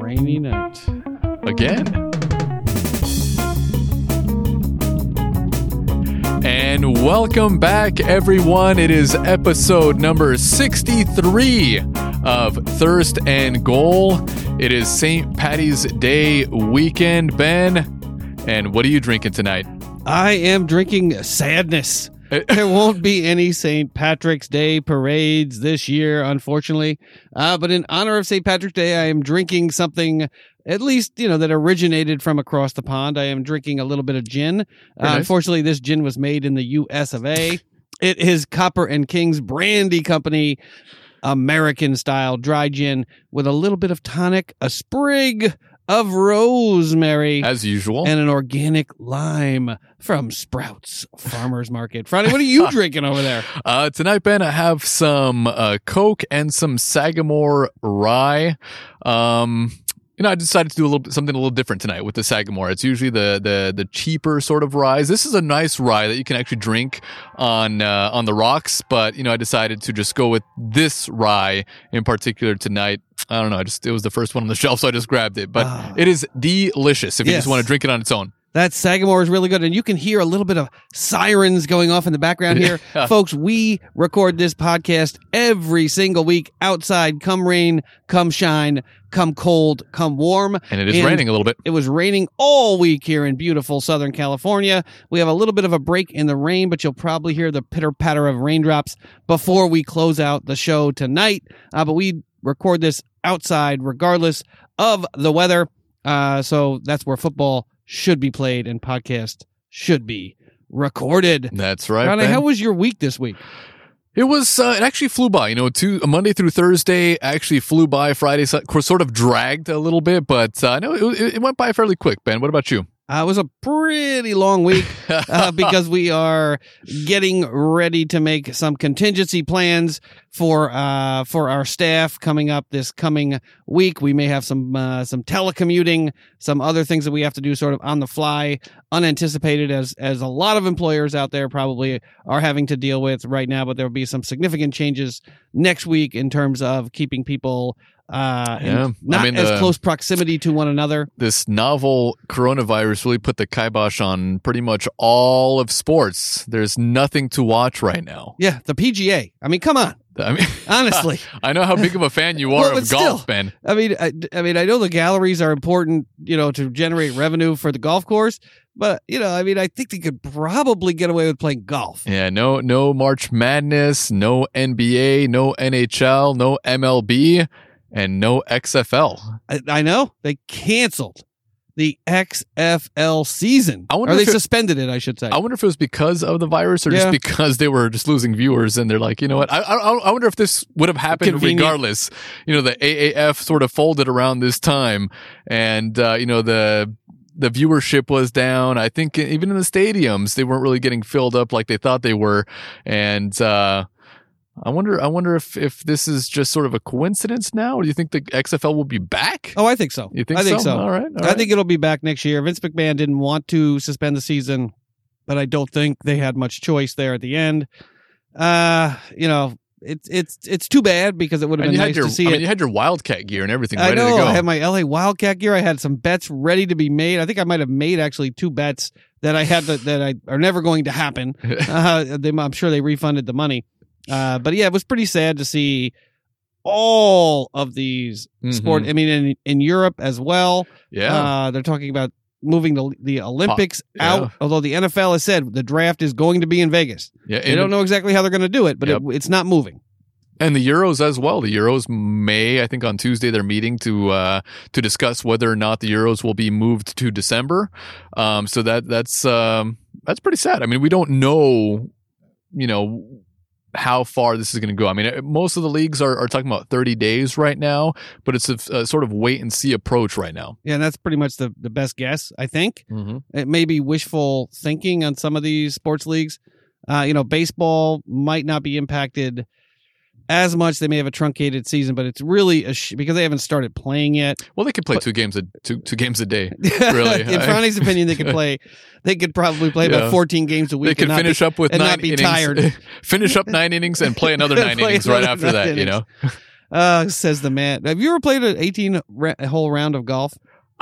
Rainy night. again. And welcome back, everyone. It is episode number 63 of Thirst and Goal. It is St. Patty's Day weekend, Ben. And what are you drinking tonight? I am drinking sadness. there won't be any St. Patrick's Day parades this year, unfortunately. Uh, but in honor of St. Patrick's Day, I am drinking something at least, you know, that originated from across the pond. I am drinking a little bit of gin. Uh, nice. Unfortunately, this gin was made in the US of A. it is Copper and King's Brandy Company American style dry gin with a little bit of tonic, a sprig of rosemary As usual. and an organic lime from Sprouts Farmers Market. Friday, what are you drinking over there? Uh, tonight, Ben, I have some uh, Coke and some Sagamore rye. Um, you know, I decided to do a little something a little different tonight with the Sagamore. It's usually the the the cheaper sort of rye. This is a nice rye that you can actually drink on uh, on the rocks, but you know, I decided to just go with this rye in particular tonight. I don't know. I just it was the first one on the shelf, so I just grabbed it. But Ah. it is delicious if you just want to drink it on its own. That Sagamore is really good, and you can hear a little bit of sirens going off in the background here. Folks, we record this podcast every single week outside, come rain, come shine, come cold, come warm. And it is And- raining a little bit. It was raining all week here in beautiful Southern California. We have a little bit of a break in the rain, but you'll probably hear the pitter patter of raindrops before we close out the show tonight. Uh, but we record this outside regardless of the weather. Uh, so that's where football should be played and podcast should be recorded. That's right. Ronnie, Ben. how was your week this week? It was. Uh, it actually flew by. You know, two Monday through Thursday actually flew by. Friday so- sort of dragged a little bit, but uh, no, it, it went by fairly quick. Ben, what about you? Uh, it was a pretty long week uh, because we are getting ready to make some contingency plans for uh, for our staff coming up this coming week. We may have some uh, some telecommuting, some other things that we have to do sort of on the fly, unanticipated, as as a lot of employers out there probably are having to deal with right now. But there will be some significant changes next week in terms of keeping people uh, Yeah. I not mean, as the- close proximity to one another. this novel coronavirus really put the kibosh on pretty much all of sports. There's nothing to watch right now. Yeah, the PGA. I mean, come on. I mean, Honestly, I know how big of a fan you are Well, of golf, still. Ben. I mean, I, I mean, I know the galleries are important, you know, to generate revenue for the golf course, but you know, I mean, I think they could probably get away with playing golf. Yeah, no, no March Madness, no NBA, no NHL, no MLB, and no XFL. I, I know they canceled the XFL season, I or they if it- suspended it. I should say. I wonder if it was because of the virus or Yeah. just because they were just losing viewers and they're like, you know what? I, I, I wonder if this would have happened Convenient. regardless. You know, the AAF sort of folded around this time and, uh, you know, the, the viewership was down. I think even in the stadiums, they weren't really getting filled up like they thought they were. And, uh, I wonder, I wonder if, if this is just sort of a coincidence now, or do you think the XFL will be back? oh, I think so. you think I think so. All right. all I right. think it'll be back next year. Vince McMahon didn't want to suspend the season, but I don't think they had much choice there at the end. Uh, you know, it's it's it's too bad because it would have been you had nice your, to see I it. you had your Wildcat gear and everything I ready know. to go. I had my LA Wildcat gear. I had some bets ready to be made. I think I might have made actually two bets that I had that, that I are never going to happen. Uh, they, I'm sure they refunded the money. Uh, but yeah, it was pretty sad to see all of these sport. Mhm. I mean, in in Europe as well. Yeah. Uh, they're talking about moving the the Olympics yeah. out. Although the NFL has said the draft is going to be in Vegas. yeah. They don't know exactly how they're going to do it, but Yep. it, it's not moving. And the Euros as well. The Euros may, I think on Tuesday they're meeting to uh to discuss whether or not the Euros will be moved to December. Um so that that's um that's pretty sad. I mean, we don't know you know how far this is going to go. I mean, most of the leagues are, are talking about 30 days right now, but it's a, a sort of wait and see approach right now. Yeah, and that's pretty much the, the best guess, I think. Mm-hmm. It may be wishful thinking on some of these sports leagues. Uh, you know, baseball might not be impacted as much. They may have a truncated season, but it's really a sh- because they haven't started playing yet. Well, they could play two games a two two games a day. Really? in Franny's opinion, they could play. They could probably play Yeah. about 14 games a week. They and could not be- finish up with and nine not be innings, tired. finish up nine innings and play another nine Play innings right after that. You know, Uh, says the man. Have you ever played an 18 ra- hole round of golf?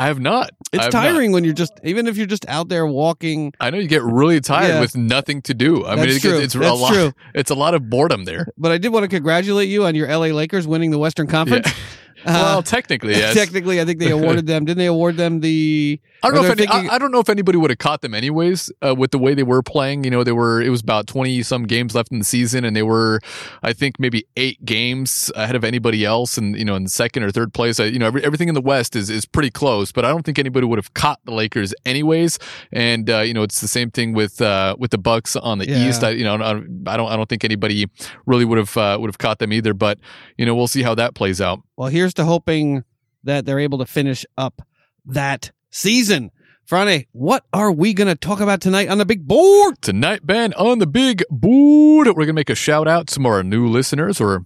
I have not. It's have not. tiring when you're just, even if you're just out there walking. I know you get really tired Yeah. with nothing to do. I mean, it, true. it's a lot. true. It's a lot of boredom there. But I did want to congratulate you on your LA Lakers winning the Western Conference. Uh, well, technically, yes. technically, I think they awarded them. Didn't they award them the? I don't know if any, thinking- I, I don't know if anybody would have caught them anyways uh, with the way they were playing. You know, they were it was about twenty some games left in the season, and they were, I think, maybe eight games ahead of anybody else, and you know, in second or third place. I, you know, every, everything in the West is is pretty close, but I don't think anybody would have caught the Lakers anyways. And uh, you know, it's the same thing with uh, with the Bucks on the Yeah. East. I, you know, I don't I don't I don't think anybody really would have uh, would have caught them either. But you know, we'll see how that plays out. Well, here's to hoping that they're able to finish up that season. Friday, what are we going to talk about tonight on the big board? Tonight, Ben, on the big board, we're gonna make a shout out to some of our new listeners, or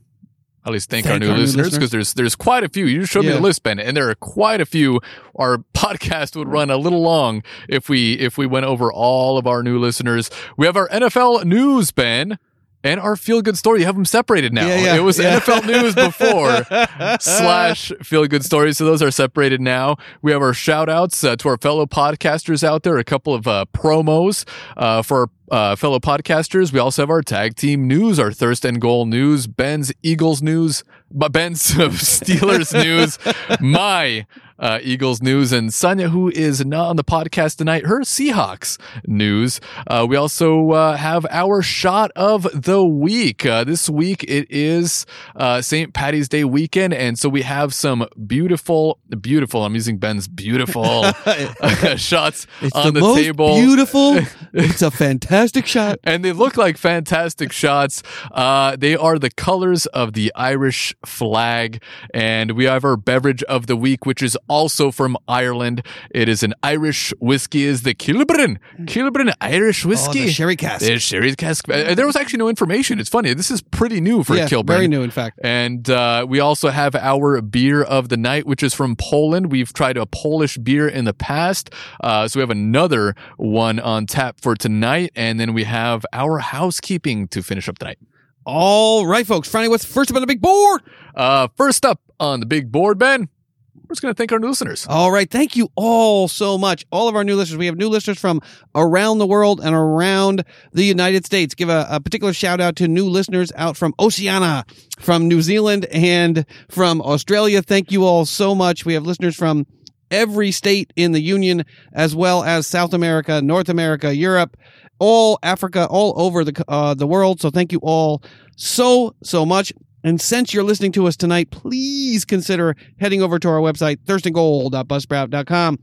at least thank, our Thank new our new listeners, listeners. because there's there's quite a few. You just showed me the list, Ben, and there are quite a few. Our podcast would run a little long if we if we went over all of our new listeners. We have our NFL news, Ben. And our feel good story, you have them separated now. Yeah, yeah, it was yeah. NFL news before slash feel good stories. So those are separated now. We have our shout outs uh, to our fellow podcasters out there, a couple of uh, promos uh, for our uh, fellow podcasters. We also have our tag team news, our thirst and goal news, Ben's Eagles news, but Ben's Steelers news, my uh, Eagles news, and Sonia, who is not on the podcast tonight, her Seahawks news. Uh, we also uh, have our shot of the week. Uh, this week it is uh, St. Patty's Day weekend, and so we have some beautiful, beautiful. I'm using Ben's beautiful shots It's on the, the, most table. beautiful. it's a fantastic shot. and they look like fantastic shots. Uh, they are the colors of the Irish flag. And we have our beverage of the week, which is also from Ireland. It is an Irish whiskey, is the Kilburn. Kilburn Irish Oh, whiskey. the sherry cask. There's sherry cask. Uh, There was actually no information. It's funny. This is pretty new for yeah, Kilburn. very new, in fact. And uh, we also have our beer of the night, which is from Poland. We've tried a Polish beer in the past. Uh, so we have another one on tap for tonight. And then we have our housekeeping to finish up tonight. All right, folks. Friday, what's first up on the big board? Uh, first up on the big board, Ben, we're just going to thank our new listeners. All right. Thank you all so much. All of our new listeners. We have new listeners from around the world and around the United States. Give a, a particular shout out to new listeners out from Oceania, from New Zealand, and from Australia. Thank you all so much. We have listeners from every state in the Union, as well as South America, North America, Europe, all Africa, all over the uh, the world. So thank you all so so much. And since you're listening to us tonight, please consider heading over to our website, thirstandgoal.buzzsprout.com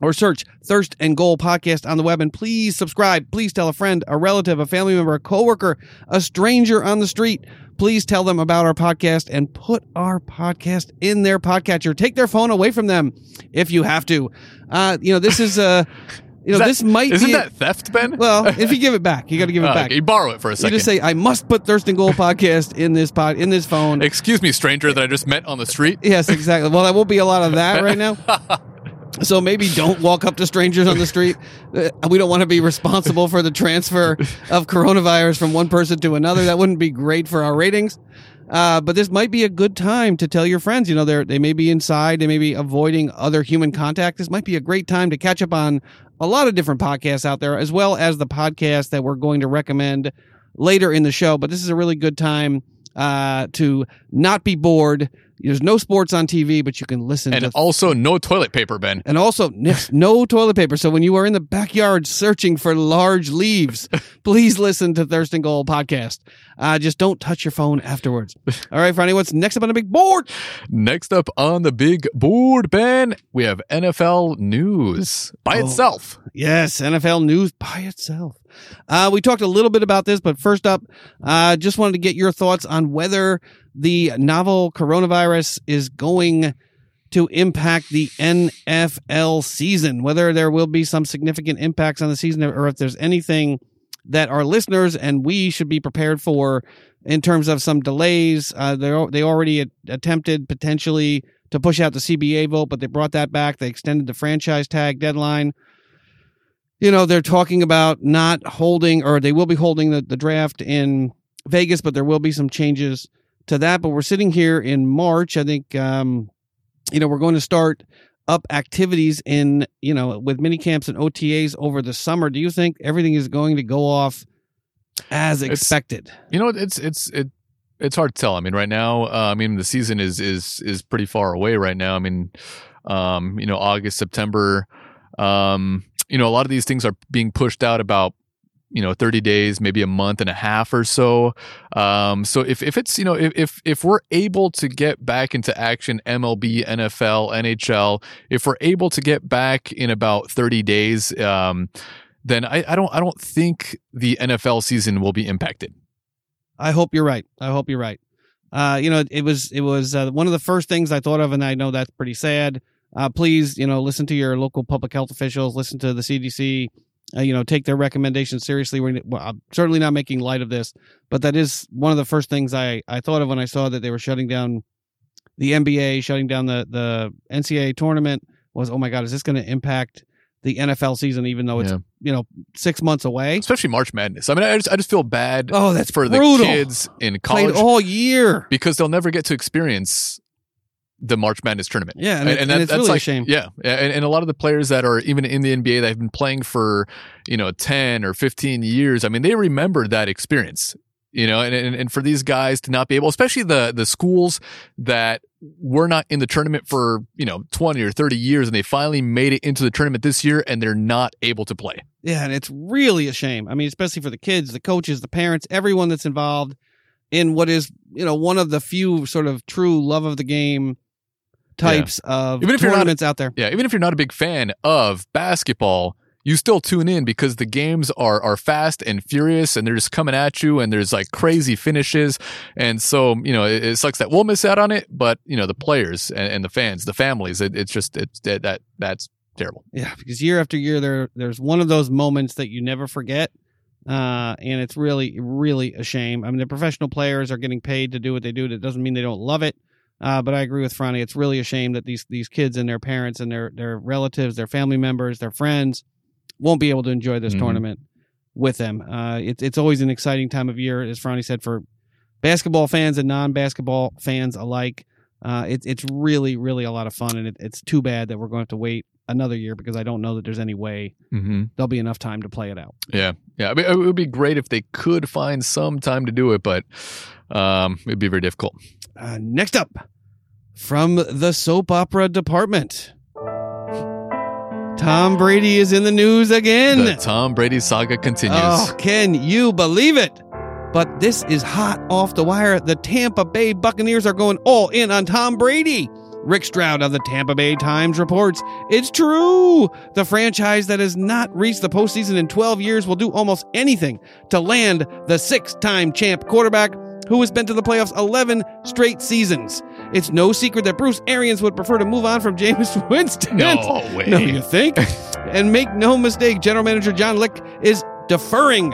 or search Thirst and Goal podcast on the web and please subscribe. Please tell a friend, a relative, a family member, a coworker, a stranger on the street. Please tell them about our podcast and put our podcast in their podcatcher. Take their phone away from them if you have to. Uh, you know, this is uh you know, that- this might Isn't be that theft, Ben? well, if you give it back, you got to give it Oh, back. you borrow it for a second. You just say, "I must put Thirst and Goal podcast in this pod in this phone." Excuse me, stranger that I just met on the street. Yes, exactly. Well, there won't be a lot of that right now. So maybe don't walk up to strangers on the street. Uh, We don't want to be responsible for the transfer of coronavirus from one person to another. That wouldn't be great for our ratings. Uh, but this might be a good time to tell your friends. You know, they they may be inside, they may be avoiding other human contact. This might be a great time to catch up on a lot of different podcasts out there, as well as the podcast that we're going to recommend later in the show. But this is a really good time uh, to not be bored. There's no sports on TV, but you can listen And to also no toilet paper, Ben. and also, yes, no toilet paper. So when you are in the backyard searching for large leaves, please listen to Thirst and Goal podcast. Uh, just don't touch your phone afterwards. All right, Friday, what's next up on the big board? Next up on the big board, Ben, we have NFL news by Oh. itself. Yes, NFL news by itself. Uh, we talked a little bit about this, but first up, uh, just wanted to get your thoughts on whether the novel coronavirus is going to impact the NFL season, whether there will be some significant impacts on the season or if there's anything that our listeners and we should be prepared for in terms of some delays. Uh, they they already attempted potentially to push out the CBA vote, but they brought that back. They extended the franchise tag deadline. You know, they're talking about not holding, or they will be holding the, the draft in Vegas, but there will be some changes to that. But we're sitting here in March. I think, um, you know, we're going to start up activities in, you know, with mini camps and OTAs over the summer. Do you think everything is going to go off as It's- expected? You know, it's it's it it's hard to tell. I mean, right now, uh, I mean, the season is is is pretty far away right now. I mean, um, you know, August, September. Um, you know, a lot of these things are being pushed out about you know 30 days maybe a month and a half or so um so if, if it's you know if, if we're able to get back into action mlb nfl nhl if we're able to get back in about 30 days um then i, I don't i don't think the nfl season will be impacted I hope you're right. I hope you're right. Uh, you know, it was it was uh, one of the first things I thought of, and I know that's pretty sad. Uh, please, you know, listen to your local public health officials, listen to the CDC. Uh, you know, take their recommendations seriously. We're, well, I'm certainly not making light of this, but that is one of the first things I I thought of when I saw that they were shutting down the NBA, shutting down the the NCAA tournament. Was oh my god, is this going to impact the NFL season? Even though it's Yeah. you know six months away. especially march madness i mean i just, I just feel bad Oh, that's for the kids in Played college all year. because they'll never get to experience the march madness tournament Yeah, and, it- and it's really a shame. Yeah, and, and a lot of the players that are even in the NBA that have been playing for you know ten or fifteen years. I mean, they remember that experience. You know, and, and and for these guys to not be able, especially the the schools that were not in the tournament for you know twenty or thirty years, and they finally made it into the tournament this year, and they're not able to play. Yeah, and it's really a shame. I mean, especially for the kids, the coaches, the parents, everyone that's involved in what is, you know, one of the few sort of true love of the game types of Even if you're not- out there. Yeah, even if you're not a big fan of basketball, you still tune in because the games are are fast and furious and they're just coming at you and there's like crazy finishes. And so, you know, it, it sucks that we'll miss out on it, but you know, the players and, and the fans, the families, it, it's just it's that, that that's terrible. Yeah, because year after year, there there's one of those moments that you never forget, uh, and it's really really a shame. I mean, the professional players are getting paid to do what they do. That doesn't mean they don't love it. Uh, but I agree with Franny. It's really a shame that these these kids and their parents and their their relatives, their family members, their friends won't be able to enjoy this Mhm. tournament with them. Uh, it's it's always an exciting time of year, as Franny said, for basketball fans and non basketball fans alike. Uh, it's it's really really a lot of fun, and it, it's too bad that we're going to have to wait another year because I don't know that there's any way Mm-hmm. there'll be enough time to play it out. Yeah, yeah. I mean, it would be great if they could find some time to do it, but um, it'd be very difficult. Uh, next up, from the soap opera department, Tom Brady is in the news again. The Tom Brady saga continues. Oh, can you believe it? But this is hot off the wire. The Tampa Bay Buccaneers are going all in on Tom Brady. Rick Stroud of the Tampa Bay Times reports it's true. The franchise that has not reached the postseason in 12 years will do almost anything to land the six time champ quarterback who has been to the playoffs 11 straight seasons. It's no secret that Bruce Arians would prefer to move on from Jameis Winston. no way. No, you think? and make no mistake, General Manager John Licht is deferring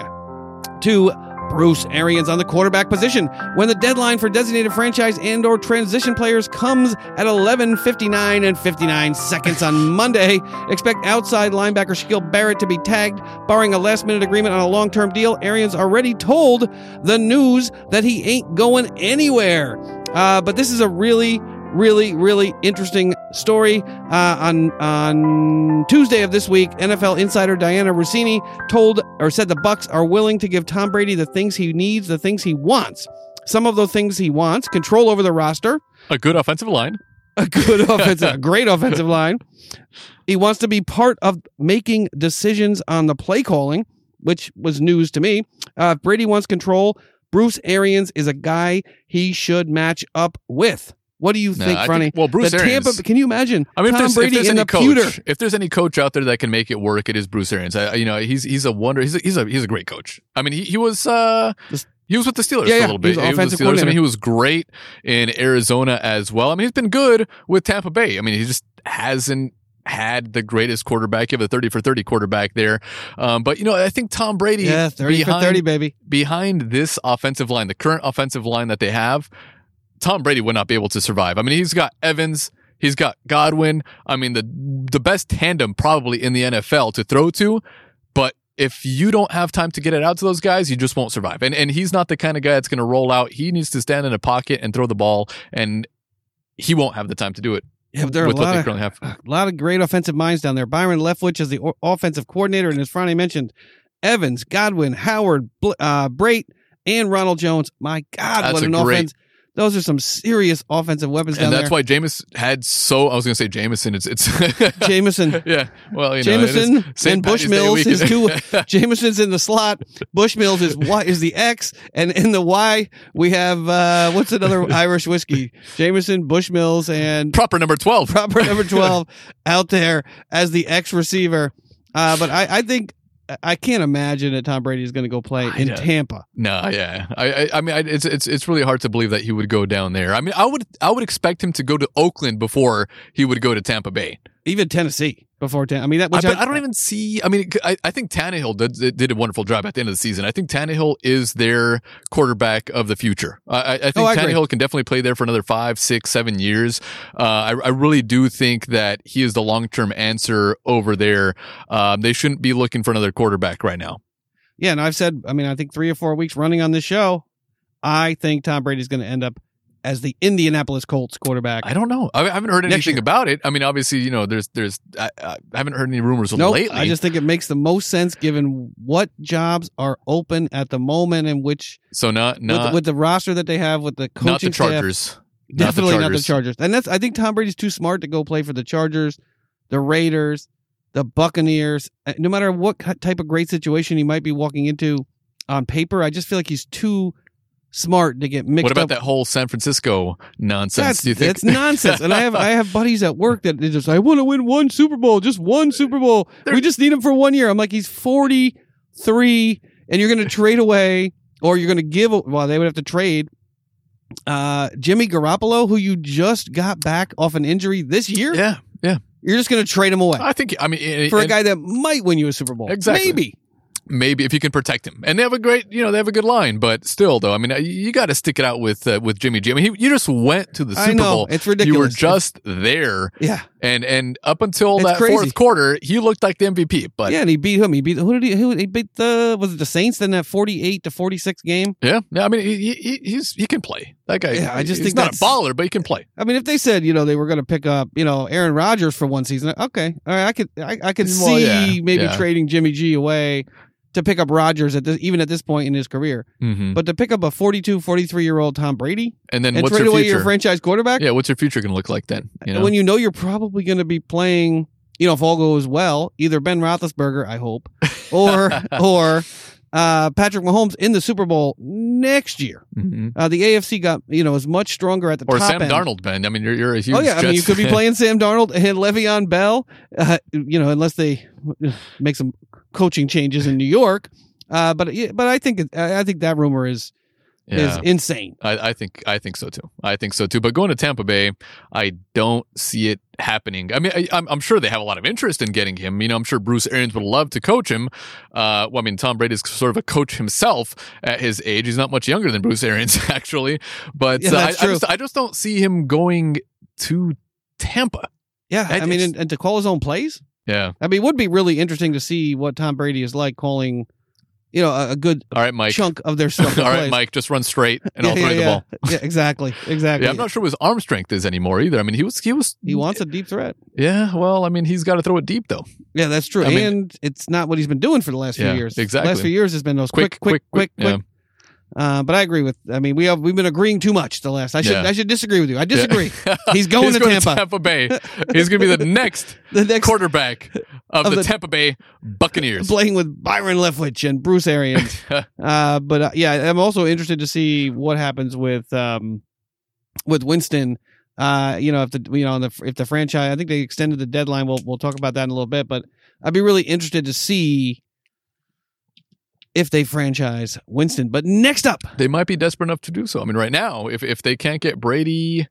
to Bruce Arians on the quarterback position when the deadline for designated franchise and or transition players comes at 11:59 and 59 seconds on Monday. Expect outside linebacker Shaquil Barrett to be tagged, barring a last-minute agreement on a long-term deal. Arians already told the news that he ain't going anywhere. Uh, but this is a really really, really interesting story. Uh, on on Tuesday of this week, NFL insider Dianna Russini told or said the Bucs are willing to give Tom Brady the things he needs, the things he wants. Some of those things he wants: control over the roster, A good offensive line. a good offensive, a great offensive line. He wants to be part of making decisions on the play calling, which was news to me. Uh, Brady wants control. Bruce Arians is a guy he should match up with. What do you No, think, think- well, Bruce the Arians. Tampa. Can you imagine? I mean, if there's, Brady if there's in any the pewter. coach, if there's any coach out there that can make it work, it is Bruce Arians. I, you know, he's he's a wonder. He's a, he's a he's a great coach. I mean, he he was uh he was with the Steelers Yeah, a little bit. he was the Steelers. I mean, he was great in Arizona as well. I mean, he's been good with Tampa Bay. I mean, he just hasn't had the greatest quarterback. You have a thirty for thirty quarterback there, um, but you know, I think Tom Brady Yeah, thirty behind, for thirty, baby. behind this offensive line, the current offensive line that they have, Tom Brady would not be able to survive. I mean, he's got Evans, he's got Godwin. I mean, the the best tandem probably in the NFL to throw to, but if you don't have time to get it out to those guys, you just won't survive. And and he's not the kind of guy that's going to roll out. He needs to stand in a pocket and throw the ball, and he won't have the time to do it Yeah, but there are a lot they of, have. a lot of great offensive minds down there. Byron Leftwich is the o- offensive coordinator, and as Friday mentioned, Evans, Godwin, Howard, Bl- uh, Brate, and Ronald Jones. My God, That's what an great- offense! Those are some serious offensive weapons down And that's there. why Jameis had so. I was going to say Jameson. It's it's Jameson, yeah. Well, you know, it is Jameson, St. and Bushmills is two. Jameson's in the slot. Bushmills is Y is the X, and in the Y we have uh, what's another Irish whiskey? Jameson, Bushmills, and Proper number twelve. proper number 12 out there as the X receiver. Uh, but I, I think I can't imagine that Tom Brady is going to go play in Tampa. No, yeah. I, I, I mean, I, it's it's it's really hard to believe that he would go down there. I mean, I would I would expect him to go to Oakland before he would go to Tampa Bay. Even Tennessee before Tampa. I mean, that I, which but I, I don't even see. I mean, I, I think Tannehill did, did a wonderful job at the end of the season. I think Tannehill is their quarterback of the future. I, I I think Oh, I agree. Tannehill can definitely play there for another five, six, seven years. Uh, I, I really do think that he is the long term answer over there. Um, they shouldn't be looking for another quarterback right now. Yeah, and I've said, I mean, I think three or four weeks running on this show, I think Tom Brady's going to end up as the Indianapolis Colts quarterback. I don't know. I haven't heard anything year. about it. I mean, obviously, you know, there's, there's, I, I haven't heard any rumors Nope, lately. I just think it makes the most sense given what jobs are open at the moment and which so not, with, not, the, with the roster that they have with the coaching not the staff. Chargers. Definitely not the Chargers. Chargers. And that's I think Tom Brady's too smart to go play for the Chargers, the Raiders, the Buccaneers. Uh, No matter what type of great situation he might be walking into on paper, I just feel like he's too smart to get mixed What about up. that whole San Francisco nonsense? That's do you think? that's nonsense. And I have I have buddies at work that they just I want to win one Super Bowl, just one Super Bowl. we just need him for one year. I'm like he's 43 and you're going to trade away or you're going to give well they would have to trade uh Jimmy Garoppolo who you just got back off an injury this year. yeah, yeah. You're just going to trade him away I think. I mean, for a guy that might win you a Super Bowl. Exactly. Maybe. Maybe if you can protect him, and they have a great, you know, they have a good line. But still, though, I mean, you got to stick it out with uh, with Jimmy G. I mean, he, you just went to the Super I know. Bowl. It's ridiculous. You were just there, yeah. and and up until It's that crazy. fourth quarter, he looked like the MVP. But yeah, and he beat him. He beat who did he who he beat the was it the Saints in that 48 to 46 game? yeah, yeah. I mean, he, he he's he can play. That guy. Yeah, I just think he's think not a baller, but he can play. I mean, if they said you know they were going to pick up you know Aaron Rodgers for one season, okay, all right, I could I, I could Well, see yeah, maybe yeah. trading Jimmy G away to pick up Rodgers at this even at this point in his career, hmm but to pick up a 42, 43 year old Tom Brady And then and what's trade your away future? your franchise quarterback yeah, what's your future going to look like then? You know, when you know you're probably going to be playing, you know, if all goes well, either Ben Roethlisberger, I hope, or or uh, Patrick Mahomes in the Super Bowl next year. Mhm. Uh, the AFC got you know is much stronger at the or top Sam end. Darnold, man. I mean, you're you're a huge. Oh yeah, I mean you could be playing Sam Darnold and Le'Veon Bell, uh, you know, unless they make some coaching changes in New York. Uh, but but I think I think that rumor is is insane. I, I think I think so too. I think so too. But going to Tampa Bay, I don't see it happening. I mean, I, I'm, I'm sure they have a lot of interest in getting him. You know, I'm sure Bruce Arians would love to coach him. Uh, well, I mean, Tom Brady is sort of a coach himself at his age. He's not much younger than Bruce Arians, actually. But Yeah, uh, I, I just I just don't see him going to Tampa. Yeah, I I, mean, and, and to call his own plays. Yeah. I mean, it would be really interesting to see what Tom Brady is like calling, you know, a, a good All right, Mike. chunk of their stuff. All right, Mike. Just run straight, and I'll throw you the ball. Yeah, exactly, exactly. Yeah, I'm not sure what his arm strength is anymore either. I mean, he was he was He wants a deep threat. Yeah, well, I mean, he's got to throw it deep though. Yeah, that's true. I mean- and it's not what he's been doing for the last few years. exactly. Last few years has been those quick, Quick, quick, quick, quick, quick. Uh, but I agree with. I mean, we have we've been agreeing too much the last. I should Yeah. I should disagree with you. I disagree. Yeah. He's going to Tampa. Tampa Bay. He's going to be the next The next quarterback of, Of the, the- Tampa Bay Buccaneers. playing with Byron Leftwich and Bruce Arians. uh, but uh, yeah, I'm also interested to see what happens with um, with Winston. Uh, you know, if the you know the if the franchise, I think they extended the deadline. We'll we'll talk about that in a little bit. But I'd be really interested to see if they franchise Winston. But next up, they might be desperate enough to do so. I mean, right now, if if they can't get Brady,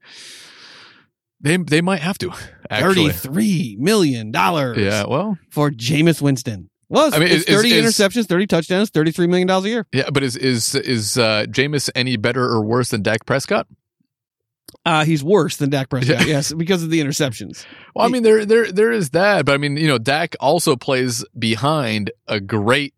they they might have to. Actually, thirty-three million dollars. yeah. Well, for Jameis Winston. Well, it's, I mean, it's is- thirty is- interceptions, thirty touchdowns, thirty-three million dollars a year. yeah. But is is is uh, Jameis any better or worse than Dak Prescott? Uh, he's worse than Dak Prescott. Yeah. Yes, because of the interceptions. Well, I mean, there there there is that, but I mean, you know, Dak also plays behind a great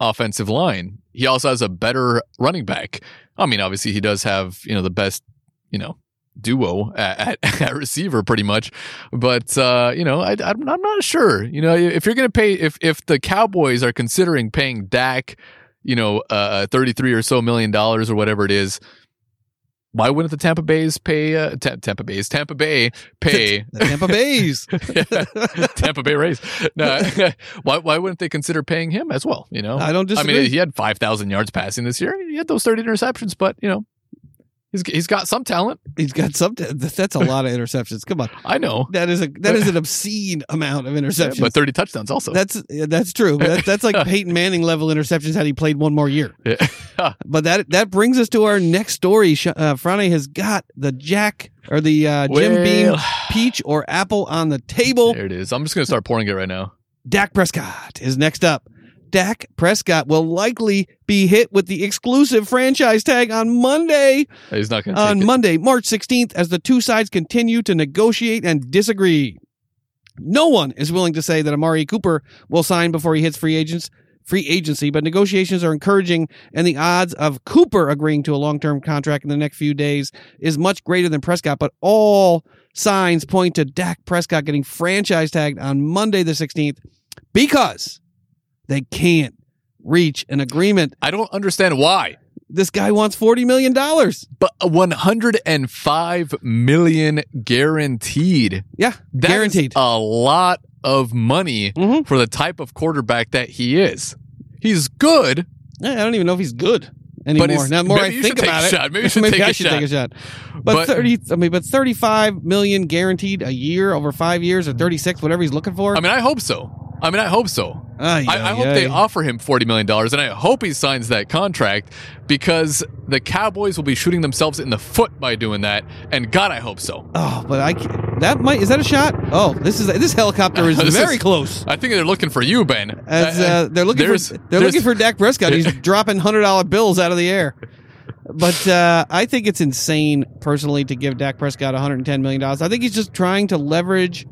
offensive line. He also has a better running back. I mean, obviously he does have, you know, the best, you know, duo at, at, at receiver pretty much. But, uh, you know, I, I'm, I'm not sure, you know, if you're going to pay, if, if the Cowboys are considering paying Dak, you know, uh, 33 or so million dollars or whatever it is, why wouldn't the Tampa Bay's pay uh, Ta- Tampa Bay's Tampa Bay pay The Tampa Bays. Tampa Bay Rays? No, why why wouldn't they consider paying him as well? You know, I don't I mean, he had five thousand yards passing this year. He had those thirty interceptions, but you know, he's he's got some talent. He's got some. That's a lot of interceptions. Come on, I know, that is a that is an obscene amount of interceptions. but thirty touchdowns also. That's yeah, that's true. That, that's like Peyton Manning level interceptions had he played one more year. Yeah. But that that brings us to our next story. Uh, has got the Jack or the uh, Jim Beam peach or apple on the table. There it is. I'm just gonna start pouring it right now. Dak Prescott is next up. Dak Prescott will likely be hit with the exclusive franchise tag on Monday. He's not gonna on take it. Monday, March 16th, as the two sides continue to negotiate and disagree. No one is willing to say that Amari Cooper will sign before he hits free agents free agency, but negotiations are encouraging and the odds of Cooper agreeing to a long-term contract in the next few days is much greater than Prescott, but all signs point to Dak Prescott getting franchise tagged on Monday the 16th because they can't reach an agreement. I don't understand why. This guy wants 40 million dollars. But 105 million guaranteed. Yeah, That is guaranteed. a lot of money Mhm. for the type of quarterback that he is. He's good. I don't even know if he's good anymore. now, the more I think about it, shot. Maybe you should take I a should shot. take a shot. But, But- thirty, I mean, but thirty-five million guaranteed a year over five years, or thirty-six, whatever he's looking for. I mean, I hope so. I mean, I hope so. Ay, I, I hope they offer him $40 million and I hope he signs that contract because the Cowboys will be shooting themselves in the foot by doing that. And God, I hope so. Oh, but I can't, that might is that a shot? Oh, this is this helicopter is This very is- close. I think they're looking for you, Ben. As uh, they're looking there's- for they're there's- looking for Dak Prescott. He's dropping hundred dollar bills out of the air. But uh, I think it's insane, personally, to give Dak Prescott 110 million dollars. I think he's just trying to leverage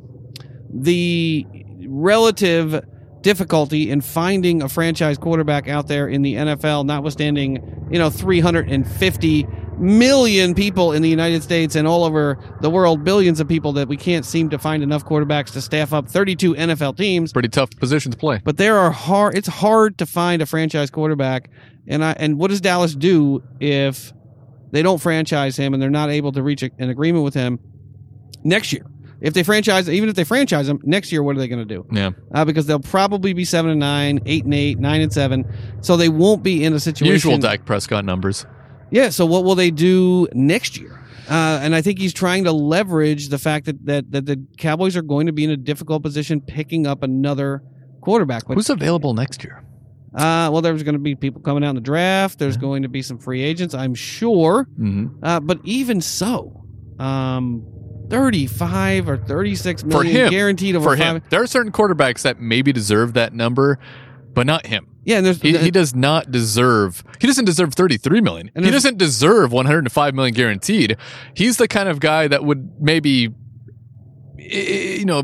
the relative difficulty in finding a franchise quarterback out there in the NFL, notwithstanding you know 350 million people in the United States and all over the world, billions of people that we can't seem to find enough quarterbacks to staff up 32 NFL teams Pretty tough position to play. but there are hard it's hard to find a franchise quarterback and I and what does Dallas do if they don't franchise him and they're not able to reach a, an agreement with him next year if they franchise even if they franchise him next year what are they going to do Yeah. uh, because they'll probably be 7 and 9 8 and 8 9 and 7 so they won't be in a situation Usual Dak Prescott numbers. yeah. So what will they do next year? Uh, and I think he's trying to leverage the fact that, that that the Cowboys are going to be in a difficult position picking up another quarterback. But Who's available next year? uh, well, there's going to be people coming out in the draft. There's going to be some free agents, I'm sure. hmm Uh, but even so, um, 35 or 36 For him. guaranteed over For five. him. There are certain quarterbacks that maybe deserve that number, but not him. Yeah, and there's He, he does not deserve. He doesn't deserve thirty three million. And he doesn't deserve one hundred and five million guaranteed. He's the kind of guy that would maybe, you know,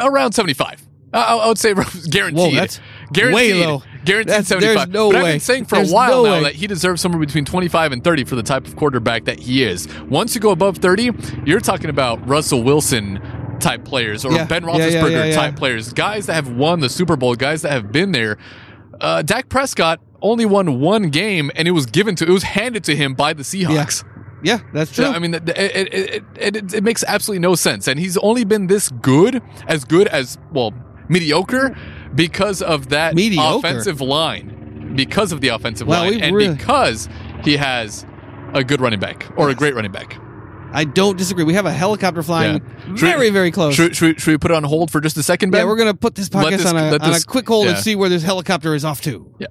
around seventy five. I, I would say guaranteed. Whoa, that's guaranteed. way low. Guaranteed That's- seventy there's no but I've way. been saying for There's a while no now way. that he deserves somewhere between twenty five and thirty for the type of quarterback that he is. Once you go above thirty, you're talking about Russell Wilson type players or Yeah. Ben Roethlisberger yeah, yeah, type players, guys that have won the Super Bowl, guys that have been there. Uh, Dak Prescott only won one game, and it was given to, it was handed to him by the Seahawks. yeah, that's true. I mean, it, it, it, it makes absolutely no sense, and he's only been this good, as good as well, mediocre, because of that Mediocre? offensive line, because of the offensive line, and really- because he has a good running back or a great running back. I don't disagree. We have a helicopter flying Yeah. Very, very close. Should, should, we, should we put it on hold for just a second, Ben? Yeah, we're gonna put this podcast this- on, a, on a quick hold and see where this helicopter is off to. Yeah.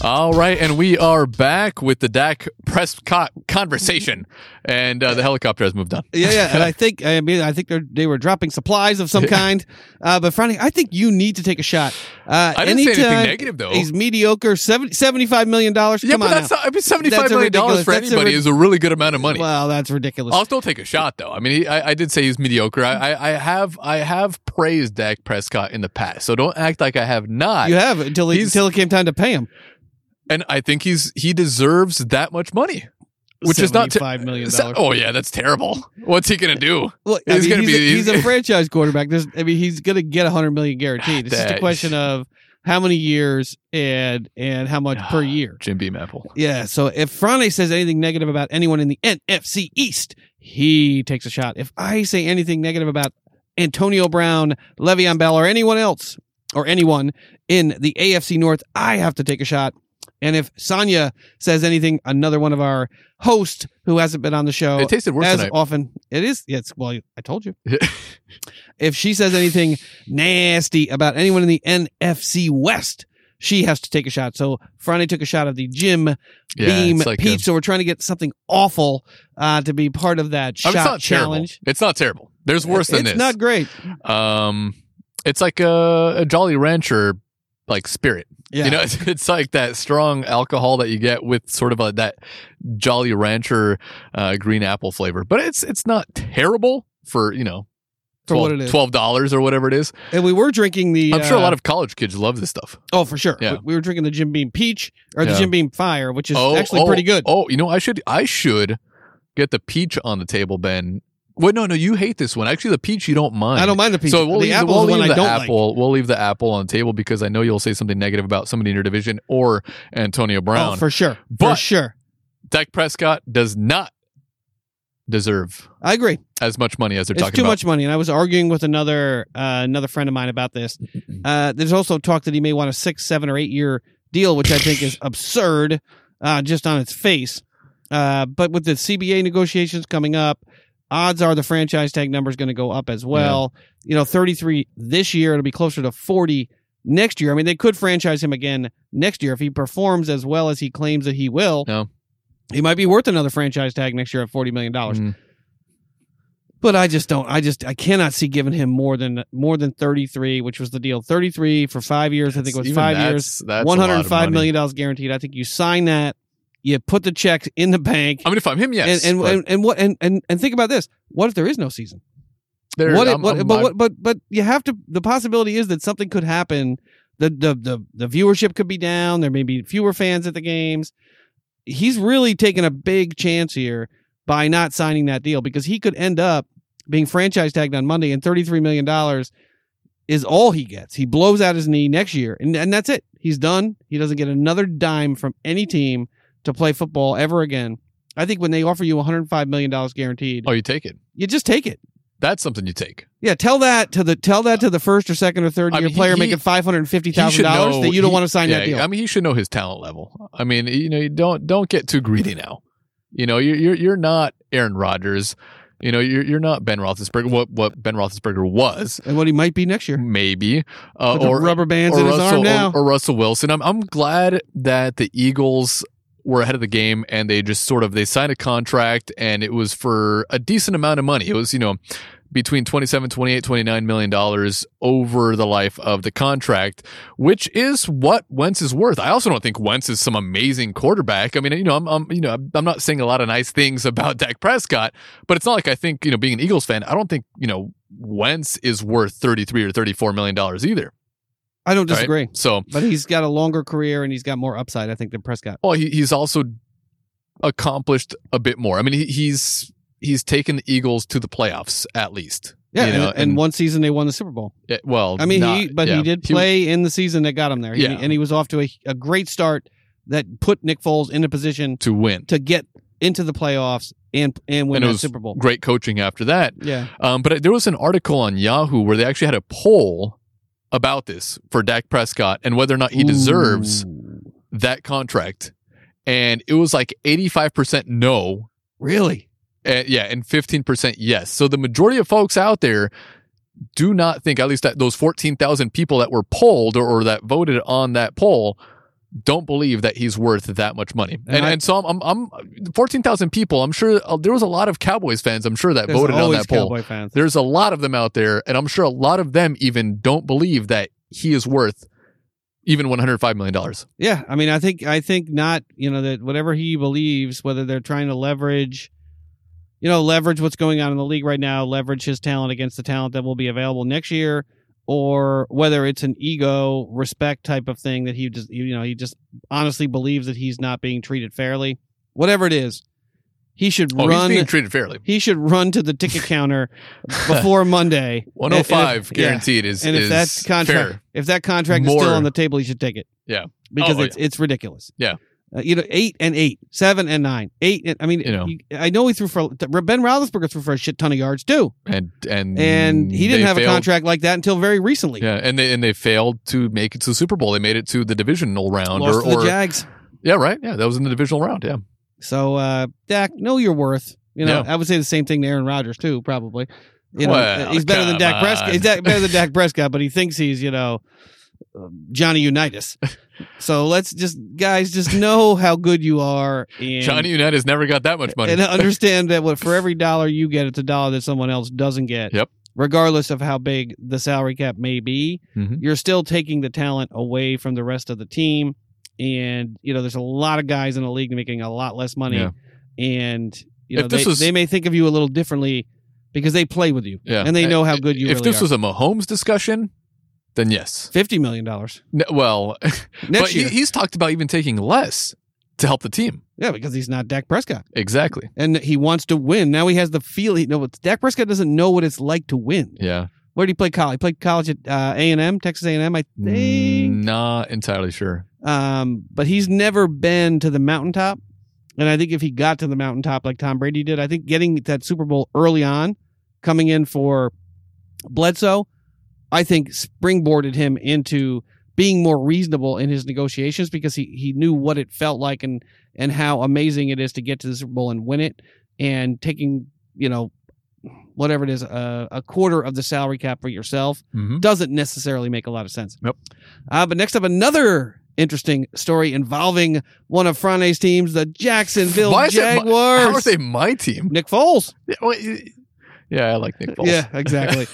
All right, and we are back with the Dak Prescott conversation, and uh, the helicopter has moved on. Yeah, yeah, and I think I mean I think they they were dropping supplies of some kind. Uh, but Friday, I think you need to take a shot. Uh, I didn't say anything negative, though. He's mediocre. 70, 75 million dollars. Yeah, Come but that's not, I mean, seventy-five million dollars for that's a anybody rid- is a really good amount of money. Well, that's ridiculous. I'll still take a shot, though. I mean, he, I, I did say he's mediocre. I, I, I have I have praised Dak Prescott in the past, so don't act like I have not. you have until he, until it came time to pay him. And I think he's he deserves that much money, which is not five million dollars. oh yeah, that's terrible. What's he gonna do? Well, He's I mean, gonna he's, be- a, he's he's- a franchise quarterback. There's, I mean, he's going to get a hundred million guaranteed. It's just a question of how many years and and how much per ah, year. Jim Beam Apple. Yeah. So if Frane says anything negative about anyone in the NFC East, he takes a shot. If I say anything negative about Antonio Brown, Le'Veon Bell, or anyone else, or anyone in the AFC North, I have to take a shot. And if Sonia says anything, another one of our hosts who hasn't been on the show It tasted worse as tonight. often, it is. Yes. Well, I told you. if she says anything nasty about anyone in the NFC West, she has to take a shot. So Friday took a shot of the Jim Yeah, Beam it's like a- Pete. So we're trying to get something awful uh, to be part of that I mean, shot it's not challenge. terrible. It's not terrible. There's worse than it's this. not great. um, it's like a, a Jolly Rancher like spirit. Yeah. You know, it's, it's like that strong alcohol that you get with sort of a that Jolly Rancher uh, green apple flavor, but it's it's not terrible for you know For what it is. twelve dollars or whatever it is. and we were drinking the. I'm sure a uh, lot of college kids love this stuff. Oh, for sure. Yeah. We, we were drinking the Jim Beam Peach or the Yeah. Jim Beam Fire, which is oh, actually oh, pretty good. Oh, you know, I should I should get the peach on the table, Ben. Wait, no, no, you hate this one. Actually, the peach you don't mind. I don't mind the peach. So we'll the leave, apple we'll is the one leave I the don't like. apple. We'll leave the apple on the table because I know you'll say something negative about somebody in your division or Antonio Brown. Oh, for sure. for But- sure. Dak Prescott does not deserve I agree. as much money as they're It's talking too about. much money, and I was arguing with another uh, another friend of mine about this. Uh, there's also talk that he may want a six, seven, or eight year deal, which I think is absurd, uh, just on its face. Uh, but with the CBA negotiations coming up, odds are the franchise tag number is going to go up as well. You know, 33 this year, it'll be closer to 40 next year. I mean, they could franchise him again next year if he performs as well as he claims that he will. No. He might be worth another franchise tag next year at $40 million. Mm. But I just don't. I just I cannot see giving him more than more than thirty three, which was the deal. Thirty three for five years. I think it was five that's- years. That's One a lot hundred of five money. million dollars guaranteed. I think you sign that. You put the check in the bank. I mean, if I'm him, yes. and and, but and and what and, and and think about this. What if there is no season? there- what, I'm- what I'm- but I'm- what but but you have to. The possibility is that something could happen. The the the the viewership could be down. There may be fewer fans at the games. He's really taking a big chance here by not signing that deal because he could end up being franchise tagged on Monday and $33 million is all he gets. He blows out his knee next year and, and that's it. He's done. He doesn't get another dime from any team to play football ever again. I think when they offer you $105 million guaranteed, oh, you take it. you just take it. That's something you take. Yeah, tell that to the tell that to the first or second or third I year mean, player he- making five hundred and fifty thousand dollars that you don't he- want to sign yeah, that deal. I mean, he should know his talent level. I mean, you know, you don't don't get too greedy now. You know, you're you're you're not Aaron Rodgers. You know, you're you're not Ben Roethlisberger. What what Ben Roethlisberger was and what he might be next year. maybe, uh, or rubber bands or in his arm now. Or, or Russell Wilson. I'm I'm glad that the Eagles were ahead of the game and they just sort of they signed a contract and it was for a decent amount of money. It was, you know, between 27, 28, 29 million dollars over the life of the contract, which is what Wentz is worth. I also don't think Wentz is some amazing quarterback. I mean, you know, I'm, I'm you know, I'm not saying a lot of nice things about Dak Prescott, but it's not like I think, you know, being an Eagles fan, I don't think, you know, Wentz is worth 33 or 34 million dollars either. I don't right? disagree. So, But he's got a longer career and he's got more upside, I think, than Prescott. Well, he, he's also accomplished a bit more. I mean, he, he's he's taken the Eagles to the playoffs at least. Yeah, you know, and, and one season they won the Super Bowl. yeah, well, I mean, not- he but yeah. he did play in the season that got him there. He- Yeah. and he was off to a, a great start that put Nick Foles in a position to win. to get into the playoffs and and win And it that Super Bowl. Great coaching after that. Yeah, Um, but there was an article on Yahoo where they actually had a poll about this for Dak Prescott and whether or not he deserves that contract. And it was like 85% no. really. Uh, yeah, and 15% yes. So the majority of folks out there do not think, at least that those 14,000 people that were polled or, or that voted on that poll, don't believe that he's worth that much money. And, And and, so I'm, I'm, I'm 14,000 people. I'm sure uh, there was a lot of Cowboys fans, I'm sure, that voted on that poll. Fans. There's a lot of them out there, and I'm sure a lot of them even don't believe that he is worth even 105 million dollars. Yeah, I mean, I think I think not. You know that whatever he believes, whether they're trying to leverage, you know, leverage what's going on in the league right now, leverage his talent against the talent that will be available next year, or whether it's an ego respect type of thing that he just you know he just honestly believes that he's not being treated fairly. Whatever it is, he should Oh, run. he's being treated fairly. he should run to the ticket counter before Monday. 105 And if- yeah. guaranteed is And if is that contract, fair. if that contract is still on the table, he should take it. Yeah. because Oh, it's it's ridiculous. Yeah. Uh, you know, eight and eight, seven and nine, eight. And, I mean, You know. I know he threw for Ben Roethlisberger threw for a shit ton of yards too, and and and he didn't have a contract like that until very recently. Yeah, and they and they failed to make it to the Super Bowl. They made it to the divisional round, Lost or, to the Jags. yeah, right, yeah, that was in the divisional round. Yeah, So, uh, Dak, know your worth. You know, Yeah. I would say the same thing to Aaron Rodgers too, probably. You know, Well, he's better than Dak Prescott. He's better than Dak Prescott, but he thinks he's you know Johnny Unitas. so let's just guys just know how good you are. And, Johnny Unitas never got that much money. and understand that what for every dollar you get, it's a dollar that someone else doesn't get. Yep. Regardless of how big the salary cap may be, Mhm. you're still taking the talent away from the rest of the team. And you know, there's a lot of guys in the league making a lot less money, Yeah. and you know they, was- they may think of you a little differently because they play with you, yeah, and they know how good you are. If really this are. was a Mahomes discussion, then yes. Fifty million dollars N- well, but he, he's talked about even taking less to help the team. yeah, because he's not Dak Prescott, Exactly. and he wants to win. Now he has the feel. He no, Dak Prescott doesn't know what it's like to win. Yeah. Where did he play college? He played college at uh, A and M, Texas A and M, I think. Not entirely sure. Um, but he's never been to the mountaintop. And I think if he got to the mountaintop like Tom Brady did, I think getting that Super Bowl early on, coming in for Bledsoe, I think springboarded him into being more reasonable in his negotiations because he, he knew what it felt like and and how amazing it is to get to the Super Bowl and win it and taking you know whatever it is uh, a quarter of the salary cap for yourself Mhm. doesn't necessarily make a lot of sense. Yep. Uh, but next up, another interesting story involving one of Frane's teams, the Jacksonville it my- Jaguars. how are they my team? Nick Foles. Yeah, well, yeah, I like Nick Foles. Yeah, exactly.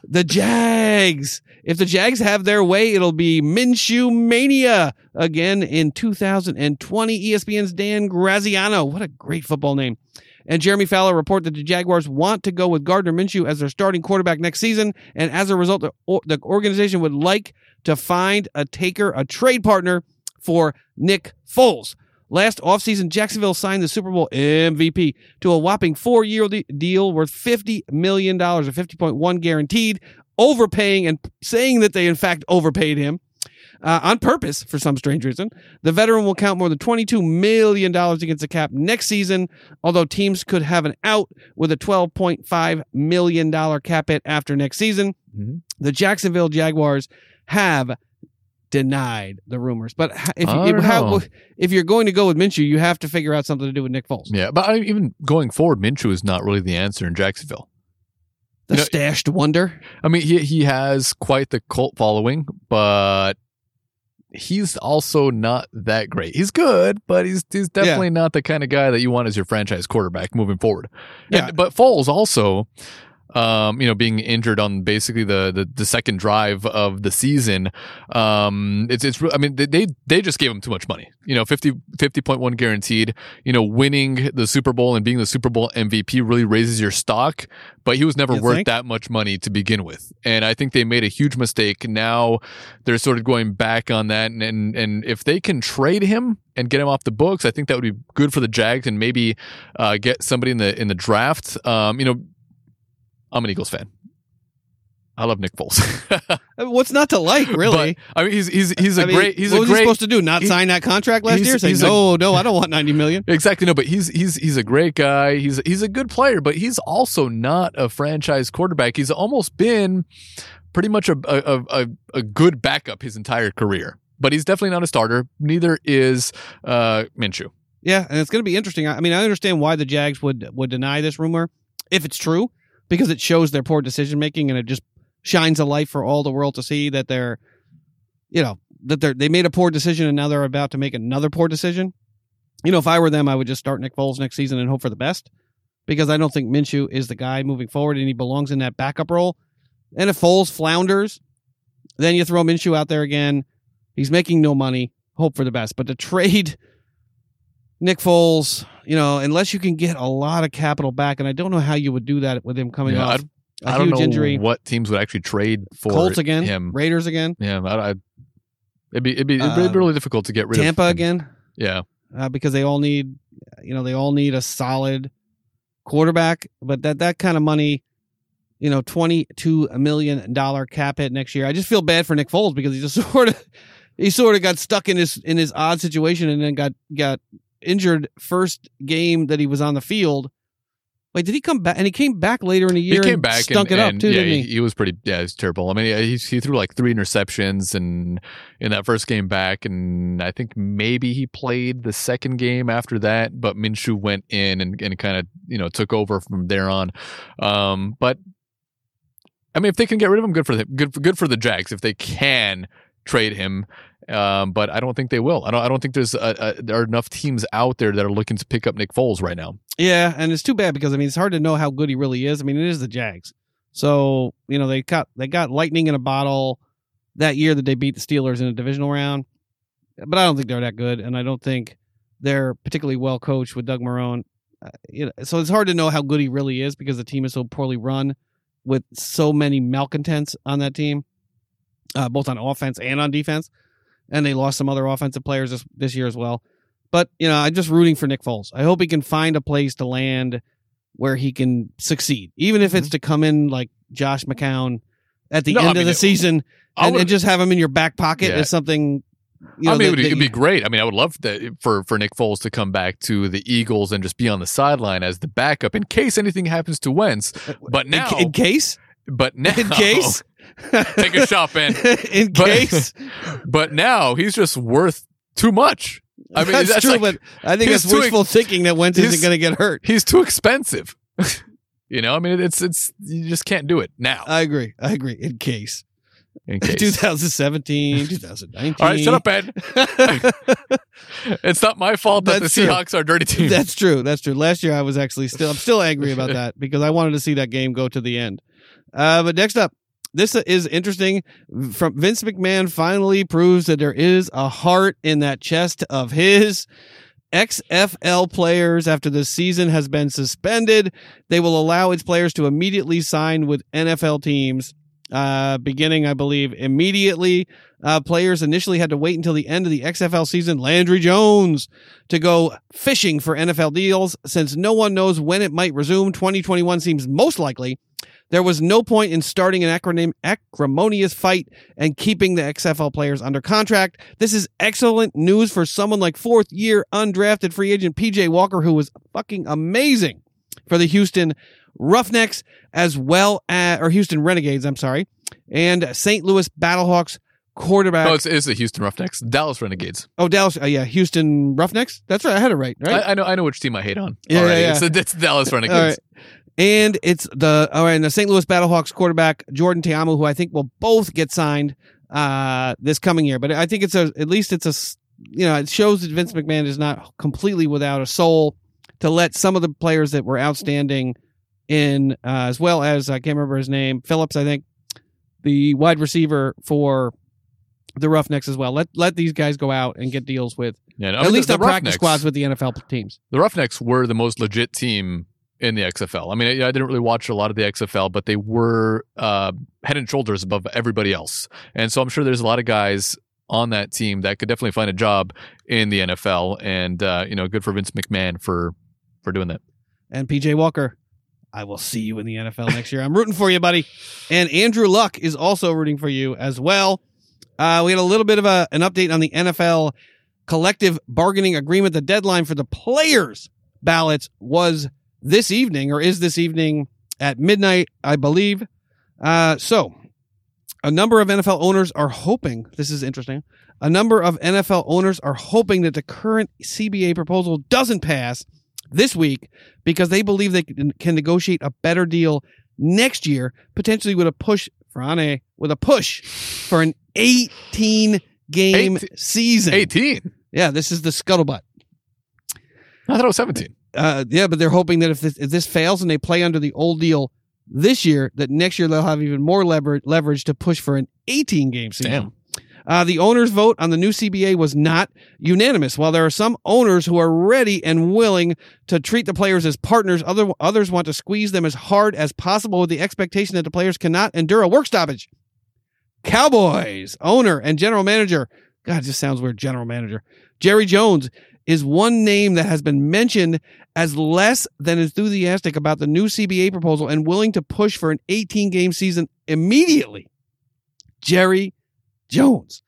the Jags. If the Jags have their way, it'll be Minshew Mania again in 2020. ESPN's Dan Graziano. What a great football name. And Jeremy Fowler report that the Jaguars want to go with Gardner Minshew as their starting quarterback next season. And as a result, the, the organization would like to find a taker, a trade partner for Nick Foles. Last offseason, Jacksonville signed the Super Bowl MVP to a whopping four year deal worth $50 million or 50.1 guaranteed, overpaying and saying that they in fact overpaid him. Uh, on purpose for some strange reason. The veteran will count more than $22 million against the cap next season, although teams could have an out with a $12.5 million cap hit after next season. Mhm. The Jacksonville Jaguars have denied the rumors. But if, oh, if, how, if, you're going to go with Minshew, you have to figure out something to do with Nick Foles. Yeah, but I, even going forward, Minshew is not really the answer in Jacksonville. The You know- stashed wonder. I mean, he he has quite the cult following, but he's also not that great. He's good, but he's he's definitely not the kind of guy that you want as your franchise quarterback moving forward. And- Yeah. but Foles also, um, you know, being injured on basically the the, the second drive of the season, um, it's it's. I mean, they they, they just gave him too much money. You know, 50 50.1 guaranteed. You know, winning the Super Bowl and being the Super Bowl MVP really raises your stock, but he was never You worth think? that much money to begin with. And I think they made a huge mistake. Now they're sort of going back on that. And, and, and if they can trade him and get him off the books, I think that would be good for the Jags and maybe uh, get somebody in the in the draft. Um, you know, I'm an Eagles fan. I love Nick Foles. What's not to like, really? But, I mean, he's he's he's a I mean, great he's what a was great he supposed to do? Not he- sign that contract last year? Saying he's a- no, no, I don't want ninety million. Exactly. No, but he's he's he's a great guy. He's he's a good player, but he's also not a franchise quarterback. He's almost been pretty much a a, a, a good backup his entire career. But he's definitely not a starter. Neither is uh, Minshew. Yeah, and it's going to be interesting. I I mean, I understand why the Jags would would deny this rumor if it's true, because it shows their poor decision making and it just shines a light for all the world to see that they're, you know, that they're they made a poor decision and now they're about to make another poor decision. You know, if I were them, I would just start Nick Foles next season and hope for the best because I don't think Minshew is the guy moving forward and he belongs in that backup role. And if Foles flounders, then you throw Minshew out there again. He's making no money. Hope for the best. But to trade Nick Foles, you know, unless you can get a lot of capital back, and I don't know how you would do that with him coming Yeah, off a I don't huge know injury. what teams would actually trade for Colts again, him. Raiders again, Yeah, I, I, it'd be it'd be, it'd be really difficult to get rid Tampa of him. again, Yeah, uh, because they all need, you know, they all need a solid quarterback. But that that kind of money, you know, twenty two million dollar cap hit next year. I just feel bad for Nick Foles because he just sort of he sort of got stuck in his in his odd situation and then got got injured first game that he was on the field. Wait, did he come back? And he came back later in the year. he came and back stunk and, it up and, too, yeah, didn't he? he, he was pretty. Yeah, he's terrible. I mean, he he threw like three interceptions and in that first game back, and I think maybe he played the second game after that. But Minshew went in and, and kind of you know took over from there on. Um, but I mean, if they can get rid of him, good for them. Good for, good for the Jags if they can trade him. Um, but I don't think they will. I don't. I don't think there's a, a, there are enough teams out there that are looking to pick up Nick Foles right now. Yeah, and it's too bad because I mean it's hard to know how good he really is. I mean it is the Jags, so you know they got they got lightning in a bottle that year that they beat the Steelers in a divisional round, but I don't think they're that good, and I don't think they're particularly well coached with Doug Marone. Uh, you know, so it's hard to know how good he really is because the team is so poorly run with so many malcontents on that team, uh, both on offense and on defense, and they lost some other offensive players this, this year as well. But you know, I'm just rooting for Nick Foles. I hope he can find a place to land where he can succeed, even if it's to come in like Josh McCown at the No, I end mean, of the it- season and, and just have him in your back pocket Yeah. as something. You know, I mean, that- it would, that it'd be great. I mean, I would love that for for Nick Foles to come back to the Eagles and just be on the sideline as the backup in case anything happens to Wentz. But now, ca- in case, but now, in case, take a shot, Ben. in But- case, But now he's just worth too much. I mean, that's, that's true. like- but I think it's wishful thinking that Wentz isn't going to get hurt. He's too expensive. you know, I mean, it's it's you just can't do it now. I agree. I agree. In case, In case. 2017, 2019. All right, shut up, Ben. it's not my fault that That's the true. Seahawks are a dirty team. That's true. That's true. Last year I was actually still I'm still angry about that because I wanted to see that game go to the end. Uh, but next up, this is interesting. From Vince McMahon finally proves that there is a heart in that chest of his XFL players after the season has been suspended. They will allow its players to immediately sign with NFL teams. Uh, beginning, I believe, immediately. Uh, players initially had to wait until the end of the XFL season. Landry Jones to go fishing for NFL deals since no one knows when it might resume. 2021 seems most likely. There was no point in starting an acronym, acrimonious fight and keeping the XFL players under contract. This is excellent news for someone like fourth year undrafted free agent PJ Walker, who was fucking amazing for the Houston Roughnecks as well as, or Houston Renegades, I'm sorry, and St. Louis Battlehawks quarterback. no, it's, it's the Houston Roughnecks, Dallas Renegades. oh, Dallas, uh, yeah, Houston Roughnecks. That's right. I had it right, right? I, I know, I know which team I hate on. Yeah, yeah, already. yeah. It's, it's Dallas Renegades. All right. And it's the all right, and the St. Louis Battlehawks quarterback Jordan Ta'amu, who I think will both get signed uh this coming year. But I think it's a at least it's a you know it shows that Vince McMahon is not completely without a soul to let some of the players that were outstanding in uh, as well as I can't remember his name Phillips I think the wide receiver for the Roughnecks as well. Let let these guys go out and get deals with Yeah, no, at least the, on the practice Roughnecks- squads with the NFL teams. The Roughnecks were the most legit team in the XFL. I mean, I, I didn't really watch a lot of the XFL, but they were uh, head and shoulders above everybody else. And so I'm sure there's a lot of guys on that team that could definitely find a job in the NFL. And uh, you know, good for Vince McMahon for for doing that. and PJ Walker. I will see you in the NFL next year. I'm rooting for you, buddy. And Andrew Luck is also rooting for you as well. Uh, we had a little bit of a, an update on the NFL collective bargaining agreement. The deadline for the players' ballots was this evening, or is this evening at midnight, I believe. Uh, so, a number of NFL owners are hoping, this is interesting, a number of NFL owners are hoping that the current CBA proposal doesn't pass this week because they believe they can, negotiate a better deal next year, potentially with a push for Ane, with a push for an 18 game Eight- season. 18. Yeah, this is the scuttlebutt. I thought it was 17. Uh, yeah, but they're hoping that if this, if this fails and they play under the old deal this year, that next year they'll have even more lever- leverage to push for an 18 game season. Damn. Uh, the owners' vote on the new CBA was not unanimous. While there are some owners who are ready and willing to treat the players as partners, other others want to squeeze them as hard as possible with the expectation that the players cannot endure a work stoppage. Cowboys owner and general manager, God, it just sounds weird. General manager Jerry Jones is one name that has been mentioned as less than enthusiastic about the new CBA proposal and willing to push for an 18 game season immediately. Jerry Jones.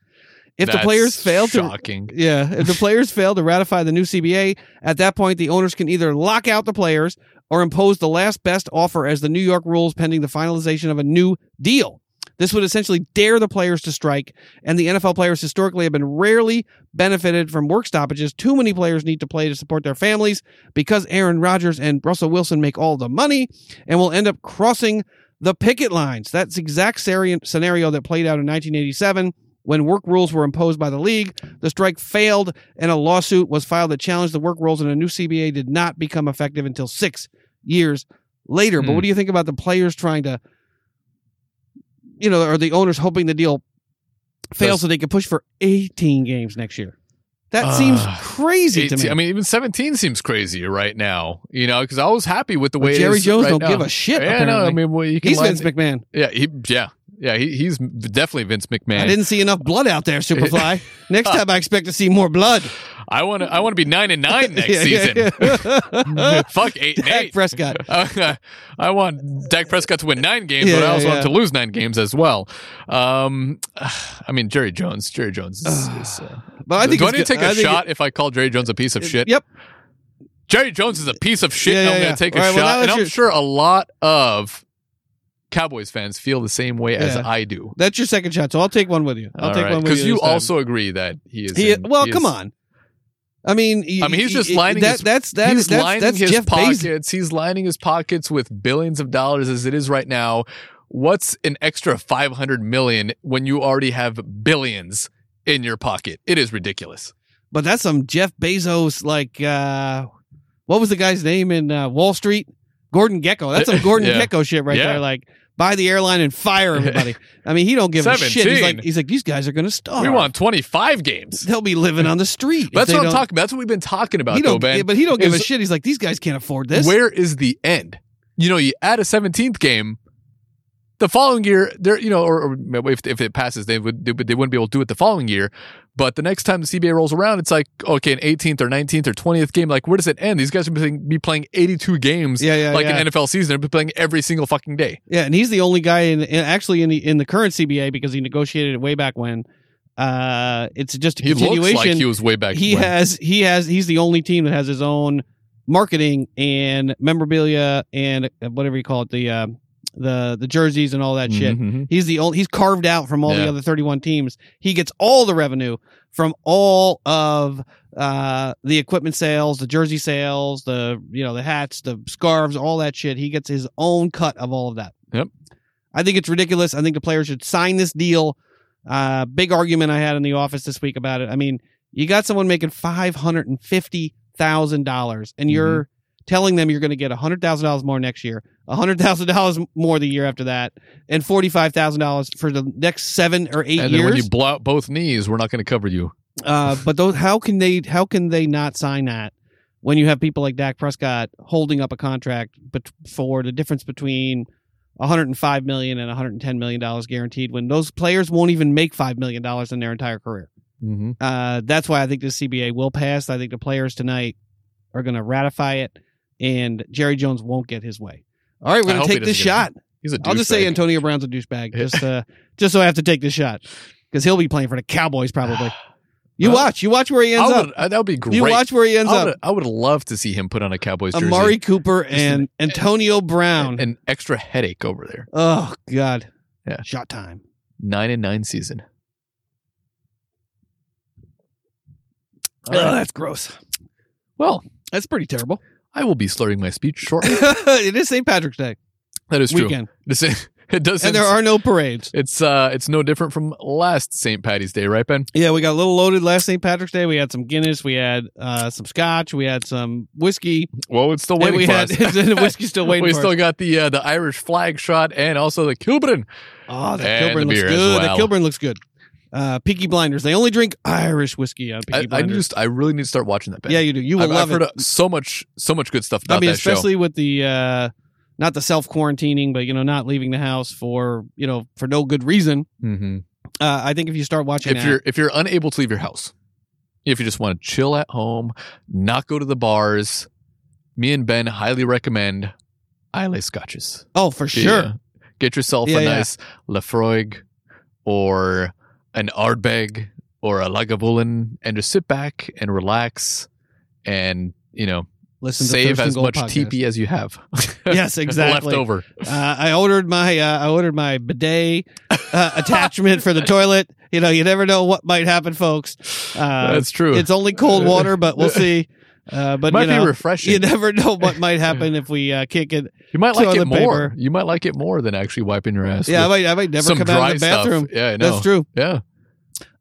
If the players fail to shocking. yeah, if the players fail to ratify the new CBA, at that point the owners can either lock out the players or impose the last best offer as the New York rules pending the finalization of a new deal. This would essentially dare the players to strike, and the NFL players historically have been rarely benefited from work stoppages. Too many players need to play to support their families because Aaron Rodgers and Russell Wilson make all the money and will end up crossing the picket lines. That's the exact scenario that played out in 1987 when work rules were imposed by the league. The strike failed, and a lawsuit was filed that challenged the work rules, and a new CBA did not become effective until six years later. But Hmm. what do you think about the players trying to, you know, or the owners hoping the deal fails so they can push for 18 games next year? That seems Uh, crazy to me. I mean, even 17 seems crazy right now, you know, because I was happy with the way Jerry Jones right don't now. give a shit. Yeah, no, I apparently. mean, well, you can he's line- Vince McMahon. Yeah, he, yeah, yeah. He, he's definitely Vince McMahon. I didn't see enough blood out there, Superfly. Next time, I expect to see more blood. I want to. I want to be nine and nine next Yeah, yeah, season. yeah. Fuck eight and Dak eight. Prescott. Uh, I want Dak Prescott to win nine games, Yeah, but I also yeah. want to lose nine games as well. Um, I mean, Jerry Jones. Jerry Jones is. is uh, But I think do I need to take a shot if I call Jerry Jones a piece of it- shit? Yep. Jerry Jones is a piece of shit. Yeah, and yeah, I'm yeah. going to take a right, well, shot, and that I'm sure a lot of Cowboys fans feel the same way as Yeah. I do. That's your second shot, so I'll take one with you. I'll take one with you. because you this time. also agree that he is. He, in- well, he come on. I mean, I mean, he's just lining that, his- That's that, he's that's, lining that's his Jeff Bezos. pockets. He's lining his pockets with billions of dollars as it is right now. What's an extra 500 million when you already have billions in your pocket? It is ridiculous. But that's some Jeff Bezos, like, uh, what was the guy's name in uh, Wall Street? Gordon Gekko. That's some Gordon Yeah. Gekko shit right Yeah. there. Like, buy the airline and fire everybody. I mean, he don't give a shit. He's like, he's like, these guys are going to starve. We want 25 games. They'll be living on the street. That's what I'm don't- talking about. That's what we've been talking about, He though, Ben. yeah, but he don't give a shit. He's like, these guys can't afford this. Where is the end? You know, you add a 17th game. The following year, there, you know, or, or if, if it passes, they would they, would- they wouldn't be able to do it the following year. But the next time the CBA rolls around, it's like okay, an 18th or 19th or 20th game. Like, where does it end? These guys are be playing 82 games, Yeah, yeah, like yeah. an NFL season. They'll be playing every single fucking day. Yeah, and he's the only guy in, in actually in the in the current CBA because he negotiated it way back when. Uh, it's just a He looks continuation. like he was way back. he when. has he has he's the only team that has his own marketing and memorabilia and whatever you call it the uh, the the jerseys and all that shit. Mhm. He's the only he's carved out from all the other 31 teams. He gets all the revenue from all of uh the equipment sales, the jersey sales, the you know the hats, the scarves, all that shit. He gets his own cut of all of that. Yep. I think it's ridiculous. I think the players should sign this deal. Uh big argument I had in the office this week about it. I mean, you got someone making $550,000 and you're telling them you're going to get $100,000 more next year, $100,000 more the year after that, and $45,000 for the next 7 or 8 And then when years. you blow out both knees, we're not going to cover you. uh but those how can they how can they not sign that when you have people like Dak Prescott holding up a contract but for the difference between 105 million and 110 million dollars guaranteed when those players won't even make 5 million dollars in their entire career. Mm-hmm. Uh, that's why I think this CBA will pass. I think the players tonight are going to ratify it, and Jerry Jones won't get his way. All right, we're gonna take this shot. He's a I'll just say. Antonio Brown's a douchebag, just uh, just so I have to take this shot because he'll be playing for the Cowboys probably. You Well, watch, you watch where he ends would, up. uh, that would be great. You watch where he ends I up. I would love to see him put on a Cowboys jersey. Amari Cooper and an- Antonio Brown. An extra headache over there. oh God, Yeah. shot time. Nine and nine season. Oh, that's gross. Well, That's pretty terrible. I will be slurring my speech shortly. it is St. Patrick's Day That is true. weekend. It doesn't. and there are no parades. It's uh, it's no different from last St. Patty's Day, right, Ben? Yeah, we got a little loaded last St. Patrick's Day. We had some Guinness, we had uh, some Scotch, we had some whiskey, Well, it's still waiting we for had us. the whiskey's still waiting we for still us. got the uh, the Irish flag shot and also the Kilburn. Oh, the Kilburn the looks good. well. That Kilburn looks good. Uh, Peaky Blinders. They only drink Irish whiskey on Peaky I, I just I really need to start watching that. Ben. yeah, you do. You will I've, love I've heard it. so much so much good stuff about I mean, that show. especially with the uh, not the self quarantining, but you know, not leaving the house for you know for no good reason. hmm Uh, I think if you start watching If that, you're if you're unable to leave your house, if you just want to chill at home, not go to the bars, me and Ben highly recommend Islay Scotches. oh, for sure. Yeah. Get yourself Yeah, a yeah. nice Laphroaig or an Ardbeg or a Lagavulin and just sit back and relax and, you know, Listen save as much podcast. TP as you have. Yes, exactly. Left over. Uh, I ordered my uh, I ordered my bidet uh, attachment for the toilet. You know, you never know what might happen, folks. Uh, That's true. it's only cold water, but we'll see. Uh, but might you know, be refreshing. you never know what might happen if we uh, kick it. You might like it more. paper. You might like it more than actually wiping your ass. Yeah, I might I might never come out of the bathroom. Stuff. Yeah, I know. That's true. Yeah.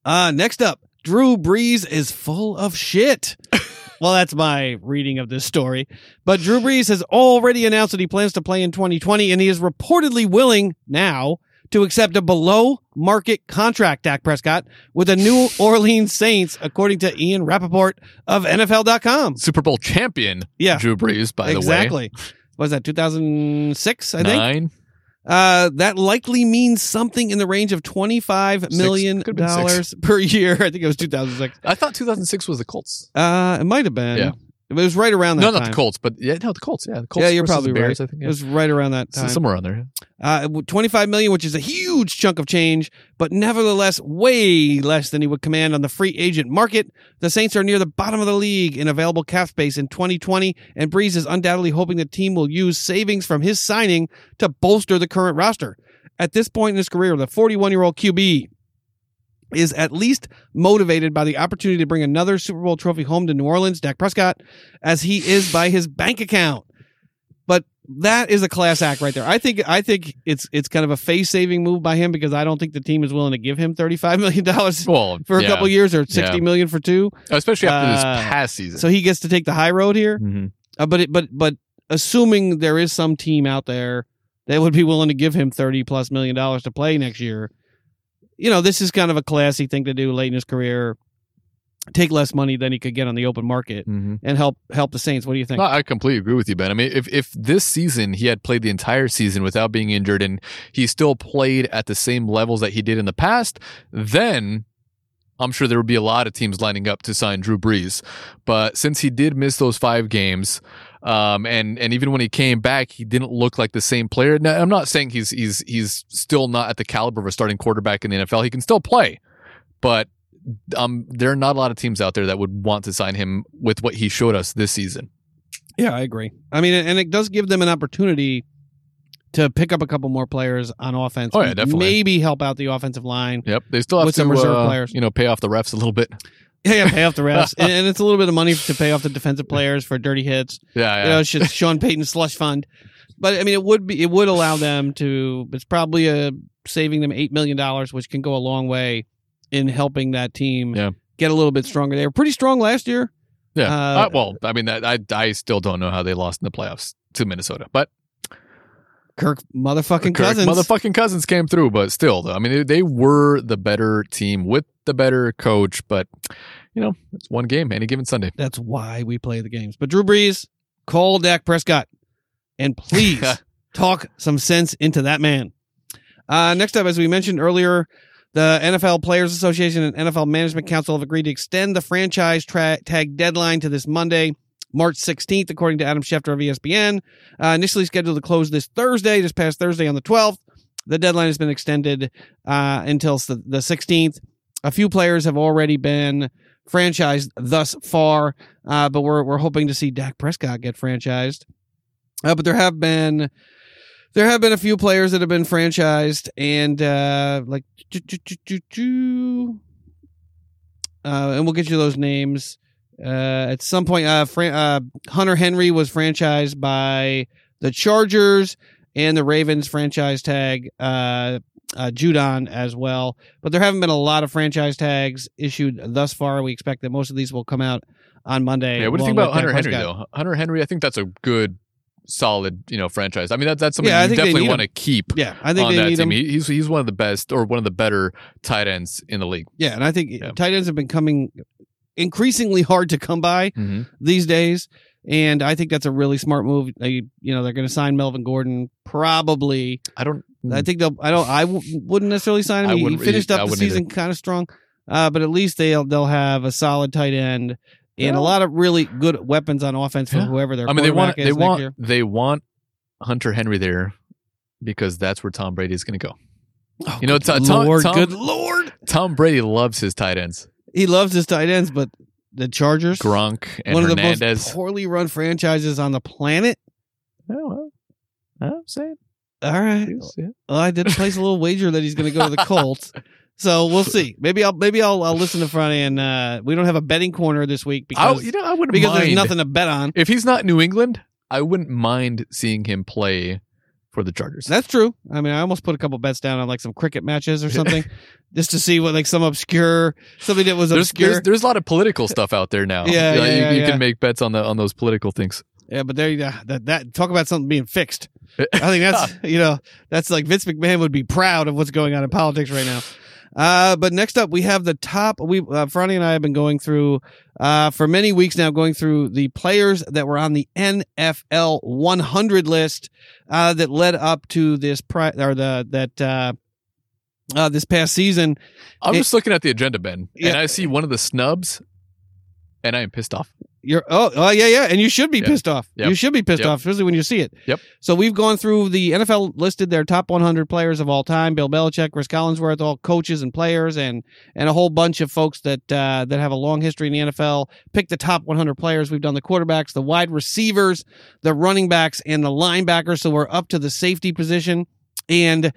Uh, next up, Drew Brees is full of shit. well, that's my reading of this story. But Drew Brees has already announced that he plans to play in 2020, and he is reportedly willing now to accept a below market contract, Dak Prescott, with the New Orleans Saints, according to Ian Rapoport of NFL.com. Super Bowl champion Yeah, Drew Brees, by the way. exactly. What was that, 2006, I think? Nine. Uh, that likely means something in the range of 25 Six. million six. dollars per year. I think it was 2006. I thought 2006 was the Colts. Uh, it might have been. Yeah. It was right around that No, time. not the Colts, but yeah, no, the Colts. Yeah, the Colts. Yeah, you're probably Bears, right. I think. It was right around that time. somewhere around there. Uh, 25 million, which is a huge chunk of change, but nevertheless way less than he would command on the free agent market. The Saints are near the bottom of the league in available cap space in 2020, and Brees is undoubtedly hoping the team will use savings from his signing to bolster the current roster. At this point in his career, the 41 year old QB is at least motivated by the opportunity to bring another Super Bowl trophy home to New Orleans, Dak Prescott, as he is by his bank account. But that is a class act right there. I think I think it's it's kind of a face saving move by him because I don't think the team is willing to give him thirty five million dollars Well, for a yeah. couple years or sixty Yeah. million for two. especially after this Uh, past season. So he gets to take the high road here. Mhm. Uh, but it, but but assuming there is some team out there that would be willing to give him thirty plus million dollars to play next year, you know, this is kind of a classy thing to do late in his career. Take less money than he could get on the open market Mhm. and help help the Saints. What do you think? No, I completely agree with you, Ben. I mean, if if this season he had played the entire season without being injured and he still played at the same levels that he did in the past, then I'm sure there would be a lot of teams lining up to sign Drew Brees. But since he did miss those five games, um, and and even when he came back, he didn't look like the same player. Now, I'm not saying he's he's he's still not at the caliber of a starting quarterback in the NFL. He can still play, but um, there are not a lot of teams out there that would want to sign him with what he showed us this season. Yeah, I agree. I mean, and it does give them an opportunity to pick up a couple more players on offense. Oh, yeah, definitely. Maybe help out the offensive line. Yep, they still have With to some reserve uh, players. you know pay off the refs a little bit. Yeah, yeah, pay off the refs, and, and it's a little bit of money to pay off the defensive players for dirty hits. Yeah, You yeah. know, should Sean Payton's slush fund. But I mean, it would be it would allow them to. It's probably a saving them eight million dollars, which can go a long way in helping that team Yeah. get a little bit stronger. They were pretty strong last year. yeah. uh, Uh, well, I mean, that, I I still don't know how they lost in the playoffs to Minnesota, but Kirk motherfucking Kirk Cousins. motherfucking Cousins came through. But still, though, I mean, they, they were the better team with the better coach. But you know, it's one game any given Sunday. That's why we play the games. But Drew Brees, call Dak Prescott, and please talk some sense into that man. Uh, next up, as we mentioned earlier, the NFL Players Association and NFL Management Council have agreed to extend the franchise tra- tag deadline to this Monday, March 16th, according to Adam Schefter of ESPN. Uh, initially scheduled to close this Thursday, this past Thursday on the 12th. The deadline has been extended uh, until the 16th. A few players have already been franchised thus far, uh, but we're we're hoping to see Dak Prescott get franchised. Uh, but there have been there have been a few players that have been franchised, and uh, like uh, and we'll get you those names uh, at some point. Uh, Fran- Hunter Henry was franchised by the Chargers, and the Ravens franchise tag uh, Judon as well. But there haven't been a lot of franchise tags issued thus far. We expect that most of these will come out on Monday. Yeah, what do you think about Hunter Henry though? Hunter Henry, I think that's a good, solid, you know, franchise. I mean, that, that's something Yeah, you definitely want to keep Yeah, I think on that team. He, he's he's one of the best or one of the better tight ends in the league. Yeah, and I think Yeah. tight ends have been coming increasingly hard to come by these days. And I think that's a really smart move. They, you know, they're going to sign Melvin Gordon probably. I don't. I think they'll. I don't. I w- wouldn't necessarily sign him. He, he finished up the season kind of strong, uh, but at least they'll they'll have a solid tight end and Yeah. a lot of really good weapons on offense for Yeah. whoever their I mean, they want they want year. they want Hunter Henry there because that's where Tom Brady is going to go. Oh, You know, Tom- Lord, Tom- good lord, Tom Brady loves his tight ends. he loves his tight ends, but the Chargers, Gronk and one of the Hernandez. most poorly run franchises on the planet. Oh, well, I'm saying. All right, Yeah. Well, I did place a little wager that he's going to go to the Colts. So we'll see. Maybe I'll maybe I'll, I'll listen to Friday and uh, we don't have a betting corner this week I, because you know, I wouldn't because mind. there's nothing to bet on. If he's not New England, I wouldn't mind seeing him play for the Chargers. That's true. I mean, I almost put a couple bets down on like some cricket matches or something, just to see what like some obscure something that was there's, obscure. there's there's a lot of political stuff out there now. Yeah, yeah, you, yeah, you yeah. can make bets on the on those political things. Yeah, but there you go. That that talk about something being fixed. I think that's you know that's like Vince McMahon would be proud of what's going on in politics right now. Uh, but next up we have the top. We uh, Franny and I have been going through uh, for many weeks now, going through the players that were on the NFL 100 list uh, that led up to this pri- or the that uh, uh, this past season. I'm It- just looking at the agenda, Ben, and I see one of the snubs, and I am pissed off. You're oh oh yeah yeah, and you should be Yeah. pissed off. Yep. You should be pissed Yep. off, especially when you see it. Yep. So we've gone through the NFL listed their top 100 players of all time: Bill Belichick, Chris Collinsworth, all coaches and players, and and a whole bunch of folks that uh, that have a long history in the NFL. Pick the top 100 players. We've done the quarterbacks, the wide receivers, the running backs, and the linebackers. So we're up to the safety position, and.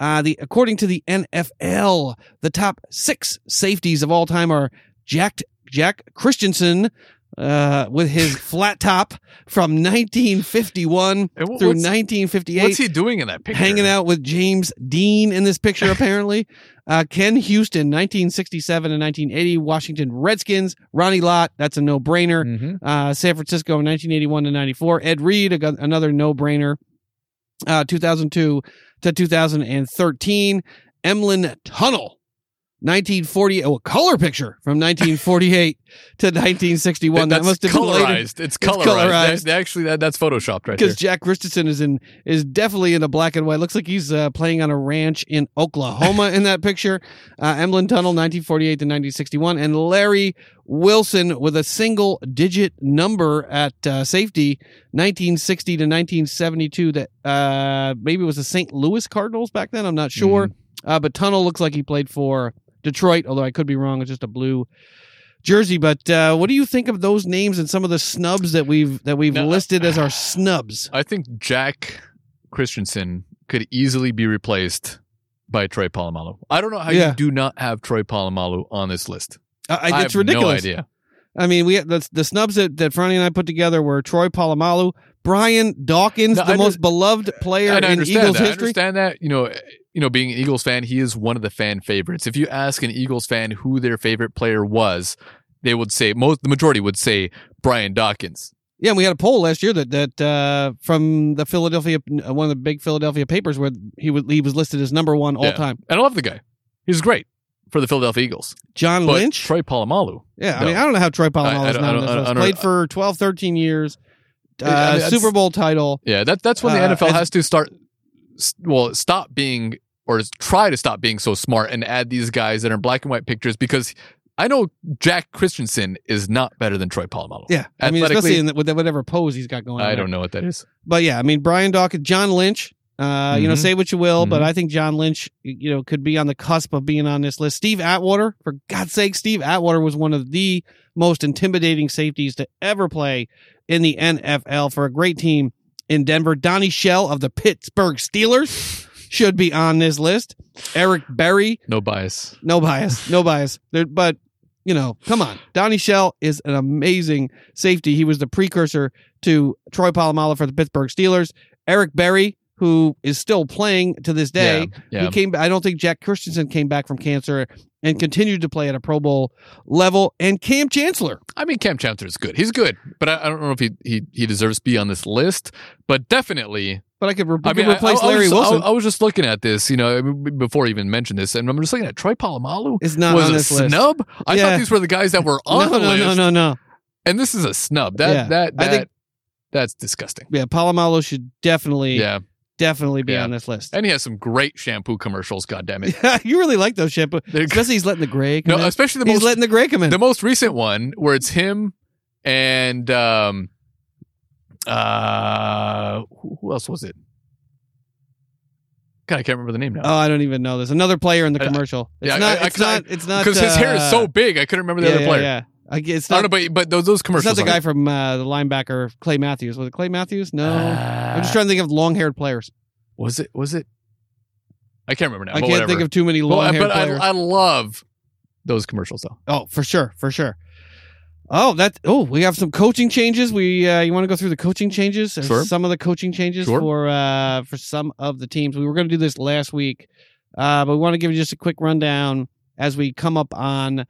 Uh, the according to the NFL, the top six safeties of all time are Jack Jack Christiansen, uh, with his flat top from 1951 And through 1958 what's he doing in that picture? hanging out with James Dean in this picture, apparently. uh, Ken Houston, 1967 and 1980, Washington Redskins. Ronnie Lott, that's a no brainer. Mhm. Uh, San Francisco, 1981 to 94. Ed Reed, another no brainer. Uh, 2002 to 2013. Emlen Tunnell. 1940, oh, a color picture from 1948 to 1961. That must have been later colorized. It's It's colorized. colorized. Actually, that, that's photoshopped right there. because Jack Christiansen is in is definitely in a black and white. Looks like he's uh, playing on a ranch in Oklahoma in that picture. Uh, Emlen Tunnell, 1948 to 1961, and Larry Wilson with a single digit number at uh, safety, 1960 to 1972. That uh, maybe was the St. Louis Cardinals back then. I'm not sure, uh, but Tunnell looks like he played for Detroit. Although I could be wrong. It's just a blue jersey. But uh, what do you think of those names and some of the snubs that we've that we've No, listed as our snubs? I think Jack Christiansen could easily be replaced by Troy Polamalu. I don't know how Yeah. you do not have Troy Polamalu on this list. I, I, I it's have ridiculous. No idea. I mean, we the, the snubs that that Franny and I put together were Troy Polamalu, Brian Dawkins, No, the I most beloved player in Eagles that. I history. understand that. You know, you know, being an Eagles fan, he is one of the fan favorites. If you ask an Eagles fan who their favorite player was, they would say most. The majority would say Brian Dawkins. Yeah, and we had a poll last year that that uh, from the Philadelphia, uh, one of the big Philadelphia papers, where he was he was listed as number one all Yeah. time. And I love the guy. He's great for the Philadelphia Eagles. John But Lynch. Troy Polamalu. yeah, I mean, I don't know how Troy Polamalu is don't- on this I list. don't- Played for 12, 13 years. Uh, I mean, Super Bowl title. Yeah, that that's when the Uh, NFL as- has to start. Well, stop being or try to stop being so smart and add these guys that are in black and white pictures because I know Jack Christiansen is not better than Troy Polamalu. Yeah, I mean, especially in the, with whatever pose he's got going. on I there. don't know what that is. But yeah, I mean Brian Dawkins, John Lynch. Uh, you know, Mhm. say what you will, but Mhm. I think John Lynch, you know, could be on the cusp of being on this list. Steve Atwater, for God's sake, Steve Atwater was one of the most intimidating safeties to ever play in the NFL for a great team in Denver. Donnie Shell of the Pittsburgh Steelers should be on this list. Eric Berry, No bias. no bias, no bias. There, but you know, come on, Donnie Shell is an amazing safety. He was the precursor to Troy Polamalu for the Pittsburgh Steelers. Eric Berry, who is still playing to this day. Yeah, He came. I don't think Jack Christiansen came back from cancer and continued to play at a Pro Bowl level. And Kam Chancellor, I mean, Kam Chancellor is good. He's good, but I, I don't know if he, he he deserves to be on this list. But definitely, but I could, re- I mean, replace I, Larry was, Wilson. I, was just looking at this, you know, before I even mentioned this, and I'm just looking at Troy Polamalu. is not was on a this list. snub. I Yeah. thought these were the guys that were on no, the no, list, no, no, no. No. And this is a snub. That Yeah. that I that think- that's disgusting. Yeah, Polamalu should definitely, Yeah, definitely be Yeah. on this list. and he has some great shampoo commercials. God damn it! you really like those shampoo, especially he's letting the gray come no, in. especially the he's most letting the gray come in. the most recent one where it's him and um uh who else was it? God, I can't remember the name now. oh, I don't even know this. Another player in the commercial. It's yeah, not. I- I- it's not. It's not Because his hair is uh, so big, I couldn't remember the yeah, other yeah, player. Yeah, I, it's I not. don't know, but but those those It's commercials. not the guy from uh, the linebacker Clay Matthews. Was it Clay Matthews? No. I'm just Uh, trying to think of long-haired players. Was it? Was it? I can't remember now. I can't whatever. think of too many long-haired but I, players. I love those commercials though. oh, for sure, for sure. Oh, that. Oh, we have some coaching changes. We uh, you want to go through the coaching changes? Sure. Some of the coaching changes Sure. for uh for some of the teams. We were going to do this last week, uh, but we want to give you just a quick rundown as we come up on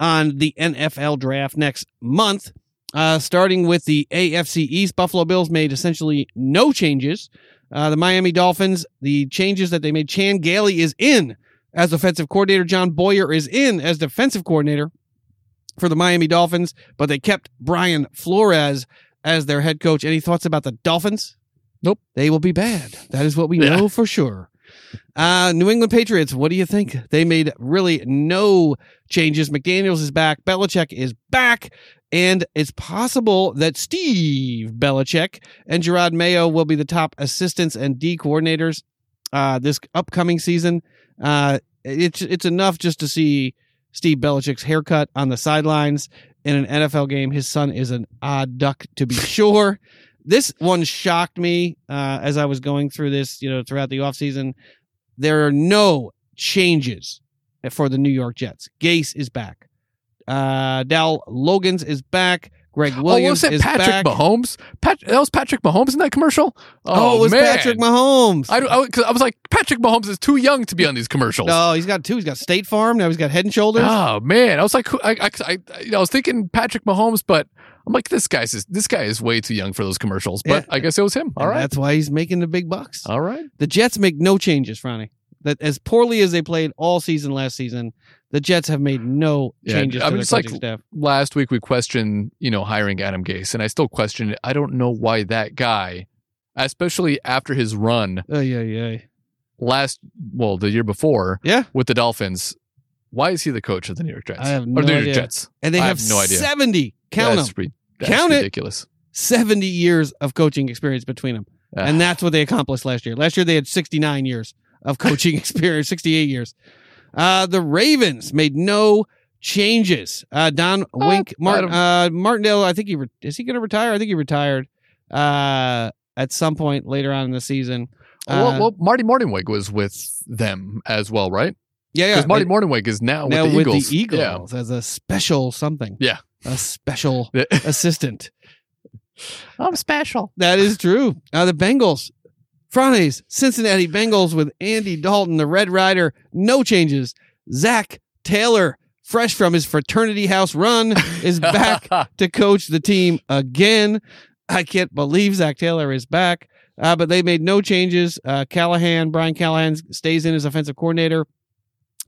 on the NFL draft next month. Uh, starting with the AFC East, Buffalo Bills made essentially no changes. Uh, the Miami Dolphins, the changes that they made, Chan Gailey is in as offensive coordinator. John Boyer is in as defensive coordinator for the Miami Dolphins, but they kept Brian Flores as their head coach. Any thoughts about the Dolphins? Nope. They will be bad. That is what we Yeah. know for sure. Uh, New England Patriots, what do you think? They made really no changes. McDaniels is back. Belichick is back. And it's possible that Steve Belichick and Jerod Mayo will be the top assistants and D coordinators uh, this upcoming season. Uh, it's it's enough just to see Steve Belichick's haircut on the sidelines in an NFL game. His son is an odd duck to be sure. This one shocked me uh, as I was going through this, you know, throughout the offseason. There are no changes for the New York Jets. Gase is back. Uh, Dowell Loggains is back. Greg oh, Williams oh, Williams was it Patrick back. Mahomes? Pat, that was Patrick Mahomes in that commercial. Oh, oh it was man. Patrick Mahomes. I, I, I was like, Patrick Mahomes is too young to be on these commercials. no, he's got two. He's got State Farm. Now he's got Head and Shoulders. Oh man, I was like, I, I, I, you know, I was thinking Patrick Mahomes, but I'm like, this guy's is, this guy is way too young for those commercials. But Yeah. I guess it was him. All And right, That's why he's making the big bucks. all right. The Jets make no changes, Ronnie. That as poorly as they played all season last season, the Jets have made no Yeah, changes I to mean, their it's like- staff. Last week we questioned, you know, hiring Adam Gase, and I still question it. I don't know why that guy, especially after his run Oh yeah, yeah. last, well, the year before Yeah. with the Dolphins, why is he the coach of the New York Jets? I have or no the New York idea. Jets. And they I have, have no idea. seventy. Count that's them. that's Count it. ridiculous. Seventy years of coaching experience between them, Ah. and that's what they accomplished last year. Last year they had sixty-nine years of coaching experience, sixty-eight years. Uh, the Ravens made no changes. Uh, Don Wink, Martin, uh, Martindale. I think he re- is he going to retire? I think he retired uh, at some point later on in the season. Uh, well, well, Marty Mornhinweg was with them as well, right? yeah, yeah. Because Marty they- Mornhinweg is now, now with the with Eagles. the Eagles as a special something. Yeah. a special assistant. I'm special. That is true. Uh, the Bengals, Franes, Cincinnati Bengals with Andy Dalton, the Red Rider, no changes. Zac Taylor, fresh from his fraternity house run, is back to coach the team again. I can't believe Zac Taylor is back. Uh, but they made no changes. Uh, Callahan, Brian Callahan stays in as offensive coordinator.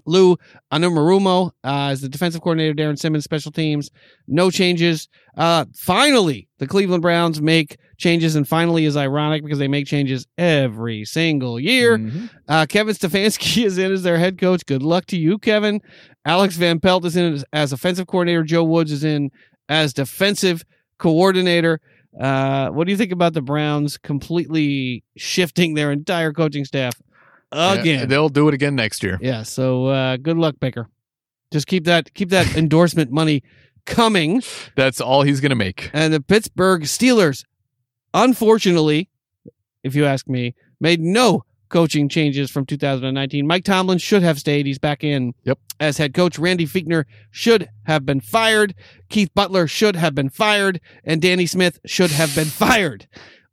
Lou Anarumo uh, is the defensive coordinator. Darrin Simmons, special teams. No changes. Uh, finally, the Cleveland Browns make changes, and finally is ironic because they make changes every single year. Mhm. Uh, Kevin Stefanski is in as their head coach. Good luck to you, Kevin. Alex Van Pelt is in as, as offensive coordinator. Joe Woods is in as defensive coordinator. Uh, what do you think about the Browns completely shifting their entire coaching staff Yeah, again? they'll do it again next year. Yeah. So uh, good luck, Baker. Just keep that keep that endorsement money coming. That's all he's going to make. And the Pittsburgh Steelers, unfortunately, if you ask me, made no coaching changes from 2019. Mike Tomlin should have stayed. He's back in Yep. as head coach. Randy Fichtner should have been fired. Keith Butler should have been fired. And Danny Smith should have been fired.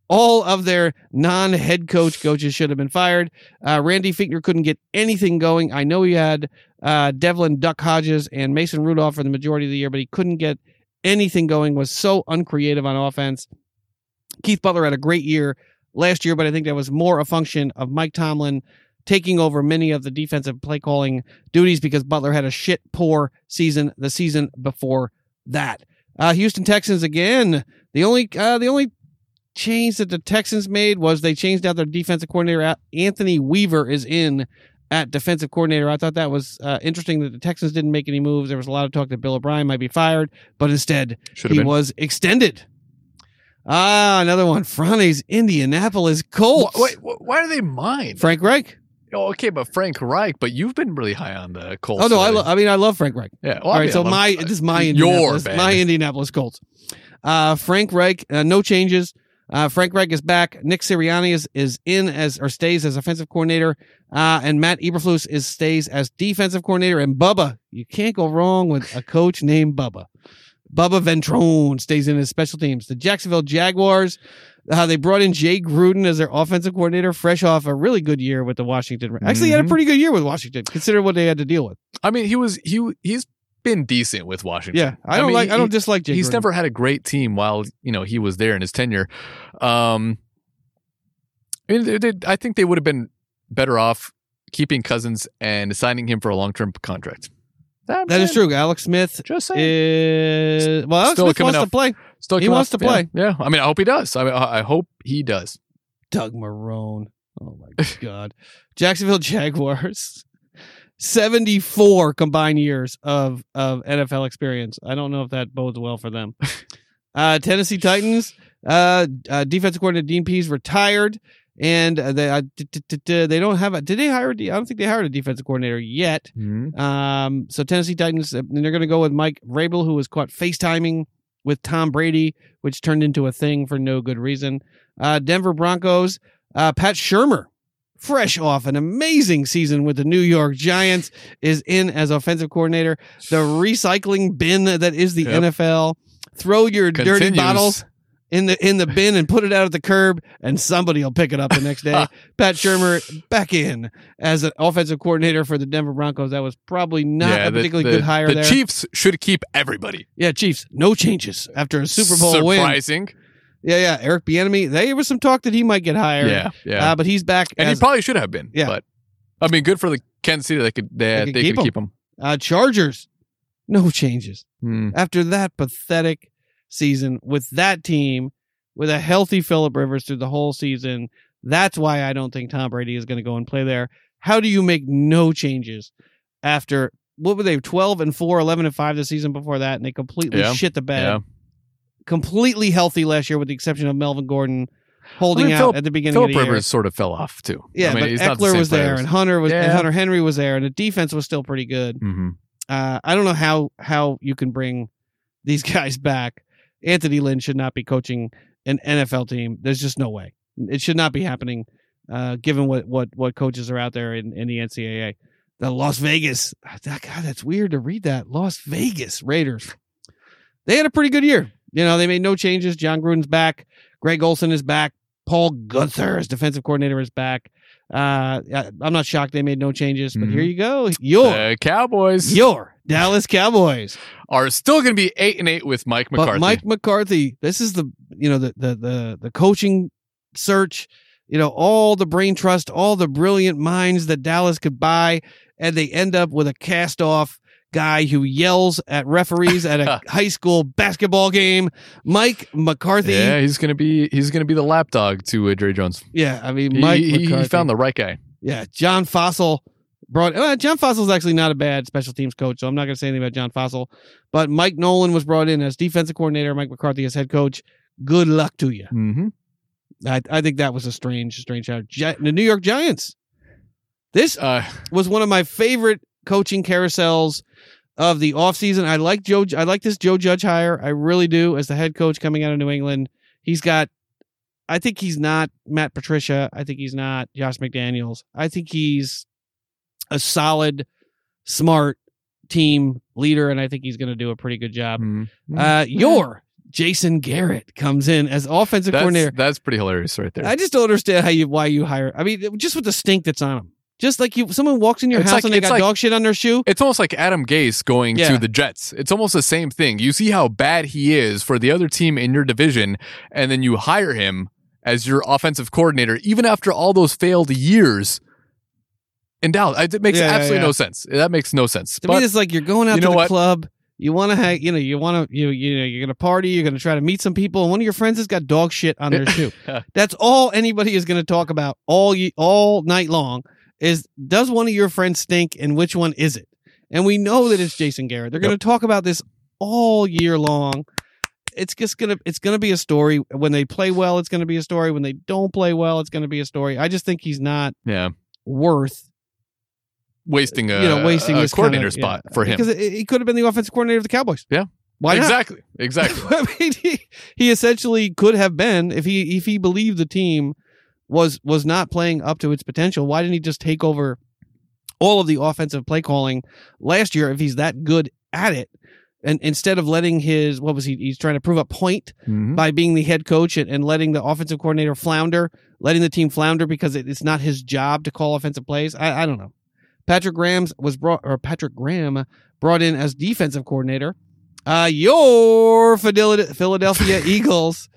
All of their non-head coach coaches should have been fired. Uh, Randy Fichtner couldn't get anything going. I know he had uh, Devlin Duck Hodges and Mason Rudolph for the majority of the year, but he couldn't get anything going. Was so uncreative on offense. Keith Butler had a great year last year, but I think that was more a function of Mike Tomlin taking over many of the defensive play calling duties because Butler had a shit poor season the season before that. Uh, Houston Texans again. The only uh, the only change that the Texans made was they changed out their defensive coordinator. Anthony Weaver is in at defensive coordinator. I thought that was uh, interesting that the Texans didn't make any moves. There was a lot of talk that Bill O'Brien might be fired, but instead Should have he been. was extended. Ah, another one. Fronte's Indianapolis Colts. Wh- Wait, why are they mine? Frank Reich. Oh, okay, but Frank Reich, but you've been really high on the Colts. Oh no, I, lo- I mean I love Frank Reich. yeah. All Well, I right, mean, so I'm- my this is my your Indianapolis, my Indianapolis Colts. Uh, Frank Reich, uh, no changes. Uh, Frank Reich is back. Nick Sirianni is, is in as or stays as offensive coordinator. Uh, and Matt Eberflus is stays as defensive coordinator. And Bubba, you can't go wrong with a coach named Bubba. Bubba Ventrone stays in as special teams. The Jacksonville Jaguars, uh, they brought in Jay Gruden as their offensive coordinator, fresh off a really good year with the Washington. Actually, he had a Mhm. pretty good year with Washington. considering what they had to deal with. I mean, he was he he's been decent with Washington. Yeah, I don't mean, like. I don't dislike Jay. he's Gruden. never had a great team while you know he was there in his tenure. Um, I mean, they, they, I think they would have been better off keeping Cousins and signing him for a long term contract. That is true. Alex Smith Just saying. is well. Alex Still Smith coming wants to play. Still he wants off- to play. Yeah, yeah. I mean, I hope he does. I, mean, I I hope he does. Doug Marrone. Oh my god. Jacksonville Jaguars. 74 combined years of of NFL experience. I don't know if that bodes well for them. Uh, Tennessee Titans. Uh, uh, defensive coordinator Dean Pees retired, and uh, they uh, d- d- d- d- they don't have a. Did they hire? a I don't think they hired a defensive coordinator yet. Um, so Tennessee Titans, uh, and they're going to go with Mike Vrabel, who was caught FaceTiming with Tom Brady, which turned into a thing for no good reason. Uh, Denver Broncos, uh, Pat Shurmur, fresh off an amazing season with the New York Giants, is in as offensive coordinator. The recycling bin that is the Yep. NFL. Throw your dirty bottles in the in the bin and put it out at the curb, and somebody will pick it up the next day. Pat Shurmur back in as an offensive coordinator for the Denver Broncos. That was probably not yeah, a particularly the, good hire The there. Chiefs should keep everybody. yeah, Chiefs, no changes after a Super Bowl win. Surprising. Yeah, yeah. Eric Bieniemy. There was some talk that he might get hired. Yeah, yeah. Uh, but he's back. and as, he probably should have been. Yeah. But I mean, good for the Kansas City. They could they, They they, could could keep keep, him. him. uh, Chargers. No changes Hmm. after that pathetic season with that team with a healthy Philip Rivers through the whole season. That's why I don't think Tom Brady is going to go and play there. How do you make no changes after what were they 12 and 4 11 and 5 the season before that and they completely Yeah. shit the bed Yeah. Completely healthy last year with the exception of Melvin Gordon holding I mean, out Philip- at the beginning Philip of the year. Rivers sort of fell off too. Yeah, I mean, but he's not the Ekeler same was there, players. and Hunter was, and Hunter Henry was there, and the defense was still pretty good. Mhm. Uh, I don't know how how you can bring these guys back. Anthony Lynn should not be coaching an NFL team. There's just no way. It should not be happening, uh, given what what what coaches are out there in, in the NCAA. The Las Vegas, that, God, that's weird to read that. Las Vegas Raiders. They had a pretty good year. You know, they made no changes. Jon Gruden's back. Greg Olson is back. Paul Guenther as defensive coordinator is back. Uh, I'm not shocked they made no changes, but Mhm. here you go. Your The Cowboys your Dallas Cowboys. are still going to be eight and eight with Mike McCarthy. But Mike McCarthy, this is the you know the the the the coaching search, you know, all the brain trust, all the brilliant minds that Dallas could buy, and they end up with a cast off guy who yells at referees at a high school basketball game. Mike McCarthy. yeah, he's going to be he's to be the lapdog to uh, Dre Jones. Yeah, I mean Mike he, he found the right guy. Yeah, John Fassel brought. Uh, John Fassel's actually not a bad special teams coach, so I'm not going to say anything about John Fossil. But Mike Nolan was brought in as defensive coordinator. Mike McCarthy as head coach. Good luck to you. Mm-hmm. I, I think that was a strange, strange shout. Gi- the New York Giants. This Uh, was one of my favorite coaching carousels of the offseason. I like Joe. I like this Joe Judge hire. I really do as the head coach coming out of New England. He's got. I think he's not Matt Patricia. I think he's not Josh McDaniels. I think he's a solid, smart team leader, and I think he's going to do a pretty good job. mhm. Uh, your Jason Garrett comes in as offensive That's, coordinator. that's pretty hilarious right there. I just don't understand how you why you hire. I mean, just with the stink that's on him. Just like you, someone walks in your It's house like- and they got like- dog shit on their shoe. It's almost like Adam Gase going Yeah. to the Jets. It's almost the same thing. You see how bad he is for the other team in your division, and then you hire him as your offensive coordinator, even after all those failed years in Dallas. It makes Yeah, absolutely yeah. no sense. That makes no sense. To But me, it's like you're going out you to know the what? club. You want to have, you know, you want to, you, you know, you're going to party. You're going to try to meet some people, and one of your friends has got dog shit on their shoe. That's all anybody is going to talk about all ye- all night long. Is does one of your friends stink, and which one is it? And we know that it's Jason Garrett. They're going to talk about this all year long. It's just gonna it's gonna be a story. When they play well, it's gonna be a story. When they don't play well, it's gonna be a story. I just think he's not yeah, worth wasting a, you know wasting a coordinator kinda- spot yeah. for him. because he could have been the offensive coordinator of the Cowboys. Yeah. why not? exactly, exactly. I mean, he, he essentially could have been if he if he believed the team was was not playing up to its potential. Why didn't he just take over all of the offensive play calling last year if he's that good at it? And instead of letting his what was he? He's trying to prove a point Mhm. by being the head coach and, and letting the offensive coordinator flounder, letting the team flounder because it, it's not his job to call offensive plays. I, I don't know. Patrick Graham's was brought or Patrick Graham brought in as defensive coordinator. Uh, your Philadelphia Eagles,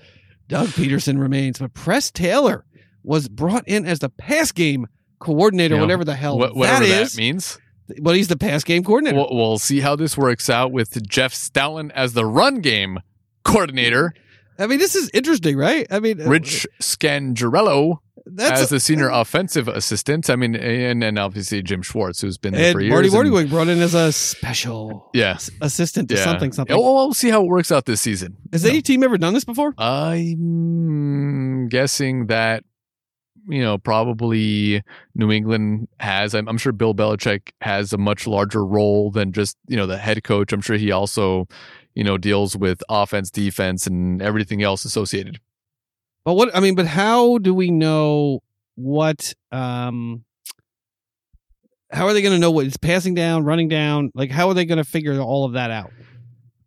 Doug Pederson remains, but Press Taylor was brought in as the pass game coordinator, whatever the hell Wha- whatever that that, is. means. but he's the pass game coordinator. We'll, we'll see how this works out with Jeff Stoutland as the run game coordinator. I mean, this is interesting, right? I mean, uh, Rich Scangarello that's as the senior offensive assistant. I mean, and, and obviously Jim Schwartz, who's been there for years. Marty Mornhinweg brought in as a special yeah, assistant to yeah. something something. Oh, we'll see how it works out this season. Has any team ever done this before? I'm guessing that you know probably New England has. I'm, I'm sure Bill Belichick has a much larger role than just you know the head coach. I'm sure he also you know deals with offense, defense, and everything else associated. But what I mean, but how do we know what? um How are they going to know what is passing down, running down? Like, how are they going to figure all of that out?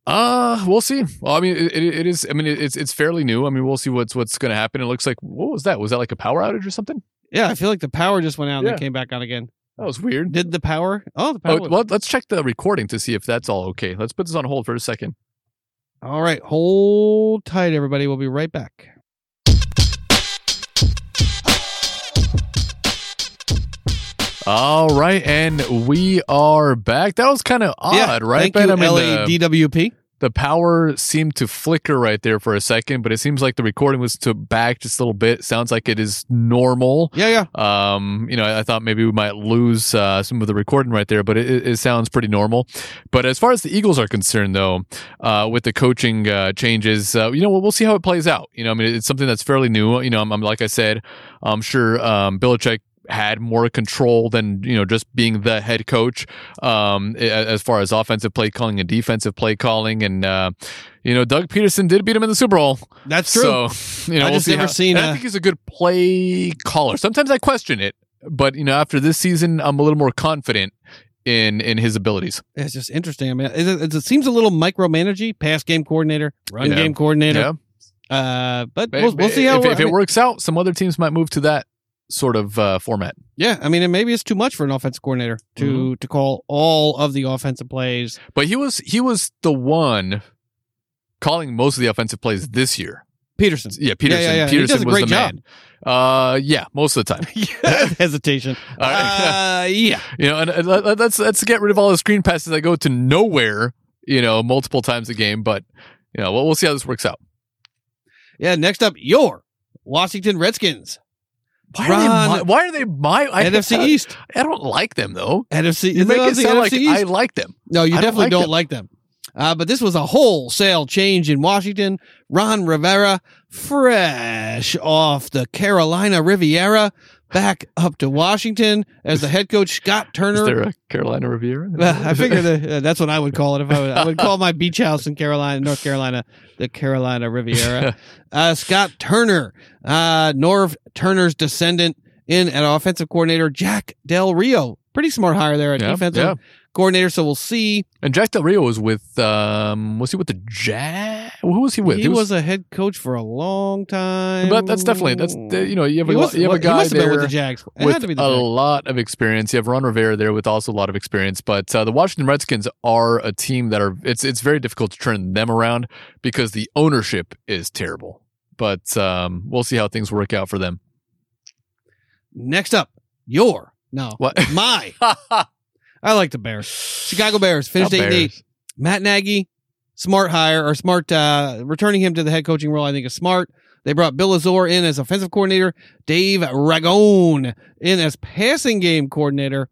Uh, we'll see. Well, I mean, it, it, is. I mean, it's it's fairly new. I mean, we'll see what's what's going to happen. It looks like what was that? Was that like a power outage or something? Yeah, I feel like the power just went out and Yeah. then came back on again. That was weird. Did the power? Oh, the power. Oh, well, let's check the recording to see if that's all okay. Let's put this on hold for a second. All right, hold tight, everybody. We'll be right back. All right, and we are back. That was kind of odd, yeah, right? Thank Ben? you, I mean, the, LADWP. the power seemed to flicker right there for a second, but it seems like the recording was to back just a little bit. Sounds like it is normal. Yeah, yeah. Um, you know, I thought maybe we might lose uh, some of the recording right there, but it, it, it sounds pretty normal. But as far as the Eagles are concerned, though, uh, with the coaching uh, changes, uh, you know, we'll, we'll see how it plays out. You know, I mean, it's something that's fairly new. You know, I'm, I'm like I said, I'm sure um, Belichick had more control than you know just being the head coach um as far as offensive play calling and defensive play calling and uh you know Doug Pederson did beat him in the Super Bowl That's true. so you know I we'll just never how- seen and I a- think he's a good play caller sometimes I question it but you know after this season I'm a little more confident in in his abilities it's just interesting. I mean, it, it seems a little micromanagey. Pass game coordinator, run Yeah. game coordinator. yeah Uh, but we'll, we'll see how if, it- if I it mean, works out some other teams might move to that sort of uh, format Yeah, I mean, and maybe it's too much for an offensive coordinator to Mm-hmm. to call all of the offensive plays. But he was he was the one calling most of the offensive plays this year. Pederson, Yeah, Pederson. yeah, yeah. He Pederson was the job. man. Uh, yeah, most of the time. hesitation. Right. Uh, yeah, you know, and, and let- let's let's get rid of all the screen passes that go to nowhere. You know, multiple times a game. But you know, we'll, we'll see how this works out. yeah. Next up, your Washington Redskins, Why Ron- are they my? Why are they my I, NFC East, I don't like them though. NFC. You make it sound like East. I like them. No, you I don't definitely like don't them. like them. Uh, but this was a wholesale change in Washington. Ron Rivera, fresh off the Carolina Riviera, back up to Washington as the head coach. Scott Turner. Is there a Carolina Riviera? I figure that, uh, that's what I would call it if I would. I would call my beach house in Carolina, North Carolina, the Carolina Riviera. Uh, Scott Turner, uh, Norv Turner's descendant, in at offensive coordinator Jack Del Rio. Pretty smart hire there at Yeah, defensive yeah. Coordinator. So we'll see. And Jack Del Rio was with, um, was he with the Jazz? Who was he with? he was, a head coach for a long time. But that's definitely that's you know you have a was- you have a guy must have been there with the Jags. It with had to be the a lot of experience. You have Ron Rivera there with also a lot of experience. But uh, the Washington Redskins are a team that are it's it's very difficult to turn them around because the ownership is terrible. But um, we'll see how things work out for them. Next up, your no, What? my. I like the Bears. Chicago Bears finished eight and eight. Matt Nagy, smart hire or smart uh, returning him to the head coaching role. I think is smart. They brought Bill Lazor in as offensive coordinator, Dave Ragone in as passing game coordinator.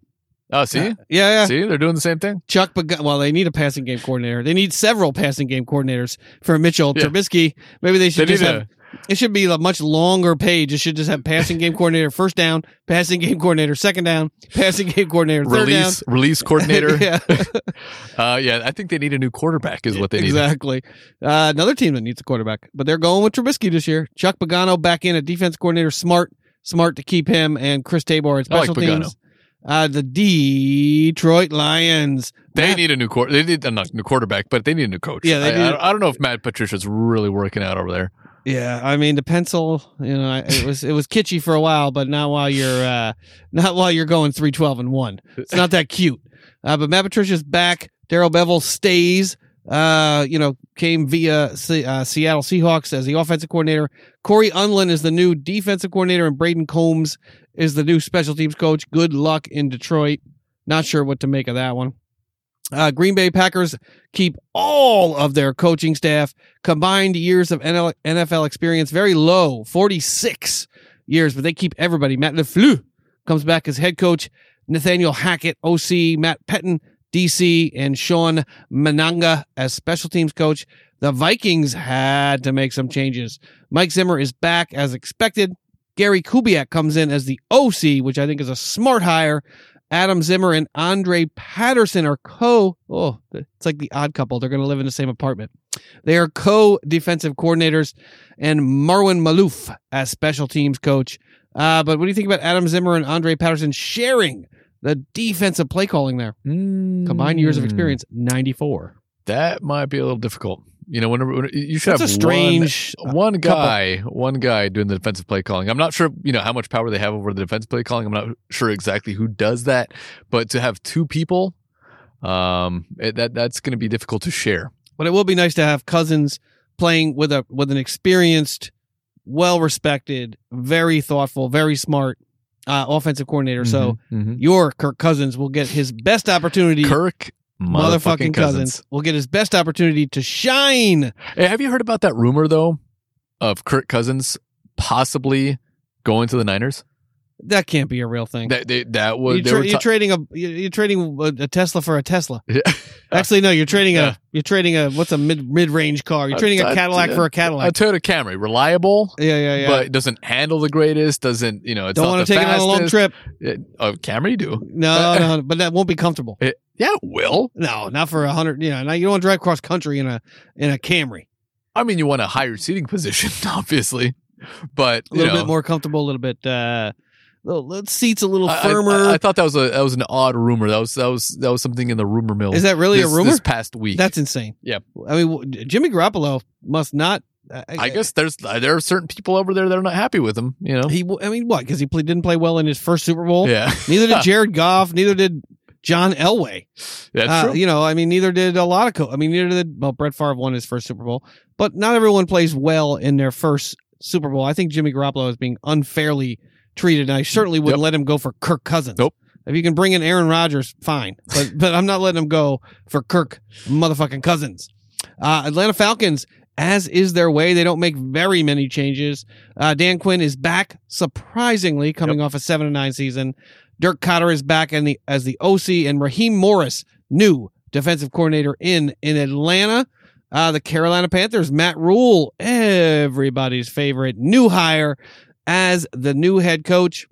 Oh, see, Uh, yeah, yeah. see, they're doing the same thing. Chuck, Pag- well, they need a passing game coordinator. They need several passing game coordinators for Mitchell Yeah. Trubisky. Maybe they They should need just have. a It should be a much longer page. It should just have passing game coordinator first down, passing game coordinator second down, passing game coordinator third release release coordinator. yeah, uh, yeah, I think they need a new quarterback. Is what they need. exactly. Uh, another team that needs a quarterback, but they're going with Trubisky this year. Chuck Pagano back in at defense coordinator. Smart, smart to keep him and Chris Tabor at I like special teams. Uh, the Detroit Lions. They Matt- need a new quarter. They need uh, not new quarterback, but they need a new coach. Yeah, I, I don't know if Matt Patricia's really working out over there. Yeah, I mean the pencil, you know, it was it was kitschy for a while, but not while you're uh not while you're going three twelve and one. It's not that cute. Uh, but Matt Patricia's back. Darrell Bevell stays. Uh, you know, came via Se- uh, Seattle Seahawks as the offensive coordinator. Cory Undlin is the new defensive coordinator, and Brayden Coombs is the new special teams coach. Good luck in Detroit. Not sure what to make of that one. Uh, Green Bay Packers keep all of their coaching staff combined years of NFL experience very low, 46 years, but they keep everybody. Matt LaFleur comes back as head coach. Nathaniel Hackett, OC, Matt Pettine, DC, and Shawn Mennenga as special teams coach. The Vikings had to make some changes. Mike Zimmer is back as expected. Gary Kubiak comes in as the OC, which I think is a smart hire. Adam Zimmer and Andre Patterson are co. Oh, it's like the odd couple. They're going to live in the same apartment. They are co defensive coordinators, and Marwan Maalouf as special teams coach. Uh, but what do you think about Adam Zimmer and Andre Patterson sharing the defensive play calling there? Combined years of Mm, experience, 94. That might be a little difficult. You know, whenever when- you should That's a strange. one, one couple. guy, one guy doing the defensive play calling. I'm not sure, you know, how much power they have over the defensive play calling. I'm not sure exactly who does that, but to have two people, um, it, that that's going to be difficult to share. But it will be nice to have Cousins playing with a with an experienced, well respected, very thoughtful, very smart uh, offensive coordinator. So Mhm, your Kirk Cousins will get his best opportunity. Kirk motherfucking Cousins. will get his best opportunity to shine. Hey, have you heard about that rumor though of Kirk Cousins possibly going to the Niners? That can't be a real thing. That they, that was you tra- were you're trading a you're trading a, a Tesla for a Tesla. Yeah. Actually, no, you're trading Yeah. a you're trading a what's a mid mid range car. You're trading a a- Cadillac a- for a Cadillac. a. Toyota Camry, reliable, yeah, yeah, yeah. but doesn't handle the greatest. Doesn't you know? It's Don't want to take it on a long trip. It, oh, Camry, you do. No, no, but that won't be comfortable. It, yeah, it will. No, not for a hundred. You know, now you don't want to drive cross country in a in a Camry. I mean, you want a higher seating position, obviously, but A little know, bit more comfortable, a little bit. uh little, little seats a little I- I- firmer. I, I thought that was a that was an odd rumor. That was that was that was something in the rumor mill. Is that really this, a rumor? This past week, That's insane. Yeah. I mean, Jimmy Garoppolo must not. I, I guess there's there are certain people over there that are not happy with him. You know, he. I mean, what? Because he play, didn't play well in his first Super Bowl. yeah, Neither did Jared Goff. Neither did John Elway. that's Uh, true. You know, I mean, neither did a lot of. Co- I mean, neither did. Well, Brett Favre won his first Super Bowl, but not everyone plays well in their first Super Bowl. I think Jimmy Garoppolo is being unfairly treated, and I certainly wouldn't Yep. let him go for Kirk Cousins. Nope. If you can bring in Aaron Rodgers, fine, but but I'm not letting him go for Kirk motherfucking Cousins. Uh, Atlanta Falcons, as is their way, they don't make very many changes. Uh, Dan Quinn is back, surprisingly, coming off a seven and nine season. Dirk Koetter is back the, as the OC, and Raheem Morris, new defensive coordinator in in Atlanta. Uh, the Carolina Panthers, Matt Rhule, everybody's favorite new hire as the new head coach.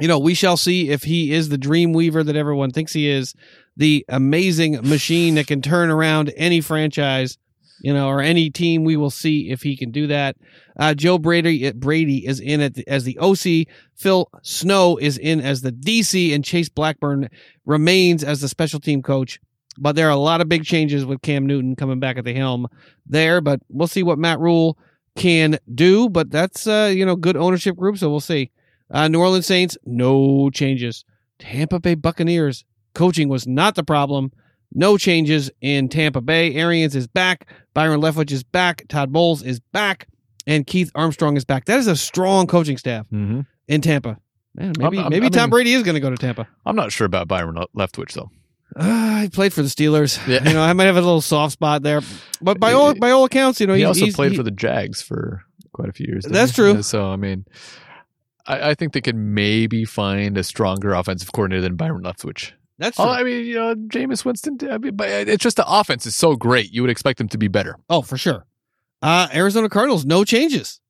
You know, we shall see if he is the dream weaver that everyone thinks he is, the amazing machine that can turn around any franchise. You know, or any team. We will see if he can do that. Uh, Joe Brady Brady is in the, as the OC. Phil Snow is in as the DC, and Chase Blackburn remains as the special team coach. But there are a lot of big changes with Cam Newton coming back at the helm there. But we'll see what Matt Rhule can do. But that's uh, you know good ownership group, so we'll see. Uh, New Orleans Saints, no changes. Tampa Bay Buccaneers, coaching was not the problem. No changes in Tampa Bay. Arians is back. Byron Leftwich is back. Todd Bowles is back. And Keith Armstrong is back. That is a strong coaching staff Mm-hmm. in Tampa. Man, maybe I'm- I'm- maybe I Tom mean- Brady is going to go to Tampa. I'm not sure about Byron Leftwich though. Uh, he played for the Steelers. Yeah. You know, I might have a little soft spot there, but by all by all accounts, you know, he also played he- for the Jags for quite a few years. That's he? true. So I mean, I, I think they could maybe find a stronger offensive coordinator than Byron Leftwich. That's true. Oh, I mean, you know, Jameis Winston. I mean, but it's just the offense is so great. You would expect them to be better. Oh, for sure. Uh, Arizona Cardinals, no changes.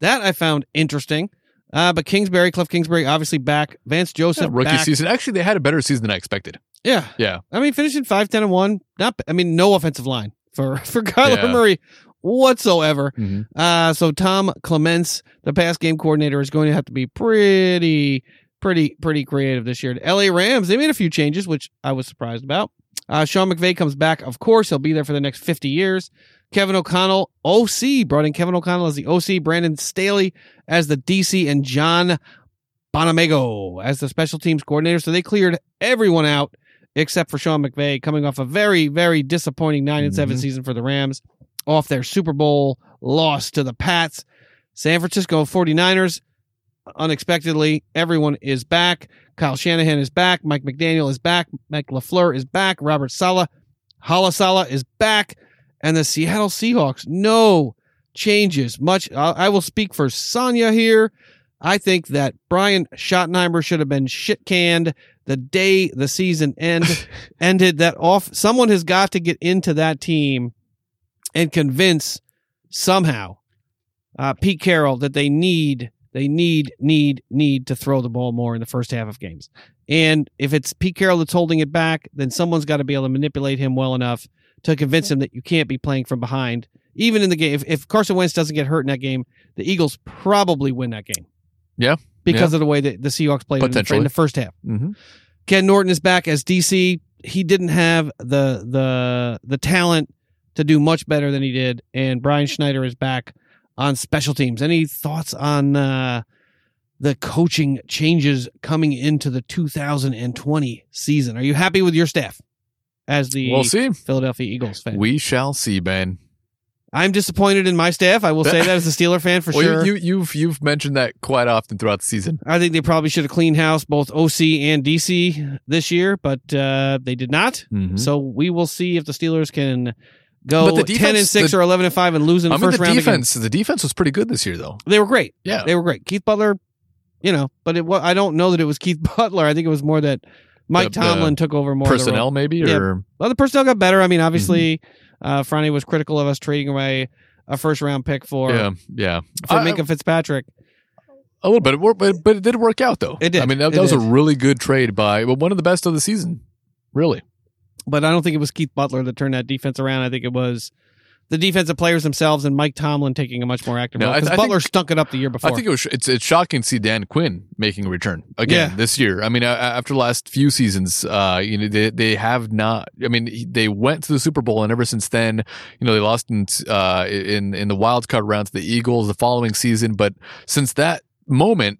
That I found interesting. Uh, but Kingsbury, Cliff Kingsbury, obviously back. Vance Joseph, Yeah, rookie back. season. Actually, they had a better season than I expected. Yeah, Yeah. I mean, finishing five, ten, and one. Not. I mean, no offensive line for for Kyler Yeah. Murray whatsoever. Mhm. Uh, so Tom Clements, the pass game coordinator, is going to have to be pretty, pretty, pretty creative this year. The LA Rams, they made a few changes, which I was surprised about. Uh, Sean McVay comes back, of course. He'll be there for the next 50 years. Kevin O'Connell, OC, brought in Kevin O'Connell as the OC, Brandon Staley as the DC, and John Bonamego as the special teams coordinator. So they cleared everyone out except for Sean McVay, coming off a very, very disappointing 9 and 7 Mhm. season for the Rams, off their Super Bowl loss to the Pats. San Francisco 49ers, unexpectedly, everyone is back. Kyle Shanahan is back. Mike McDaniel is back. Mike LaFleur is back. Robert Saleh, Hala Saleh is back. And the Seattle Seahawks, no changes. Much. I I will speak for Sonya here. I think that Brian Schottenheimer should have been shit canned the day the season end ended. That off. Someone has got to get into that team and convince somehow uh, Pete Carroll that they need they need need need to throw the ball more in the first half of games. And if it's Pete Carroll that's holding it back, then someone's got to be able to manipulate him well enough to convince him that you can't be playing from behind. Even in the game, if, if Carson Wentz doesn't get hurt in that game, the Eagles probably win that game. Yeah. because of the way that the Seahawks played in the, in the first half. hmm Ken Norton is back as DC. He didn't have the the the talent to do much better than he did, and Brian Schneider is back on special teams. Any thoughts on uh, the coaching changes coming into the 2020 season? Are you happy with your staff as the We'll see. Philadelphia Eagles fan? We shall see, Ben. I'm disappointed in my staff. I will say that as a Steeler fan for well, sure. you, you, you've you've mentioned that quite often throughout the season. I think they probably should have cleaned house both OC and DC this year, but uh, they did not. Mhm. So we will see if the Steelers can go But the defense- and six the- or eleven and five and lose in the I mean, first the round. again. defense. The defense was pretty good this year, though. They were great. Yeah. They were great. Keith Butler, you know, but it. I don't know that it was Keith Butler. I think it was more that Mike The- Tomlin took over more of the role. Personnel, maybe, Yeah. or Well, the personnel got better. I mean, obviously, Mm-hmm. uh, Friday was critical of us trading away a first round pick for yeah, yeah, for I- Minkah Fitzpatrick. a little bit, It but but it did work out though. It did. I mean, that, that was a really good trade by well, one of the best of the season, really. But I don't think it was Keith Butler that turned that defense around. I think it was the defensive players themselves and Mike Tomlin taking a much more active No, role because Butler think- stunk it up the year before. I think it was it's it's shocking to see Dan Quinn making a return again Yeah. this year. I mean, after the last few seasons, uh, you know, they they have not. I mean, they went to the Super Bowl, and ever since then, you know, they lost in uh in in the wild card round to the Eagles the following season. But since that moment,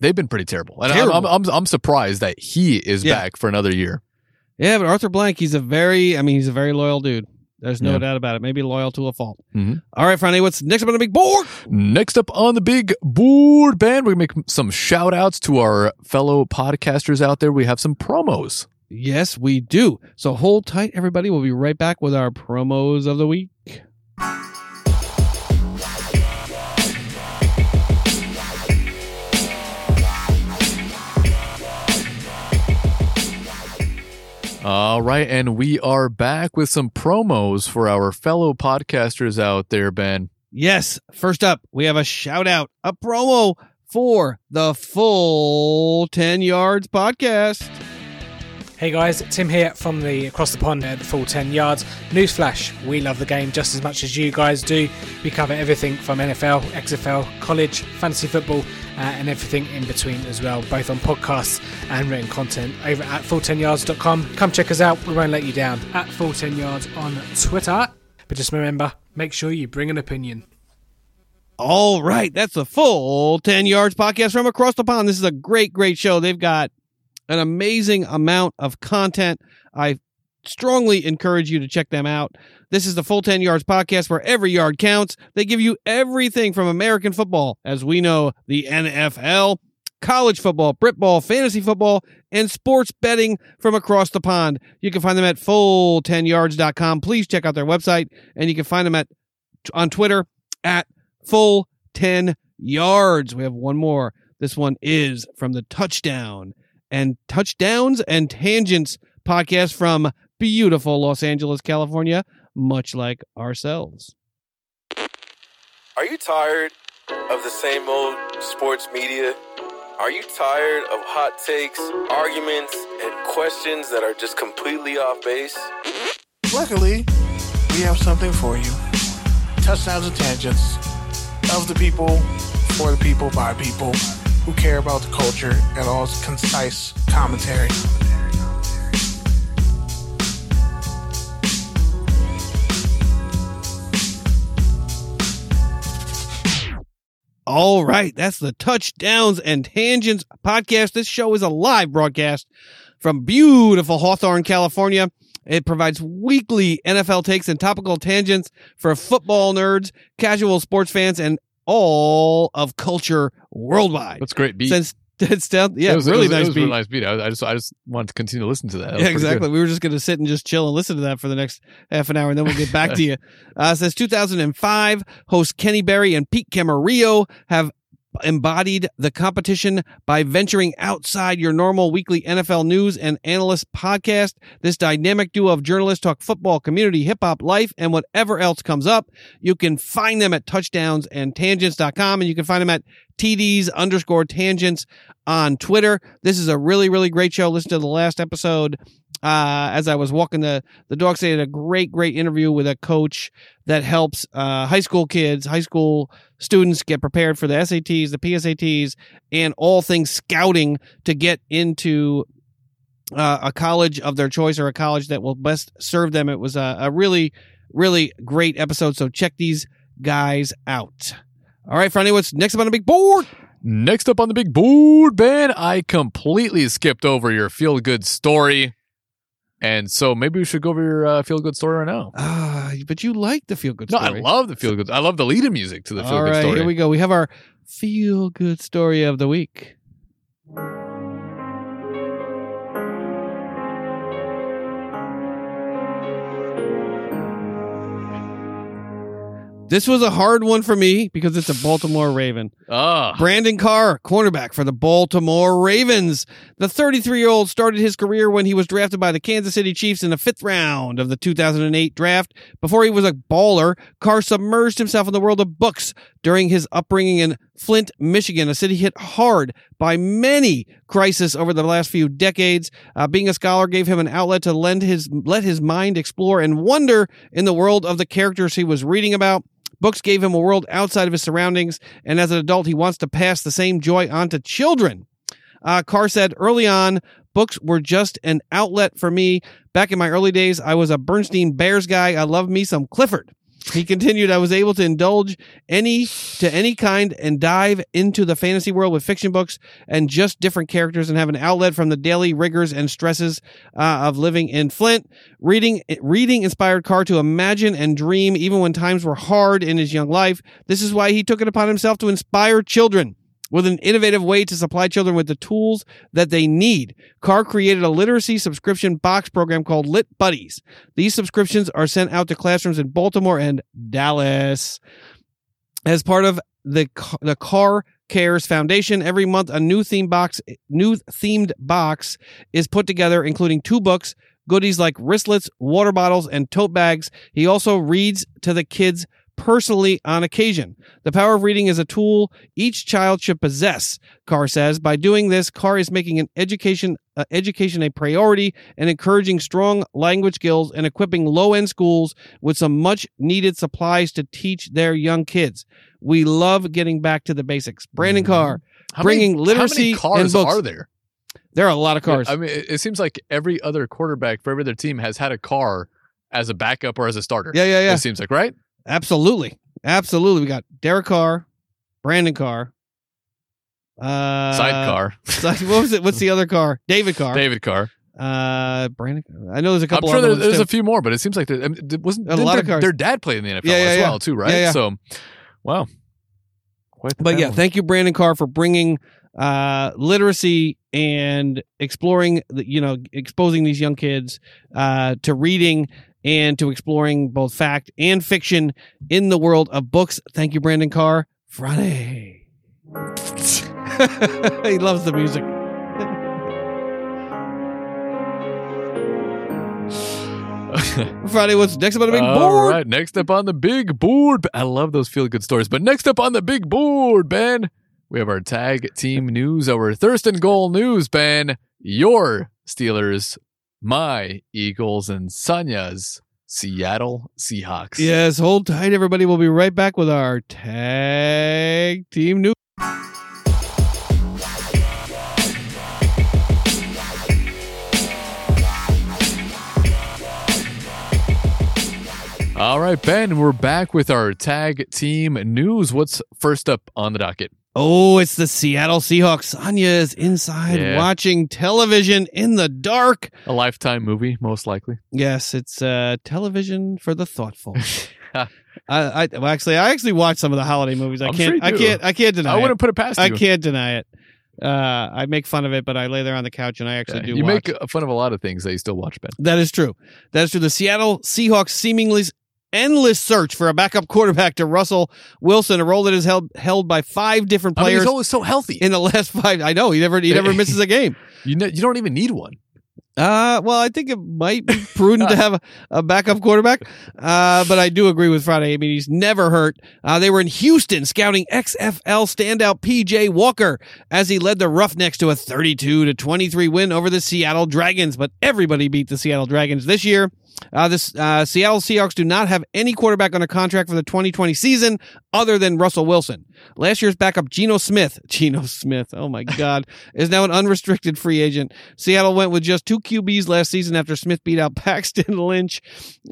they've been pretty terrible, and I'm, I'm I'm I'm surprised that he is Yeah. back for another year. Yeah, but Arthur Blank, he's a very, I mean, he's a very loyal dude. There's no Yeah. doubt about it. Maybe loyal to a fault. Mhm. All right, Friday, what's next up on the big board? Next up on the big board, band, we're going to make some shout outs to our fellow podcasters out there. We have some promos. Yes, we do. So hold tight, everybody. We'll be right back with our promos of the week. All right, and we are back with some promos for our fellow podcasters out there, Ben. Yes. First up, we have a shout out, a promo for the full 10 yards podcast. Hey guys, Tim here from the Across the Pond at the Full 10 Yards. Newsflash, we love the game just as much as you guys do. We cover everything from NFL, XFL, college, fantasy football, uh, and everything in between as well, both on podcasts and written content over at full10yards.com. Come check us out, we won't let you down. At Full 10 Yards on Twitter. But just remember, make sure you bring an opinion. All right, that's the full 10 yards podcast from across the pond. This is a great, great show. They've got an amazing amount of content. I strongly encourage you to check them out. This is the Full 10 Yards podcast where every yard counts. They give you everything from American football, as we know, the NFL, college football, Britball, fantasy football, and sports betting from across the pond. You can find them at full10yards.com. Please check out their website, and you can find them at on Twitter at full 10 yards. We have one more. This one is from the touchdown and touchdowns and tangents podcast from beautiful Los Angeles, California, much like ourselves. Are you tired of the same old sports media? Are you tired of hot takes, arguments, and questions that are just completely off base? Luckily, we have something for you. Touchdowns and tangents of the people, for the people, by people who care about the culture and all concise commentary. All right, that's the Touchdowns and Tangents podcast. This show is a live broadcast from beautiful Hawthorne, California. It provides weekly NFL takes and topical tangents for football nerds, casual sports fans, and all of culture worldwide. That's great beat. Since it's down, yeah, it was really it was, nice it was beat. really nice beat. I, I just I just wanted to continue to listen to that. That Yeah, exactly. We were just going to sit and just chill and listen to that for the next half an hour, and then we'll get back to you. Uh, since 2005, hosts Kenny Berry and Pete Camarillo have embodied the competition by venturing outside your normal weekly NFL news and analyst podcast. This dynamic duo of journalists talk football, community, hip hop, life, and whatever else comes up. You can find them at touchdowns and tangents.com and you can find them at TDs underscore tangents on Twitter. This is a really, really great show. Listen to the last episode. Uh, as I was walking the, the dog, they had a great, great interview with a coach that helps, uh, high school kids, high school students get prepared for the SATs, the PSATs, and all things scouting to get into uh, a college of their choice or a college that will best serve them. It was a, a really, really great episode. So check these guys out. All right, Friday, what's next up on the big board? Next up on the big board, Ben, I completely skipped over your feel good story. And so maybe we should go over your uh, feel good story right now. Ah, but you like the feel good story. No, story. I love the feel good. I love the lead in music to the feel All good right, story. here we go. We have our feel good story of the week. This was a hard one for me because it's a Baltimore Raven. Ah, Brandon Carr, cornerback for the Baltimore Ravens. The 33 year old started his career when he was drafted by the Kansas City Chiefs in the fifth round of the 2008 draft. Before he was a baller, Carr submerged himself in the world of books during his upbringing in Flint, Michigan, a city hit hard by many crises over the last few decades. Uh, being a scholar gave him an outlet to lend his, let his mind explore and wonder in the world of the characters he was reading about. Books gave him a world outside of his surroundings, and as an adult, he wants to pass the same joy on to children. Uh, Carr said early on, books were just an outlet for me. Back in my early days, I was a Bernstein Bears guy. I loved me some Clifford. He continued, I was able to indulge any to any kind and dive into the fantasy world with fiction books and just different characters and have an outlet from the daily rigors and stresses uh, of living in Flint. Reading reading inspired Carr to imagine and dream even when times were hard in his young life. This is why he took it upon himself to inspire children with an innovative way to supply children with the tools that they need. Carr created a literacy subscription box program called Lit Buddies. These subscriptions are sent out to classrooms in Baltimore and Dallas. As part of the the Carr Cares Foundation, every month a new theme box new themed box is put together including two books, goodies like wristlets, water bottles, and tote bags. He also reads to the kids personally on occasion. The power of reading is a tool each child should possess, Carr says. By doing this, Carr is making an education uh, education a priority and encouraging strong language skills and equipping low-end schools with some much needed supplies to teach their young kids. We love getting back to the basics. Brandon Mhm. Carr, How bringing many, literacy how many and cars books. are there? there are a lot of cars. I mean, it, it seems like every other quarterback for every other team has had a car as a backup or as a starter. yeah, yeah, yeah. It seems like right. Absolutely. Absolutely. We got Derek Carr, Brandon Carr, uh, Sidecar, side- what was it? What's the other car? David Carr. David Carr. Uh, Brandon. I know there's a I'm couple sure other there's, too. a few more, but it seems like there, I mean, wasn't A lot their, of cars. their dad played in the NFL Yeah, yeah, as yeah. well too, right? So, wow. Quite but yeah, thank you, Brandon Carr, for bringing uh, literacy and exploring, the, you know, exposing these young kids uh, to reading and to exploring both fact and fiction in the world of books. Thank you, Brandon Carr. Friday. he loves the music. Friday, what's next up on the big All board? right, next up on the big board. I love those feel good stories. But next up on the big board, Ben, we have our tag team news, our Thirst and Goal news, Ben. Your Steelers, my Eagles, and Sonya's Seattle Seahawks. Yes, hold tight, everybody. We'll be right back with our tag team news. All right, Ben, we're back with our tag team news. What's first up on the docket? Oh, it's the Seattle Seahawks. Sonya is inside Yeah. watching television in the dark. A lifetime movie, most likely. Yes, it's uh, television for the thoughtful. I, I well, actually, I actually watched some of the holiday movies. I I'm can't, sure you I can't, I can't deny it. I wouldn't put it past it. I can't deny it. Uh, I make fun of it, but I lay there on the couch and I actually Yeah, do. you watch. make fun of a lot of things that you still watch, Ben. That is true. That is true. The Seattle Seahawks seemingly endless search for a backup quarterback to Russell Wilson, a role that is held held by five different I mean, players he's always so healthy. in the last five. I know he never he never misses a game. You know, you don't even need one. Uh, well, I think it might be prudent to have a, a backup quarterback. Uh, but I do agree with Friday. I mean, he's never hurt. Uh, they were in Houston scouting XFL standout PJ Walker as he led the Roughnecks to a 32 to 23 win over the Seattle Dragons. But everybody beat the Seattle Dragons this year. Uh, this uh, Seattle Seahawks do not have any quarterback under contract for the 2020 season other than Russell Wilson. Last year's backup Geno Smith, Geno Smith, oh my God, is now an unrestricted free agent. Seattle went with just two QBs last season after Smith beat out Paxton Lynch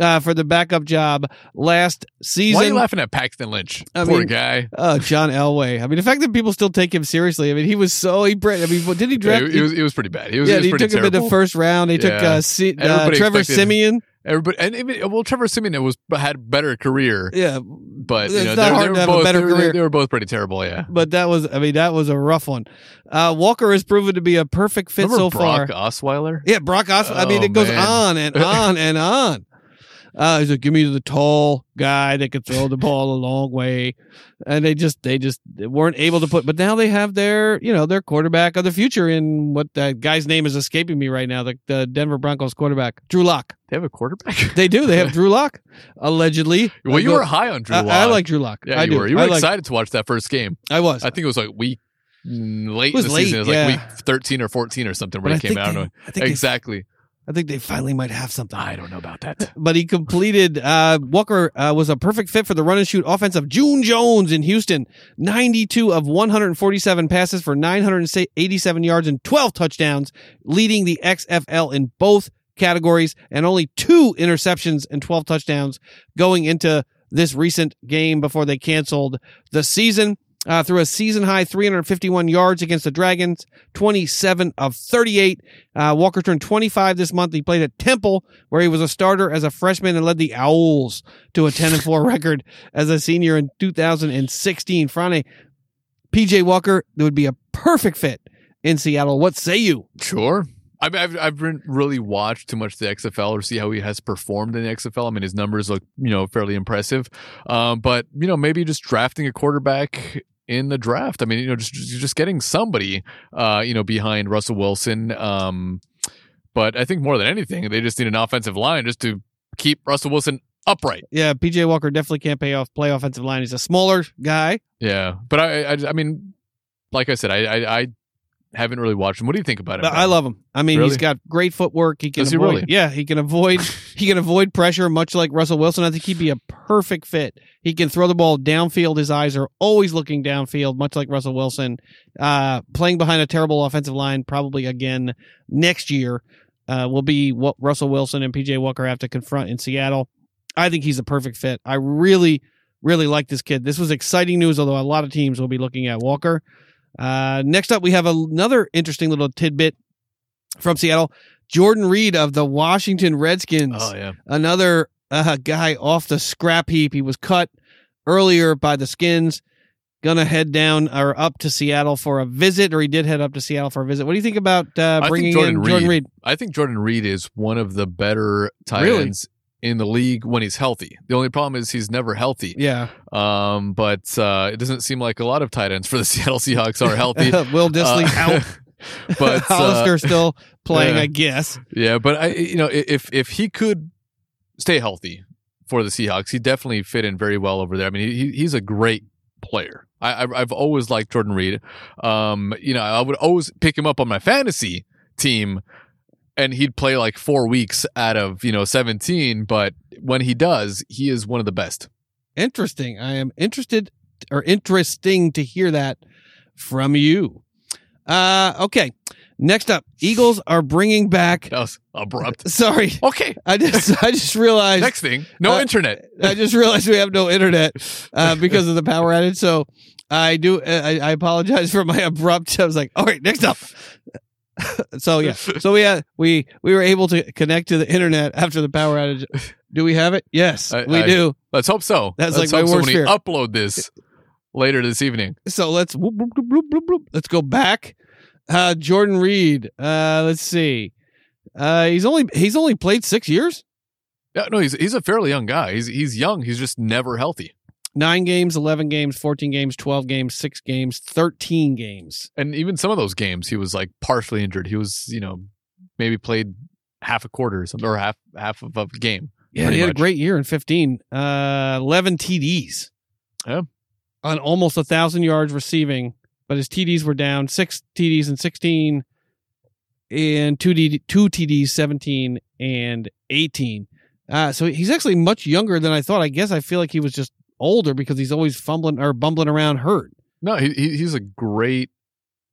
uh, for the backup job last season. Why are you laughing at Paxton Lynch? I Poor mean, guy. Oh, John Elway. I mean, the fact that people still take him seriously. I mean, he was so he. I mean, did he draft? he, he was, he was pretty bad. He was, yeah, he was he took him in the first round. They took Yeah. uh, Se- uh, Trevor expected- Siemian. Everybody, and even well, Trevor Siemian was had better career, Yeah, but you know, they, they were both, better they, were- career. they were both pretty terrible. Yeah. but that was. I mean, that was a rough one. Uh, Walker has proven to be a perfect fit Remember so Brock far. Brock Osweiler? Yeah, Brock Osweiler. I mean, Oh, it goes man. on and on and on. Uh, he's like, give me the tall guy that can throw the ball a long way, and they just they just weren't able to put. But now they have their you know their quarterback of the future in what that guy's name is escaping me right now. The, the Denver Broncos quarterback, Drew Lock. They have a quarterback. They do. They have Drew Lock, allegedly. well, you go- were high on Drew I, Lock. I like Drew Lock. Yeah, I you do. were. You were I like- excited to watch that first game. I was. I think it was like week mm, late in the late, season. It was yeah. like week thirteen or fourteen or something but when I it came out. I they, don't know I think they, exactly. I think they finally might have something. I don't know about that. but he completed. Uh, Walker uh, was a perfect fit for the run and shoot offense of June Jones in Houston. 92 of 147 passes for 987 yards and 12 touchdowns, leading the XFL in both categories, and only two interceptions and 12 touchdowns going into this recent game before they canceled the season. Uh, threw a season high 351 yards against the Dragons, 27 of 38. Uh, Walker turned 25 this month. He played at Temple, where he was a starter as a freshman and led the Owls to a 10 and 4 record as a senior in 2016. Friday, PJ Walker would be a perfect fit in Seattle. What say you? Sure. I mean, I've I've been really watched too much the XFL or see how he has performed in the XFL. I mean, his numbers look you know fairly impressive, um, but you know maybe just drafting a quarterback in the draft. I mean, you know, just just just getting somebody, uh, you know, behind Russell Wilson. Um, but I think more than anything, they just need an offensive line just to keep Russell Wilson upright. Yeah, PJ Walker definitely can't pay off play offensive line. He's a smaller guy. Yeah, but I, I, I mean, like I said, I, I, I haven't really watched him. What do you think about him? I love him. I mean, he's got great footwork. He can Does he avoid, really? yeah, he can avoid he can avoid pressure much like Russell Wilson. I think he'd be a perfect fit. He can throw the ball downfield. His eyes are always looking downfield, much like Russell Wilson. Uh, playing behind a terrible offensive line, probably again next year, uh, will be what Russell Wilson and PJ Walker have to confront in Seattle. I think he's a perfect fit. I really, really like this kid. This was exciting news, although a lot of teams will be looking at Walker. Uh, next up, we have another interesting little tidbit from Seattle. Jordan Reed of the Washington Redskins, Oh yeah, another uh, guy off the scrap heap. He was cut earlier by the Skins. Gonna head down or up to Seattle for a visit, or he did head up to Seattle for a visit. What do you think about uh, think bringing Jordan in Jordan Reed- Reed? I think Jordan Reed is one of the better tight Really? ends in the league when he's healthy. The only problem is he's never healthy. Yeah, Um, but uh, it doesn't seem like a lot of tight ends for the Seattle Seahawks are healthy. Will Dissly Uh, out. but uh, Hollister still playing, yeah. I guess. Yeah, but I, you know, if if he could stay healthy for the Seahawks, he definitely fit in very well over there. I mean, he, he's a great player. I, I've, I've always liked Jordan Reed. Um, you know, I would always pick him up on my fantasy team, and he'd play like four weeks out of you know seventeen. But when he does, he is one of the best. Interesting. I am interested or interesting to hear that from you. Uh, okay. Next up, Eagles are bringing back. That was abrupt. Sorry, Okay, I just I just realized next thing, no Uh, internet. I just realized we have no internet uh, because of the power outage. So I do. I, I apologize for my abrupt. I was like, all right, next up. so yeah, so we had we we were able to connect to the internet after the power outage. Do we have it? Yes, I- we I- do. Let's hope so. That's Let's like my so worst when we fear. upload this later this evening. So let's whoop, whoop, whoop. let's go back. Uh, Jordan Reed. Uh, let's see. Uh, he's only he's only played six years. Yeah, no, he's he's a fairly young guy. He's he's young. He's just never healthy. Nine games, eleven games, fourteen games, twelve games, six games, thirteen games. And even some of those games, he was like partially injured. He was, you know, maybe played half a quarter or something, or half half of a game. Yeah, he had much. a great year in 15. Uh, 11 TDs. Yeah. On almost a thousand yards receiving, but his TDs were down six TDs in 16 and two, D, two TDs 17 and 18. Uh, so he's actually much younger than I thought. I guess I feel like he was just older because he's always fumbling or bumbling around hurt. No, he, he he's a great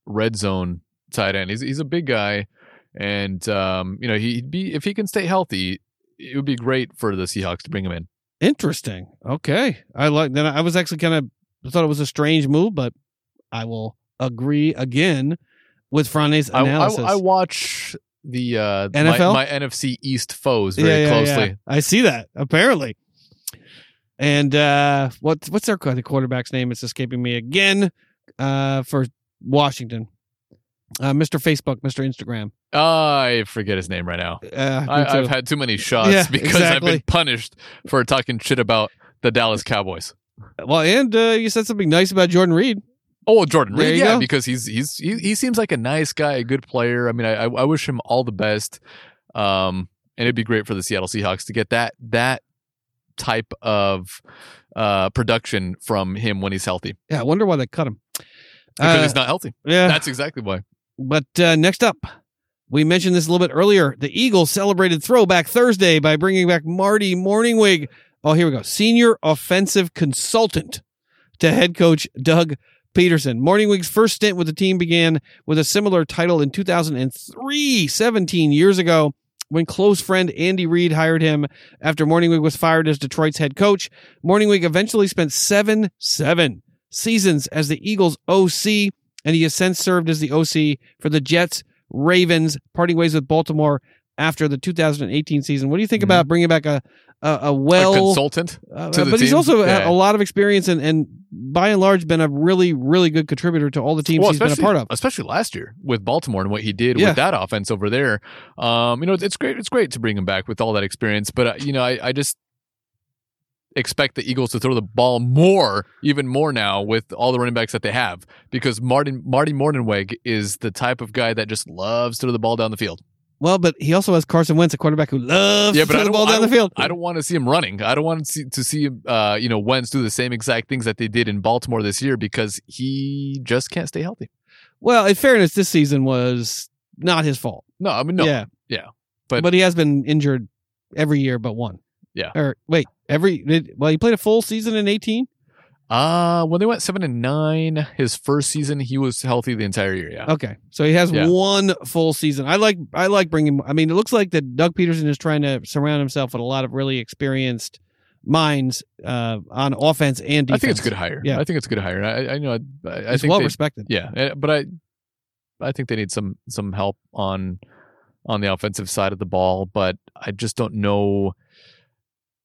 red zone tight end. He's he's a big guy, and um, you know, he'd be if he can stay healthy, it would be great for the Seahawks to bring him in. Interesting. Okay. I like then I was actually kind of thought it was a strange move, but I will agree again with Frane's I, I, analysis. I watch the uh, NFL? my, my NFC East foes very closely. I see that apparently. And uh, what's what's their the quarterback's name? It's escaping me again. Uh, for Washington, uh, Mr. Facebook, Mr. Instagram. I forget his name right now. Uh, I, I've had too many shots Yeah, because I've been punished for talking shit about the Dallas Cowboys. well, and uh, you said something nice about Jordan Reed. Oh, Jordan Reed, yeah, go. because he's he's he, he seems like a nice guy, a good player. I mean, I I wish him all the best. Um, and it'd be great for the Seattle Seahawks to get that that type of uh production from him when he's healthy Yeah, I wonder why they cut him. because Uh, he's not healthy. yeah, That's exactly why. But uh, next up, we mentioned this a little bit earlier. The Eagles celebrated Throwback Thursday by bringing back Marty Mornhinweg. Oh, here we go. Senior offensive consultant to head coach Doug Pederson. Mornhinweg's first stint with the team began with a similar title in 2003, 17 years ago, when close friend Andy Reid hired him after Mornhinweg was fired as Detroit's head coach. Mornhinweg eventually spent seven, seven seasons as the Eagles OC and he has since served as the OC for the Jets, Ravens, parting ways with Baltimore after the 2018 season. What do you think Mhm. about bringing back a a, a a well? consultant. uh, to the but he's team? also had Yeah. a lot of experience and, and by and large been a really really good contributor to all the teams Well, he's been a part of. especially last year with Baltimore and what he did Yeah. with that offense over there. Um, you know, it's, it's great. It's great to bring him back with all that experience, but uh, you know, I, I just expect the Eagles to throw the ball more, even more now with all the running backs that they have, because Martin Marty Mornhinweg is the type of guy that just loves to throw the ball down the field. Well, but he also has Carson Wentz, a quarterback who loves Yeah, to throw the ball down the field. I don't want to see him running. I don't want to see to see uh, you know Wentz do the same exact things that they did in Baltimore this year because he just can't stay healthy. Well, in fairness, this season was not his fault. No, I mean no. yeah, yeah. But, But- he has been injured every year but one. Yeah. Or wait, every well, he played a full season in eighteen. Uh when they went seven and nine, his first season he was healthy the entire year. Yeah. Okay, so he has Yeah. one full season. I like I like bringing. I mean, it looks like that Doug Pederson is trying to surround himself with a lot of really experienced minds uh, on offense and defense. I think it's a good hire. Yeah. I think it's a good hire. I, I know. I, I He's well they- respected. Yeah, eh, but I, I think they need some some help on on the offensive side of the ball. But I just don't know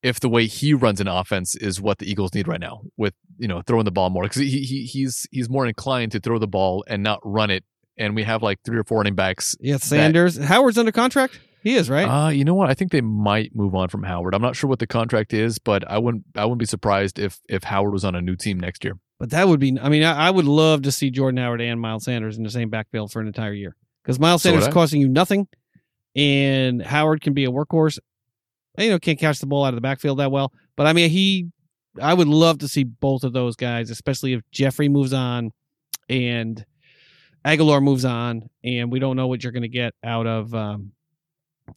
if the way he runs an offense is what the Eagles need right now. With you know throwing the ball more because he, he he's he's more inclined to throw the ball and not run it. And we have like three or four running backs. Yeah, Sanders. Howard's under contract. He is right. Uh, you know what? I think they might move on from Howard. I'm not sure what the contract is, but I wouldn't I wouldn't be surprised if if Howard was on a new team next year. But that would be. I mean, I, I would love to see Jordan Howard and Miles Sanders in the same backfield for an entire year because Miles So Sanders is costing you nothing, and Howard can be a workhorse. You know, can't catch the ball out of the backfield that well. But I mean, he. I would love to see both of those guys, especially if Jeffery moves on, and Agholor moves on, and we don't know what you're going to get out of um,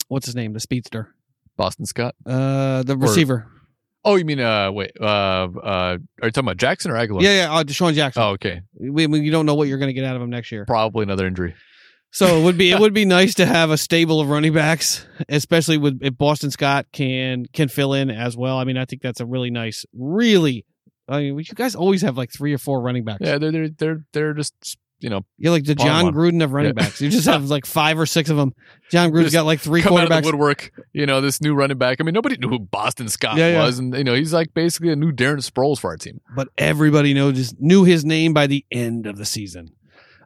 what's his name, the speedster, Boston Scott. uh, the receiver. Oh, you mean uh wait uh uh are you talking about Jackson or Agholor? Yeah, yeah, uh, DeSean Jackson. Oh, okay. We, we, you don't know what you're going to get out of him next year. Probably another injury. So it would be it would be nice to have a stable of running backs, especially with if Boston Scott can can fill in as well. I mean, I think that's a really nice, really. I mean, you guys always have like three or four running backs. Yeah, they're they're they're they're just you know You're like the Jon one. Gruden of running Yeah. backs. You just have like five or six of them. Jon Gruden's Just got like three come out of the quarterbacks. woodwork. You know this new running back. I mean, nobody knew who Boston Scott Yeah, yeah. was, and you know he's like basically a new Darren Sproles for our team. but everybody knows knew his name by the end of the season.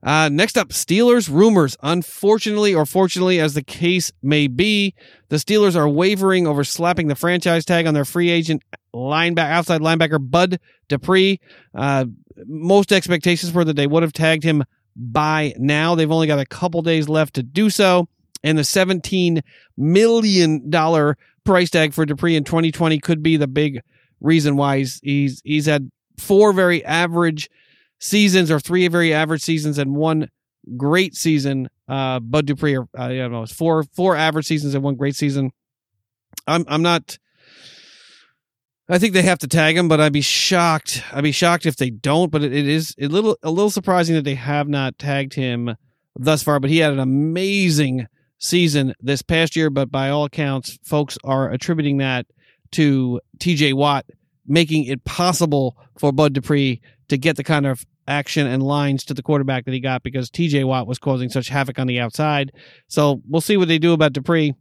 Uh, next up, Steelers rumors. Unfortunately, or fortunately, as the case may be, the Steelers are wavering over slapping the franchise tag on their free agent linebacker, outside linebacker Bud Dupree. Uh, most expectations were that they would have tagged him by now. They've only got a couple days left to do so, and the seventeen million dollar price tag for Dupree in 2020 could be the big reason why he's he's he's had four very average seasons or three very average seasons and one great season. Uh, Bud Dupree, or uh, I don't know, four four average seasons and one great season. I'm I'm not. I think they have to tag him, but I'd be shocked. I'd be shocked if they don't. But it, it is a little a little surprising that they have not tagged him thus far. But he had an amazing season this past year. But by all accounts, folks are attributing that to T.J. Watt making it possible for Bud Dupree to get the kind of action and lines to the quarterback that he got because TJ Watt was causing such havoc on the outside. So we'll see what they do about Dupree.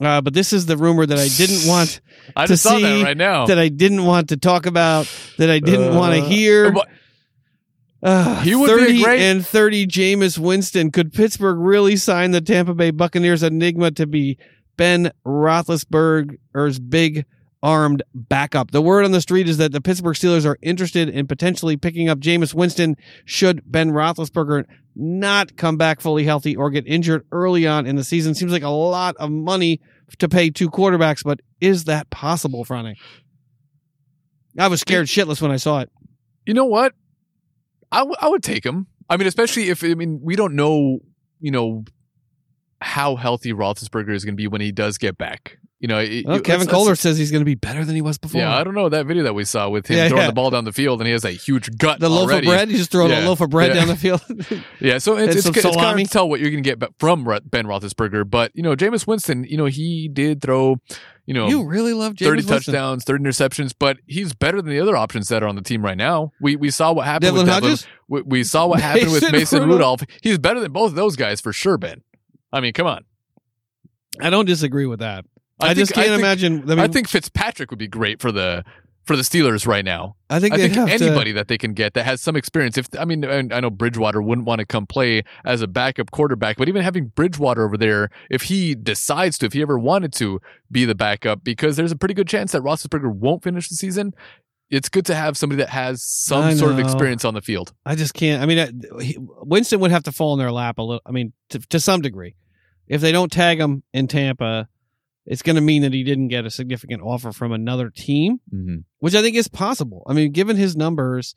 Uh, but this is the rumor that I didn't want I To just saw see that right now. that I didn't want to talk about that I didn't want to Uh, hear. Uh, He would be 30 great- and 30 Jameis Winston. Could Pittsburgh really sign the Tampa Bay Buccaneers enigma to be Ben Roethlisberger's big armed backup? The word on the street is that the Pittsburgh Steelers are interested in potentially picking up Jameis Winston should Ben Roethlisberger not come back fully healthy or get injured early on in the season. Seems like a lot of money to pay two quarterbacks, but is that possible, Franny? I was scared shitless when I saw it. you know what? I, w- I would take him. I mean, especially if I mean we don't know, you know, how healthy Roethlisberger is going to be when he does get back. You know, it- Well, Kevin Colbert says he's going to be better than he was before. Yeah, I don't know that video that we saw with him Yeah, throwing yeah. the ball down the field, and he has a huge gut. the loaf already. of bread, you just throw a Yeah. loaf of bread down the field. Yeah, so it's, it's, it's kind of tell what you're going to get from Ben Roethlisberger. But you know, Jameis Winston, you know, he did throw, you know, you really love James 30 Winston. touchdowns, 30 interceptions, but he's better than the other options that are on the team right now. We we saw what happened Devlin with Devlin. Hodges? We, we saw what happened with Mason Mason Rudolph. Rudolph. He's better than both of those guys for sure, Ben. I mean, come on. I don't disagree with that. I, think- just can't think- imagine. I, mean, I think Fitzpatrick would be great for the for the Steelers right now. I think I think have to- anybody that they can get that has some experience. If I mean, I know Bridgewater wouldn't want to come play as a backup quarterback, but even having Bridgewater over there, if he decides to, if he ever wanted to be the backup, because there's a pretty good chance that Roethlisberger won't finish the season. It's good to have somebody that has some sort of experience on the field. I just can't. I mean, I- he- Winston would have to fall in their lap a little. I mean, to, to some degree. if they don't tag him in Tampa, it's going to mean that he didn't get a significant offer from another team, Mhm. which I think is possible. I mean, given his numbers,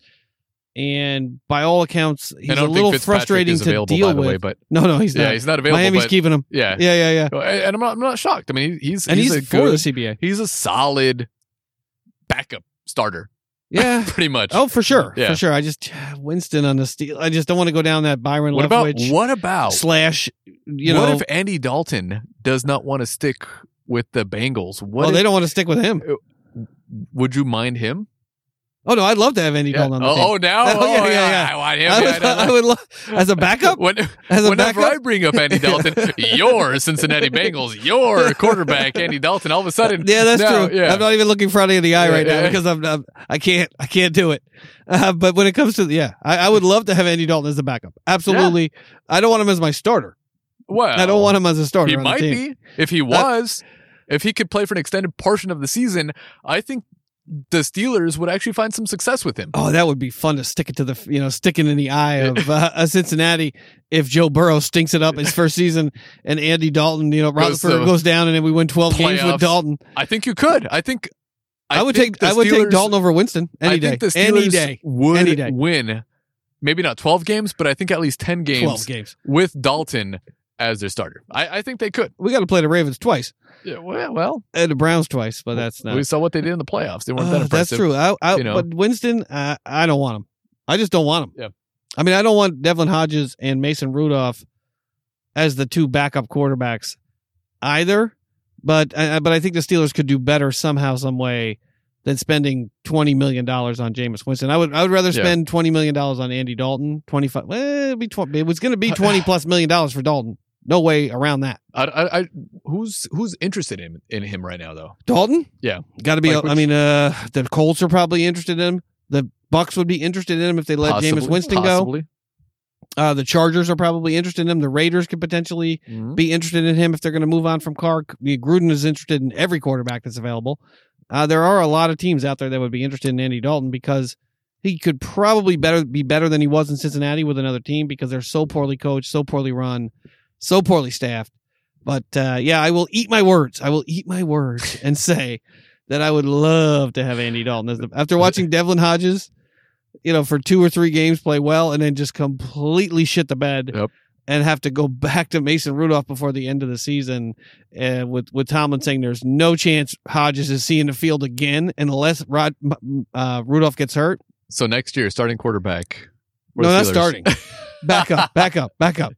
and by all accounts, he's a little frustrating to deal with. way, but no, no, he's yeah, not. he's not available. Miami's but, keeping him. yeah, Yeah, yeah, yeah. And I'm not, I'm not shocked. I mean, he's And he's, a for good, the CBA. he's a solid backup starter, Yeah. pretty much. Oh, for sure, Yeah. for sure. I just Winston on the steel. I just don't want to go down that Byron what about what about slash. You know, what if Andy Dalton does not want to stick with the Bengals? What well, if- they don't want to stick with him. would you mind him? Oh no, I'd love to have Andy Yeah. Dalton on the Oh, team. oh, now, Oh, oh, yeah, yeah, yeah, yeah. I want him. I would, no, no. I would love as a backup. When, As a whenever backup? I bring up Andy Dalton, your Cincinnati Bengals, your quarterback Andy Dalton, all of a sudden, Yeah, that's now, true. Yeah, I'm not even looking Friday in the eye Yeah, right now because I'm, I'm I can't I can't do it. Uh, but when it comes to yeah, I, I would love to have Andy Dalton as a backup. Absolutely, I don't want him as my starter. well, I don't want him as a starter. He might be if he was. If he could play for an extended portion of the season, I think the Steelers would actually find some success with him. Oh, that would be fun to stick it to the you know sticking in the eye of uh, Cincinnati if Joe Burrow stinks it up his first season and Andy Dalton you know Goes Roethlisberger goes down and then we win 12 games with Dalton. I think you could. I think I, would think take I would take Dalton over Winston any I day. think the any day. would Any day. win. Maybe not twelve games, but I think at least ten games 12 games. with Dalton as their starter. I, I think they could. We got to play the Ravens twice Yeah, well, well and the Browns twice, but that's not we saw what they did in the playoffs. They weren't Uh, that that's true. I, I, you know. But Winston, uh, I don't want him. I just don't want him. Yeah. I mean, I don't want Devlin Hodges and Mason Rudolph as the two backup quarterbacks either. But uh, but I think the Steelers could do better somehow, some way than spending twenty million dollars on Jameis Winston. I would I would rather Yeah. spend twenty million dollars on Andy Dalton. Twenty five. Well, it'd be tw- it was going to be twenty plus million dollars for Dalton. No way around that. I, I, I, who's who's interested in in him right now though? Dalton? Yeah. Got to be. Like I which- mean, uh, the Colts are probably interested in him. The Bucs would be interested in him if they let Possibly, Jameis Winston go. Uh, the Chargers are probably interested in him. The Raiders could potentially Mhm. be interested in him if they're going to move on from Carr. Gruden is interested in every quarterback that's available. Uh, there are a lot of teams out there that would be interested in Andy Dalton because he could probably better be better than he was in Cincinnati with another team because they're so poorly coached, so poorly run, so poorly staffed. But uh, yeah, I will eat my words. I will eat my words and say that I would love to have Andy Dalton as the, after watching Devlin Hodges, you know, for two or three games play well and then just completely shit the bed Yep. and have to go back to Mason Rudolph before the end of the season. Uh, with with Tomlin saying there's no chance Hodges is seeing the field again unless Rod uh, Rudolph gets hurt. So next year, starting quarterback. No, not starting. back up, back up, back up.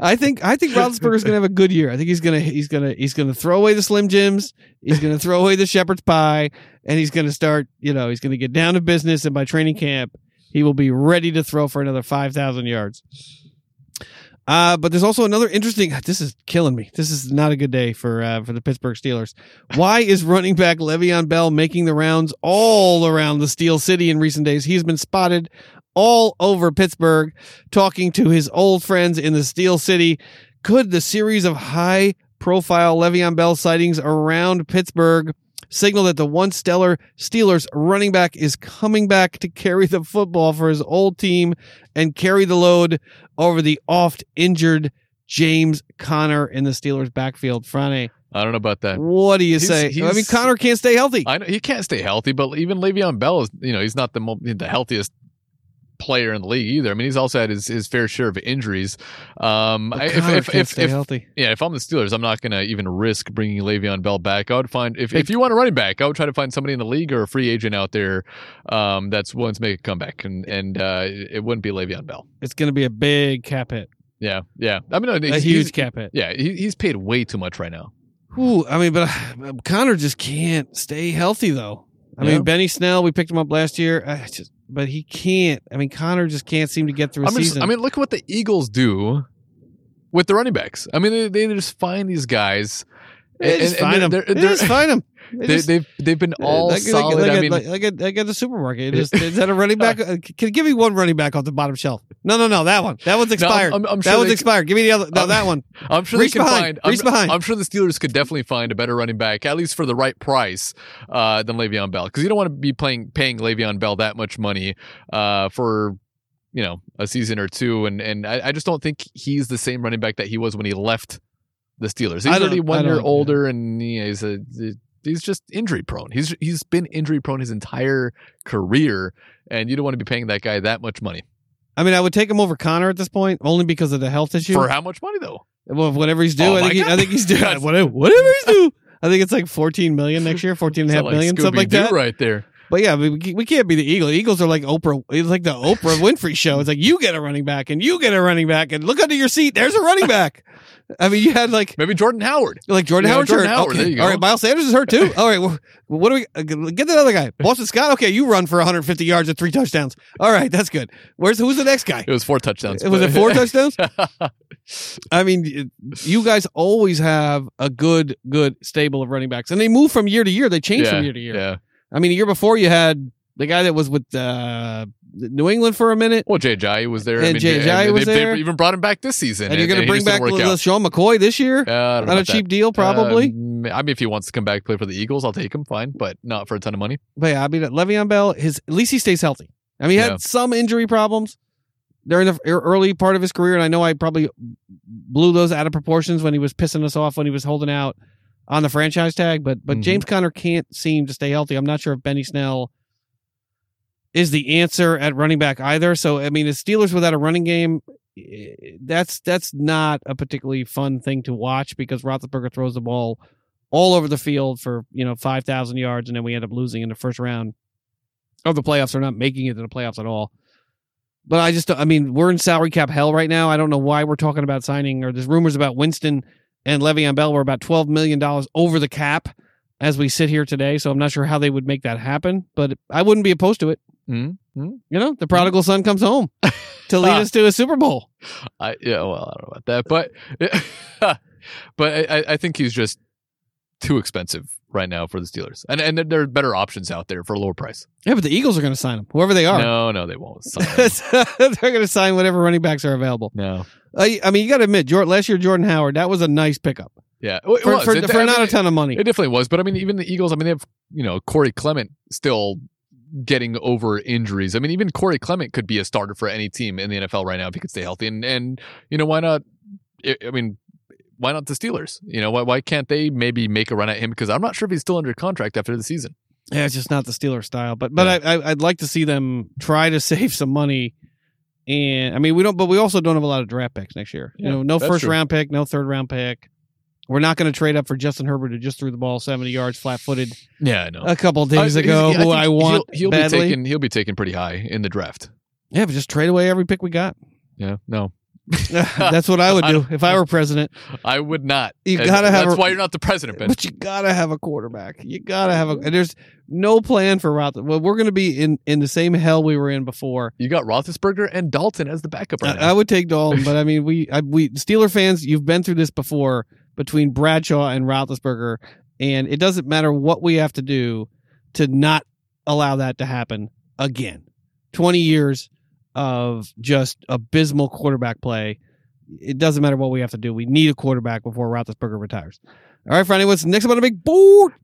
I think I think Roethlisberger's gonna have a good year. I think he's gonna he's gonna he's gonna throw away the Slim Jims. He's gonna throw away the shepherd's pie, and he's gonna start. You know, he's gonna get down to business, and by training camp, he will be ready to throw for another five thousand yards. Uh, but there's also another interesting. This is killing me. This is not a good day for uh, for the Pittsburgh Steelers. Why is running back Le'Veon Bell making the rounds all around the Steel City in recent days? He's been spotted all over Pittsburgh talking to his old friends in the Steel City. Could the series of high profile Le'Veon Bell sightings around Pittsburgh signal that the once stellar Steelers running back is coming back to carry the football for his old team and carry the load over the oft injured James Conner in the Steelers backfield? Frane, I don't know about that. what do you He's- say? I mean, Conner can't stay healthy. I know he can't stay healthy, but even Le'Veon Bell is, you know, he's not the mo- the healthiest player in the league either. I mean, he's also had his, his fair share of injuries. Um, I- if if if, stay if healthy. yeah, if I'm the Steelers, I'm not going to even risk bringing Le'Veon Bell back. I would find if, if you want a running back, I would try to find somebody in the league or a free agent out there um, that's willing to make a comeback, and and uh, it wouldn't be Le'Veon Bell. It's going to be a big cap hit, Yeah, yeah. I mean, no, a huge cap hit. Yeah, he, he's paid way too much right now. Ooh, I mean, but uh, Conner just can't stay healthy though. I Yeah. mean, Benny Snell, we picked him up last year. I just, but he can't. I mean, Conner just can't seem to get through a I mean, season. I mean, look at what the Eagles do with the running backs. I mean, they, they just find these guys. They just find him. they're- They just find him. They just- they've they've been all like, like- solid. Like, I at- mean, like, like, like at the supermarket. Just, is that a running back? Uh, Can you give me one running back off the bottom shelf? No, no, no. That one. That one's No, I'm- expired. I'm- I'm sure that one's they- expired. Give me the other. No, Um, that one. I'm sure reach they can behind, find. I'm, reach behind. I'm sure the Steelers could definitely find a better running back, at least for the right price, uh, than Le'Veon Bell, because you don't want to be playing paying Le'Veon Bell that much money uh, for you know a season or two, and and I, I just don't think he's the same running back that he was when he left the Steelers. He's already one year older, and yeah, he's a he's just injury prone. He's he's been injury prone his entire career, and you don't want to be paying that guy that much money I mean, I would take him over Conner at this point, only because of the health issue. for how much money though? well, whatever he's due, Oh I think he, I think he's due. Whatever, whatever he's due. I think it's like 14 million next year, 14 and a half like million, something like Scooby-Doo that. right there. But yeah, we, we can't be the Eagles. Eagles are like Oprah. It's like the Oprah Winfrey show. It's like you get a running back and you get a running back and look under your seat. There's a running back. I mean, you had like Maybe Jordan Howard. like Jordan Yeah, Howard's Jordan hurt. Howard, Okay. there you go. All right, Miles Sanders is hurt too. All right, well, what do we uh, get that other guy? Boston Scott. Okay, you run for 150 yards and three touchdowns. All right, that's good. Where's who's the next guy? It was four touchdowns. It Was it four touchdowns? I mean, you guys always have a good, good stable of running backs, and they move from year to year. They change yeah, from year to year. Yeah. I mean, a year before you had the guy that was with uh, New England for a minute, Well, Jay Ajayi was there. And I mean, Jay and Jai they, was they there. even brought him back this season, and you're going to bring back didn't work out. LeSean McCoy this year Uh, I don't know on a that. cheap deal, probably. Um, I mean, if he wants to come back play for the Eagles, I'll take him. Fine, but not for a ton of money. but yeah, I mean, Le'Veon Bell, his at least he stays healthy. I mean, he Yeah. had some injury problems during the early part of his career, and I know I probably blew those out of proportions when he was pissing us off when he was holding out on the franchise tag. But but Mhm. James Conner can't seem to stay healthy. I'm not sure if Benny Snell is the answer at running back either. So I mean, the Steelers without a running game, eh, that's that's not a particularly fun thing to watch because Roethlisberger throws the ball all over the field for you know five thousand yards, and then we end up losing in the first round of the playoffs or not making it to the playoffs at all. But I just, I mean, we're in salary cap hell right now. I don't know why we're talking about signing, or there's rumors about Winston and Le'Veon Bell. We're about twelve million dollars over the cap as we sit here today. So I'm not sure how they would make that happen, but I wouldn't be opposed to it. Mm-hmm. You know, the prodigal son comes home to lead us to a Super Bowl. I yeah, well, I don't know about that, but but I- I think he's just too expensive right now for the Steelers, and and there are better options out there for a lower price. Yeah, but the Eagles are going to sign him, whoever they are. No, no, they won't. Sign. They're going to sign whatever running backs are available. no, I, I mean, you got to admit, Jordan, last year Jordan Howard, that was a nice pickup yeah, it for, was. for, It- for I not a ton of money. It definitely was, but I mean, even the Eagles. I mean, they have you know Corey Clement still getting over injuries. I mean, even Corey Clement could be a starter for any team in the NFL right now if he could stay healthy. And and you know why not? I mean, why not the Steelers? You know why why can't they maybe make a run at him? Because I'm not sure if he's still under contract after the season. Yeah, it's just not the Steelers style. But but Yeah. I, I I'd like to see them try to save some money. And I mean, we don't, but we also don't have a lot of draft picks next year. Yeah, you know, no first true. round pick, no third round pick. We're not going to trade up for Justin Herbert, who just threw the ball seventy yards flat footed Yeah, I know. a couple days uh, I- ago. who think I want He'll, he'll badly. be taken. He'll be taken pretty high in the draft. yeah, but just trade away every pick we got. Yeah, no, That's what I would do if I were president. I would not. You And gotta have That's a- why you're not the president, Ben. But you gotta have a quarterback. You gotta have a. Mm-hmm. And there's no plan for Roth. Well, we're going to be in in the same hell we were in before. You got Roethlisberger and Dalton as the backup right I, now. I would take Dalton, but I mean, we I, we Steeler fans, you've been through this before between Bradshaw and Roethlisberger, and it doesn't matter what we have to do to not allow that to happen again. Twenty years of just abysmal quarterback play. It doesn't matter what we have to do. We need a quarterback before Roethlisberger retires. All right, Friday, what's next up on the big board?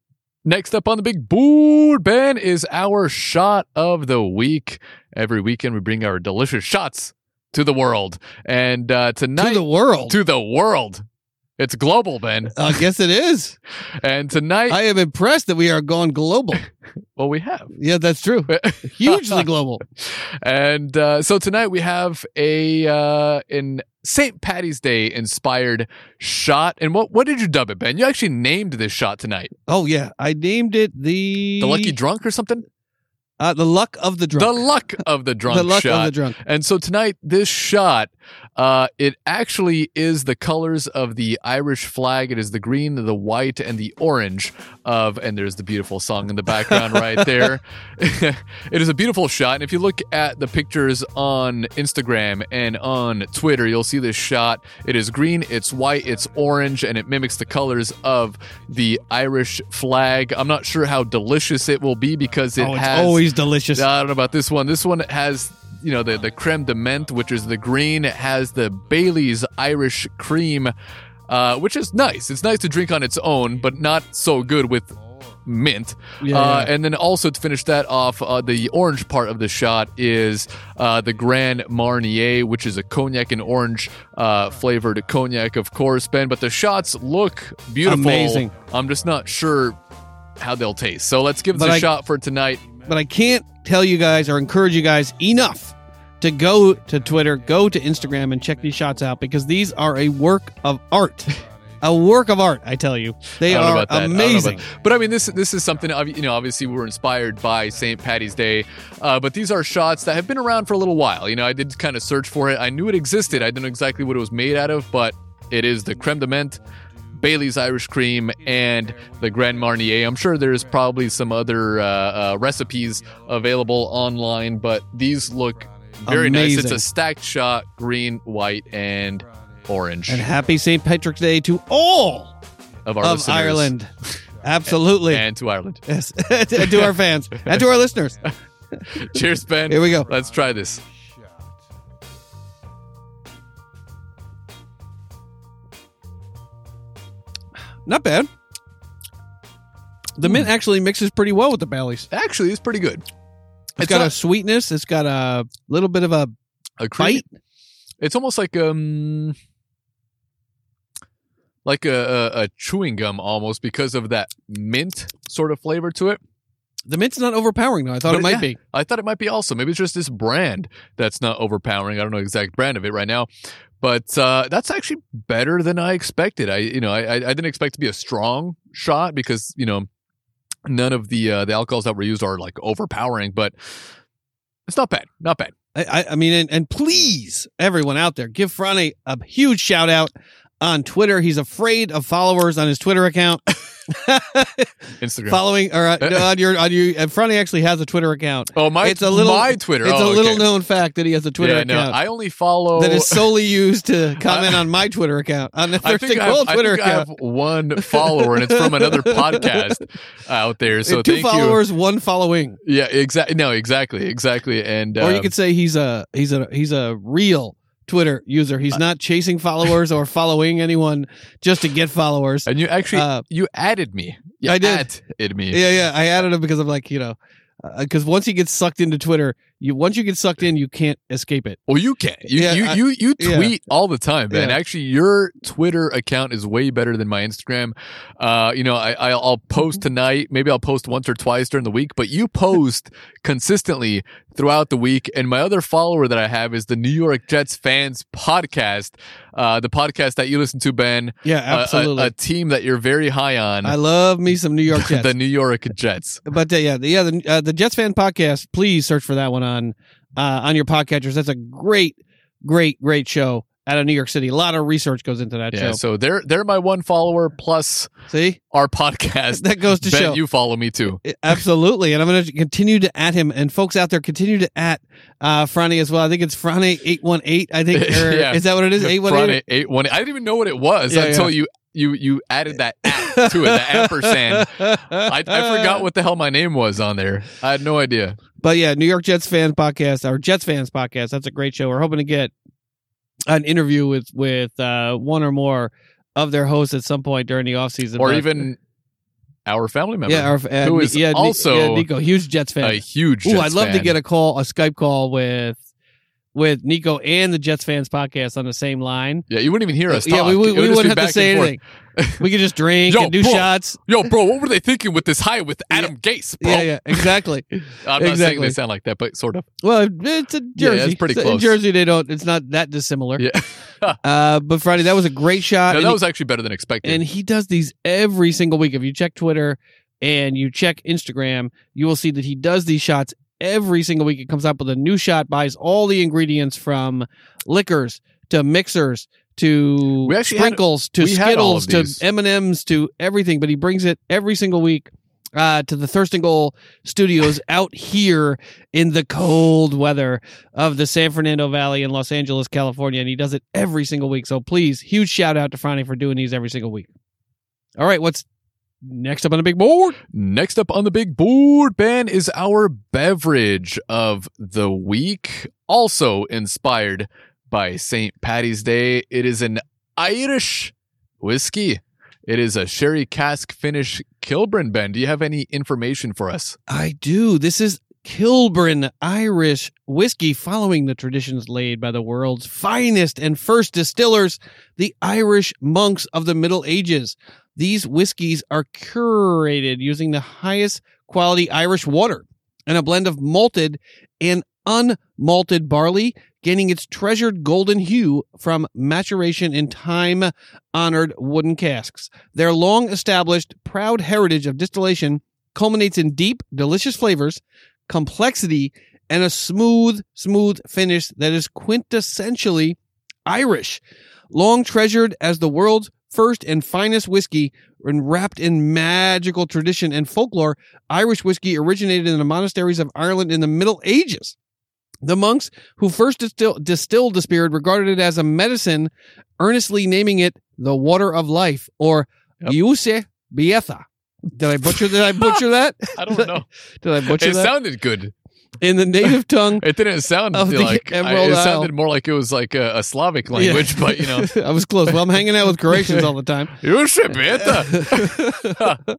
Next up on the big board, Ben, is our shot of the week. Every weekend, we bring our delicious shots to the world. And uh, tonight, to the world. to the world. It's global, Ben. I guess it is. And tonight, I am impressed that we are gone global. well, we have. Yeah, that's true. Hugely global. and uh, so tonight we have a uh, an St. Patty's Day inspired shot. And what what did you dub it, Ben? You actually named this shot tonight. Oh yeah, I named it the The Lucky Drunk or something? Uh, the luck of the drunk. The luck of the drunk the luck shot. of the drunk. And so tonight, this shot, uh, it actually is the colors of the Irish flag. It is the green, the white, and the orange of, and there's the beautiful song in the background right there. it is a beautiful shot. And if you look at the pictures on Instagram and on Twitter, you'll see this shot. It is green, it's white, it's orange, and it mimics the colors of the Irish flag. I'm not sure how delicious it will be because it oh, has always delicious. I don't know about this one. This one has you know the the creme de menthe, which is the green. It has the Bailey's Irish cream, uh, which is nice. It's nice to drink on its own, but not so good with mint. Yeah, uh, yeah. And then also to finish that off, uh, the orange part of the shot is uh, the Grand Marnier, which is a cognac and orange uh, flavored cognac, of course, Ben. But the shots look beautiful. Amazing. I'm just not sure how they'll taste. So let's give this But a I- shot for tonight. But I can't tell you guys or encourage you guys enough to go to Twitter, go to Instagram, and check these shots out because these are a work of art. a work of art, I tell you. They I don't know are that. I amazing. But I mean, this this is something. You know, obviously we were inspired by St. Patty's Day, uh, but these are shots that have been around for a little while. You know, I did kind of search for it. I knew it existed. I didn't know exactly what it was made out of, but it is the creme de menthe. Bailey's Irish Cream and the Grand Marnier. I'm sure there's probably some other uh, uh, recipes available online, but these look very nice. It's a stacked shot, green, white, and orange And happy St. Patrick's Day to all of our of listeners. Ireland. Absolutely. and to Ireland. yes. to our fans and to our listeners. Cheers, Ben. Here we go. Let's try this. Not bad. The Hmm. mint actually mixes pretty well with the Baileys. Actually, it's pretty good. it's got a sweetness. It's got a little bit of a a bite. It's almost like um, like a, a, a chewing gum almost because of that mint sort of flavor to it. The mint's not overpowering though. I thought But it might yeah, be. I thought it might be also. Maybe it's just this brand that's not overpowering. I don't know the exact brand of it right now, but uh, that's actually better than I expected. I you know I I didn't expect to be a strong shot because you know none of the uh, the alcohols that were used are like overpowering, but it's not bad. Not bad. I, I, I mean, and, and please, everyone out there, give Franny a huge shout out on Twitter. He's afraid of followers on his Twitter account. Instagram. Following or uh, no, on your on your, and Franny actually has a Twitter account. oh my! it's a little my Twitter. It's Oh, a little okay. known fact that he has a Twitter yeah, account no, I only follow that is solely used to comment on my Twitter account on the I Thirsty think, I have, Cold I Twitter think I have one follower, and it's from another podcast out there. So Two followers, one following. Yeah, exactly. No, exactly, exactly. And or you um, could say he's a he's a he's a real Twitter user. He's not chasing followers or following anyone just to get followers. and you actually uh, you added me. You I did. Added me. Yeah, yeah. I added him because I'm like, you know, because once he gets sucked into Twitter, you once you get sucked in, you can't escape it. Well, you can. You Yeah, you, I- you you yeah. tweet all the time, man. Yeah. Actually, your Twitter account is way better than my Instagram. Uh, you know, I I'll I'll post tonight. Maybe I'll post once or twice during the week, but you post consistently throughout the week. And my other follower that I have is the New York Jets fans podcast, uh, the podcast that you listen to, Ben. Yeah, A- a- absolutely. A, team that you're very high on. I love me some New York Jets. the New York Jets. but uh, yeah, the, yeah, the, uh, the Jets fan podcast. Please search for that one on uh, on your podcatchers. That's a great, great, great show out of New York City. A lot of research goes into that Yeah, show. so they're they're my one follower plus See, our podcast. that goes to show. you follow me too. Absolutely, and I'm going to continue to at him, and folks out there continue to at uh, Franny as well. I think it's Franny eight one eight. I think, or Yeah. is that what it is? Eight one eight. eight one. I didn't even know what it was Yeah, until you you you added that at to it, the ampersand. I, I forgot what the hell my name was on there. I had no idea. But yeah, New York Jets fans podcast, our Jets fans podcast. That's a great show. We're hoping to get an interview with with uh, one or more of their hosts at some point during the off season, Or But- even our family member, yeah, our, uh, who is yeah, also yeah, Nico, huge Jets fan. a huge. Ooh, I'd love to get a call, a Skype call with with Nico and the Jets fans podcast on the same line. Yeah, you wouldn't even hear us. Talk. Yeah, we, we, we would not have to say anything. we could just drink Yo, and do bro. shots. Yo, bro, what were they thinking with this high with Adam Gase, bro? Yeah, yeah, exactly. I'm not saying they sound like that, but sort of. Well, it's a Yeah, Jersey. it's pretty So In close. Jersey, they don't. It's not that dissimilar. Yeah. Uh, but Friday, that was a great shot. No, that was actually better than expected. and he does these every single week. If you check Twitter and you check Instagram, you will see that he does these shots every single week. It comes up with a new shot, buys all the ingredients from liquors to mixers to We actually had- sprinkles to had of Skittles to. M and M's to everything. But he brings it every single week. Uh, to the Thirst and Goal studios out here in the cold weather of the San Fernando Valley in Los Angeles, California. And he does it every single week. So please, huge shout out to Franny for doing these every single week. All right, what's next up on the big board? Next up on the big board, Ben, is our beverage of the week, also inspired by St. Patty's Day. It is an Irish whiskey. It is a sherry cask finish Kilburn, Ben. Do you have any information for us? I do. This is Kilburn Irish whiskey, following the traditions laid by the world's finest and first distillers, the Irish monks of the Middle Ages. These whiskeys are curated using the highest quality Irish water and a blend of malted and unmalted barley, gaining its treasured golden hue from maturation in time honored wooden casks. Their long established, proud heritage of distillation culminates in deep, delicious flavors, complexity, and a smooth, smooth finish that is quintessentially Irish. Long treasured as the world's first and finest whiskey, and wrapped in magical tradition and folklore, Irish whiskey originated in the monasteries of Ireland in the Middle Ages. The monks who first distill, distilled the spirit regarded it as a medicine, earnestly naming it the water of life or Yep. uisce beatha. Did I butcher? Did I butcher that? I don't know. Did I butcher it that? sounded good. In the native tongue. It didn't sound like I, Emerald it Isle. sounded more like it was like a, a Slavic language, Yeah. but you know, I was close. Well, I'm hanging out with Croatians all the time. you should be eh? at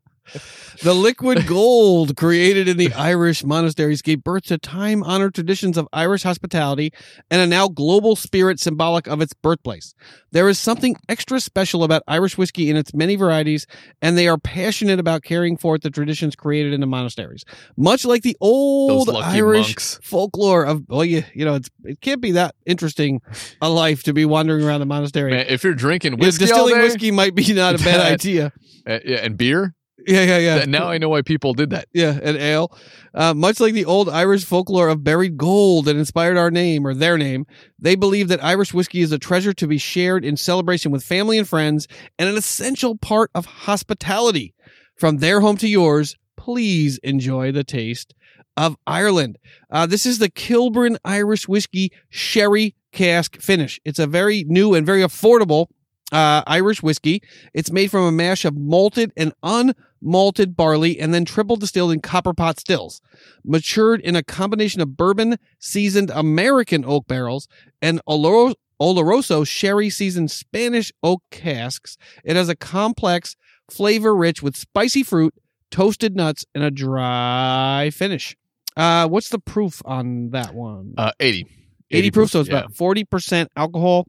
the- liquid gold created in the Irish monasteries gave birth to time honored traditions of Irish hospitality and a now global spirit symbolic of its birthplace. There is something extra special about Irish whiskey in its many varieties, and they are passionate about carrying forth the traditions created in the monasteries. Much like the old Irish monks. folklore of, well, you, you know, it's, it can't be that interesting a life to be wandering around the monastery. Man, if you're drinking You know, whiskey all distilling day, whiskey might be not a bad That- idea. uh, yeah, and beer, Yeah, yeah, yeah. that- now I know why people did that. Yeah, and ale. Uh, much like the old Irish folklore of buried gold that inspired our name or their name, they believe that Irish whiskey is a treasure to be shared in celebration with family and friends and an essential part of hospitality. From their home to yours, please enjoy the taste of Ireland. Uh, this is the Kilburn Irish Whiskey Sherry Cask Finish. It's a very new and very affordable uh, Irish whiskey. It's made from a mash of malted and unmalted barley and then triple distilled in copper pot stills. Matured in a combination of bourbon seasoned American oak barrels and Oloro- Oloroso sherry seasoned Spanish oak casks. It has a complex, flavor rich with spicy fruit, toasted nuts, and a dry finish. Uh, what's the proof on that one? Uh, 80. 80 proof, so it's yeah. about 40% alcohol.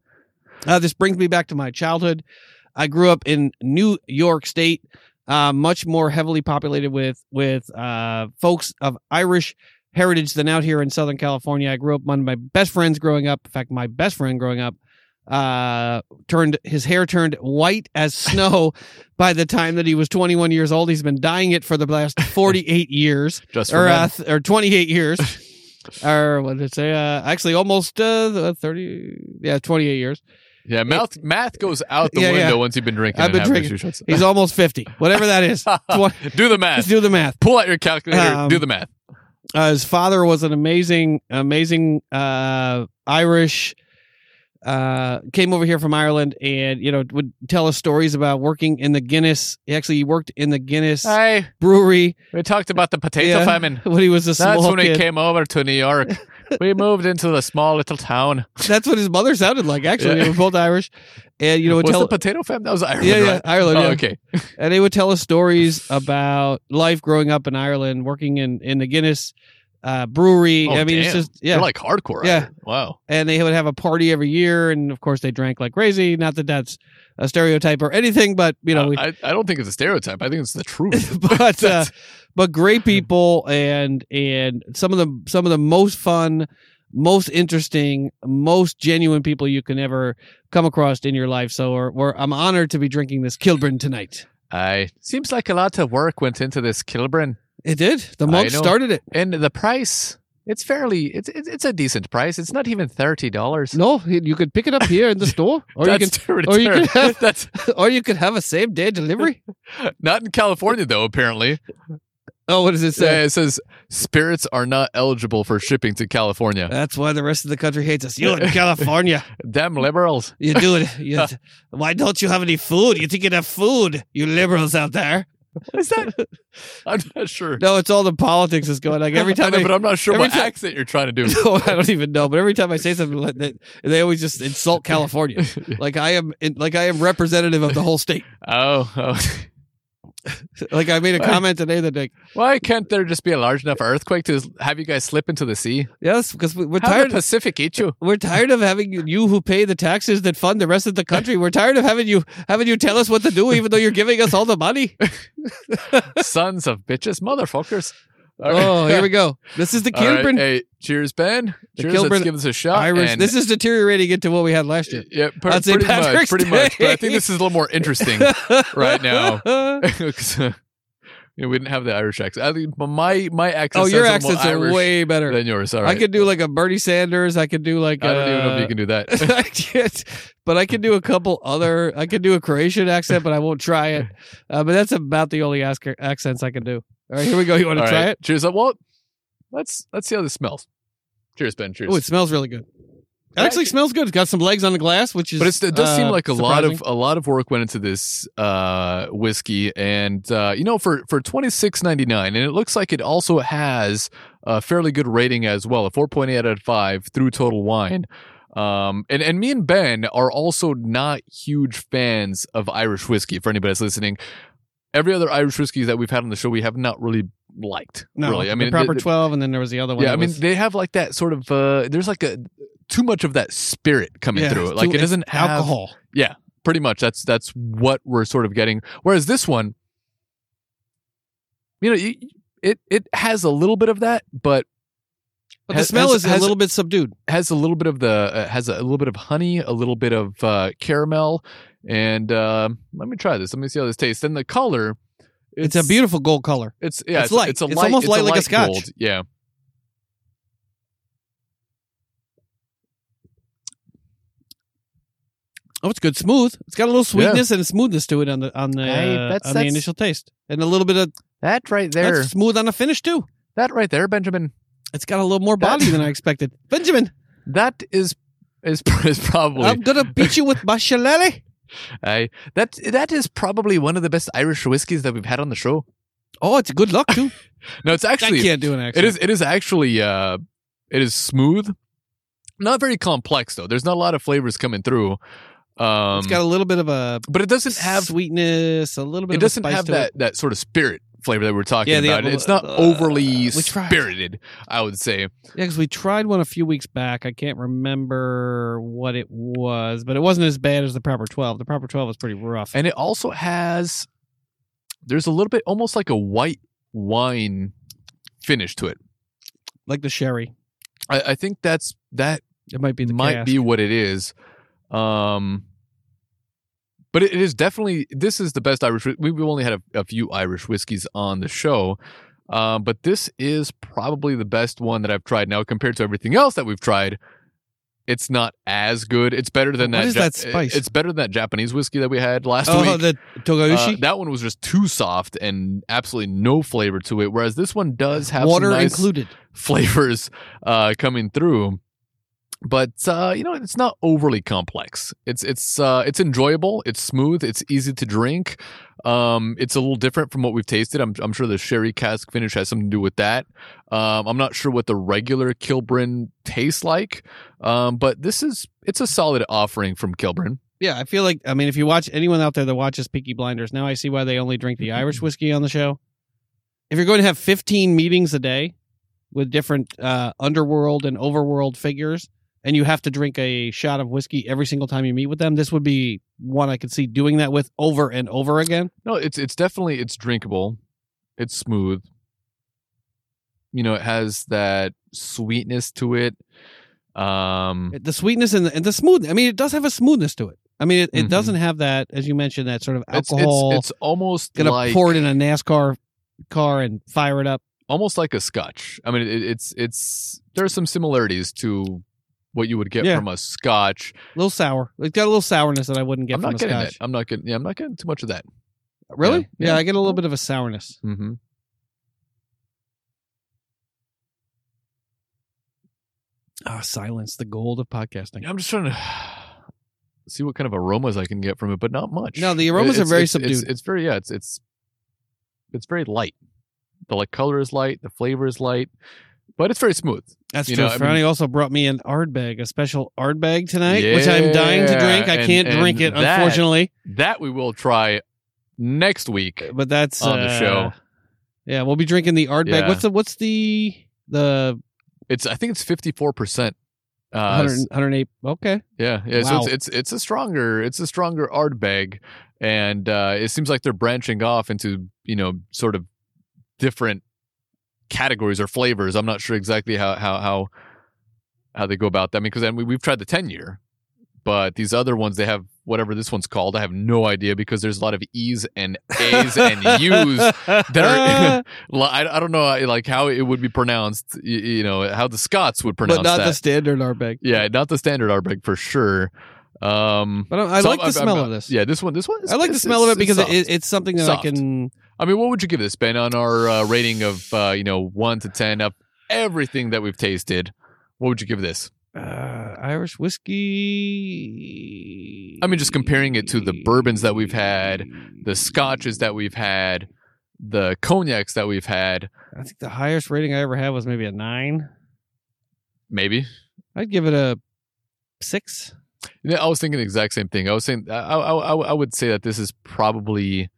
Uh, this brings me back to my childhood. I grew up in New York State, uh, much more heavily populated with with uh, folks of Irish heritage than out here in Southern California. I grew up. One of my best friends growing up, in fact, my best friend growing up, uh, turned his hair turned white as snow by the time that he was 21 years old. He's been dyeing it for the last 48 years Just for or uh, th- or 28 years or what did it say uh actually almost uh 30 yeah 28 years yeah, math math goes out the Yeah, window yeah. once you've been drinking. I've been drinking. he's almost 50 whatever that is do the let's math. do the math Pull out your calculator. Um, do the math. uh, his father was an amazing amazing uh irish uh came over here from ireland and you know would tell us stories about working in the guinness he actually worked in the guinness Hey, brewery we talked about the potato Yeah. famine. when he was a That's when kid came over to New York. we moved into the small little town. that's what his mother sounded like actually Yeah. they were both irish and you know would was tell the potato famine? That was Ireland, yeah, yeah, right? Ireland. Oh, yeah. okay. and they would tell us stories about life growing up in Ireland, working in in the Guinness uh, brewery. Oh, I mean, it's just yeah. They're like hardcore. Yeah. Wow. and they would have a party every year, and of course they drank like crazy. Not that that's a stereotype or anything, but you know, Uh, we, I, I don't think it's a stereotype. I think it's the truth. but uh, but great people and and some of the some of the most fun most interesting most genuine people you can ever come across in your life so we're, we're, i'm honored to be drinking this kilburn tonight I seems like a lot of work went into this Kilburn, it did the monk started it and the price. It's fairly. It's it's, it's a decent price. It's not even thirty dollars. No, you could pick it up here in the store, or you can, or you could have- that's or you could have a same day delivery. not in California though. Apparently, Oh, what does it Yeah, say? it says spirits are not eligible for shipping to California. That's why the rest of the country hates us. You in California, Damn liberals. you do it. You, why don't you have any food? You think you have food, you liberals out there? What is that? I'm not sure. No, it's all the politics that's going. Like every time, I know, I, but I'm not sure what time- accent you're trying to do. no, I don't even know. But every time I say something, like that, they always just insult California. Like I am, like I am representative of the whole state. oh, oh. Like I made a comment today that like, why can't there just be a large enough earthquake to have you guys slip into the sea? yes, because we- we're Have tired. the Pacific eat you. We're tired of having you- you who pay the taxes that fund the rest of the country. We're tired of having you having you tell us what to do, even though you're giving us all the money. Sons of bitches, motherfuckers. Oh, here we go. This is the All right, Kilburn Hey, cheers, Ben. The Cheers. Kilburn Let's give this a shot. Irish. and- This is deteriorating into what we had last year. yeah, per- pretty much, Patrick's pretty much. But I think this is a little more interesting right now. uh, you know, we didn't have the Irish accent. I think my my accent. oh, your sounds a little accents are Irish way better. than yours. All right. I could do like a Bernie Sanders. I could do like I don't even know if you can do that. I can't, but I can do a couple other. I can do a Croatian accent, but I won't try it. Uh, but that's about the only ask- accents I can do. All right, here we go. You want to All try right. it? Cheers. Uh, Well, let's let's see how this smells. Cheers, Ben. Cheers. Oh, it smells really good. It Yeah, actually I- smells good. It's got some legs on the glass, which is. but it's, it does seem uh, like a lot of a lot of work went into this uh, whiskey, and uh, you know, for for twenty six ninety nine, and it looks like it also has a fairly good rating as well, a four point eight out of five through Total Wine. Um, and and me and Ben are also not huge fans of Irish whiskey. For anybody that's listening, every other Irish whiskey that we've had on the show, we have not really liked. No, really, I mean, proper the- twelve, and then there was the other one. yeah, I mean, was- they have like that sort of. Uh, there's like a too much of that spirit coming yeah, through it. Like too- it doesn't have alcohol. Yeah, pretty much that's that's what we're sort of getting whereas this one you know it it has a little bit of that but But has- the smell has- is has- a little bit subdued. has a little bit of the uh, has a, little bit of honey a little bit of uh caramel and uh, let me try this let me see how this tastes and the color It's, a beautiful gold color. it's yeah it's it's, light. it's a It's light almost light like a light scotch. gold. yeah Oh, it's good, smooth. It's got a little sweetness and smoothness to it on the on the Hey, uh, that's- on the initial taste, and a little bit of that right there that's smooth on the finish too. that right there benjamin It's got a little more body That- than I expected. Benjamin, that is is, is probably I'm gonna beat you with my shillelagh. I that that is probably one of the best irish whiskeys that we've had on the show Oh, it's good luck too. no it's actually I can't do an accent. It is. It is actually. Uh, it is smooth. Not very complex though. There's not a lot of flavors coming through. Um, It's got a little bit of a but it doesn't have. sweetness, a little bit. It of doesn't have that It. that sort of spirit flavor that we're talking Yeah, the- about. It's not uh, overly tried. spirited. I would say. Yeah, because we tried one a few weeks back. I can't remember what it was, but it wasn't as bad as the proper twelve. The proper twelve was pretty rough. And it also has. There's a little bit, almost like a white wine finish to it. like the sherry, I, I think that's that it might be the might cask. be what it is. Um, but it, is definitely this is the best Irish. we- We've only had a, a few Irish whiskeys on the show, um, but this is probably the best one that I've tried now compared to everything else that we've tried. It's not as good. It's better than What that. is that spice? It's better than that Japanese whiskey that we had last Oh, week. the Togouchi Uh, that one was just too soft and absolutely no flavor to it. Whereas this one does have water some nice, included. flavors uh, coming through. But uh, you know, it's not overly complex. It's it's uh, it's enjoyable. It's smooth. It's easy to drink. Um, it's a little different from what we've tasted. I'm I'm sure the sherry cask finish has something to do with that. Um, I'm not sure what the regular Kilburn tastes like. Um, but this is it's a solid offering from Kilburn. Yeah, I feel like I mean, if you watch anyone out there that watches Peaky Blinders, now I see why they only drink the Irish whiskey on the show. If you're going to have 15 meetings a day with different uh, underworld and overworld figures, and you have to drink a shot of whiskey every single time you meet with them, this would be one I could see doing that with over and over again. No, it's it's definitely it's drinkable. It's smooth. You know, it has that sweetness to it. Um The sweetness and the, and the smooth. I mean, it does have a smoothness to it. I mean, it, it Mhm. doesn't have that, as you mentioned, that sort of it's alcohol. it's it's almost gonna like pour it in a NASCAR car and fire it up. almost like a scotch. I mean, it, it's it's there are some similarities to what you would get Yeah. from a scotch. A little sour. It's got a little sourness that I wouldn't get I'm from not a getting scotch. that. I'm not getting yeah, I'm not getting too much of that. Really? Yeah. Yeah. I get a little bit of a sourness. Mm-hmm. Ah, silence, the gold of podcasting. I'm just trying to see what kind of aromas I can get from it, but not much. No, the aromas It's- are very it's- it's- subdued. It's, very yeah. It's it's it's very light. The like color is light, the flavor is light, but it's very smooth. That's You true. know, I mean- also brought me an Ardbeg, a special Ardbeg tonight, which I'm dying to drink. I and- can't and drink it, that- unfortunately. That we will try next week. But that's on the uh, show. Yeah, we'll be drinking the Ardbeg. Yeah. What's the what's the the It's I think it's fifty four percent. Uh, 100, 108? Okay. Yeah, yeah. So it's, it's it's a stronger it's a stronger Ardbeg, and uh, it seems like they're branching off into you know sort of different categories or flavors. I'm not sure exactly how how how how they go about that. I mean, because we, we've tried the ten year, but these other ones they have whatever this one's called. I have no idea because there's a lot of E's and A's and U's that are I, I don't know like how it would be pronounced. You, you know how the Scots would pronounce but not that. the standard Ardbeg. Yeah, not the standard Ardbeg for sure. Um, But I, I so like the I'm- smell I'm- of this. Yeah, this one. This one. is- I like the smell of it because it's it, it's something that Soft. I can. I mean, what would you give this, Ben, on our uh, rating of uh, you know one to ten of everything that we've tasted? What would you give this? Uh, Irish whiskey. I mean, just comparing it to the bourbons that we've had, The scotches that we've had, the cognacs that we've had, I think the highest rating I ever had was maybe a nine. maybe. I'd give it a six. Yeah, I was thinking the exact same thing. I was saying I, I, I, I would say that this is probably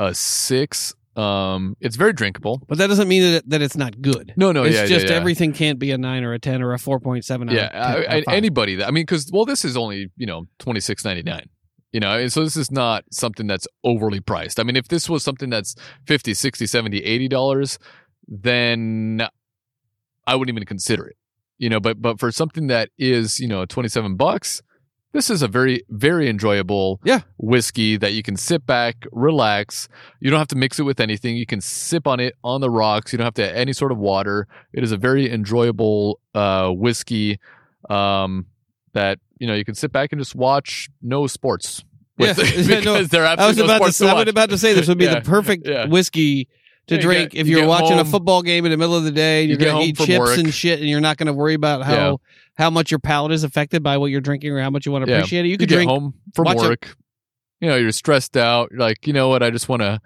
a six. Um, it's very drinkable. But that doesn't mean that, that it's not good. No, no, it's yeah, just yeah, yeah. everything can't be a nine or a ten or a four point seven. yeah I, I, anybody that i mean because well this is only you know 26.99 you know and so this is not something that's overly priced i mean if this was something that's 50 60 70 80 dollars then i wouldn't even consider it you know but but for something that is you know 27 bucks this is a very very enjoyable Yeah. whiskey that you can sit back relax you don't have to mix it with anything you can sip on it on the rocks you don't have to any sort of water it is a very enjoyable uh, whiskey um, that you know you can sit back and just watch no sports with Yeah, it yeah, because no, there are I was no about to. sports Say, to I was about to say this would be Yeah, the perfect whiskey to you drink get- if you you're get watching a football game in the middle of the day. and You You're get going to eat chips work. and shit, and you're not going to worry about how. How much your palate is affected by what you're drinking or how much you want to Yeah. appreciate it. You you could get drink. home from work you know you're stressed out you're like you know what i just want to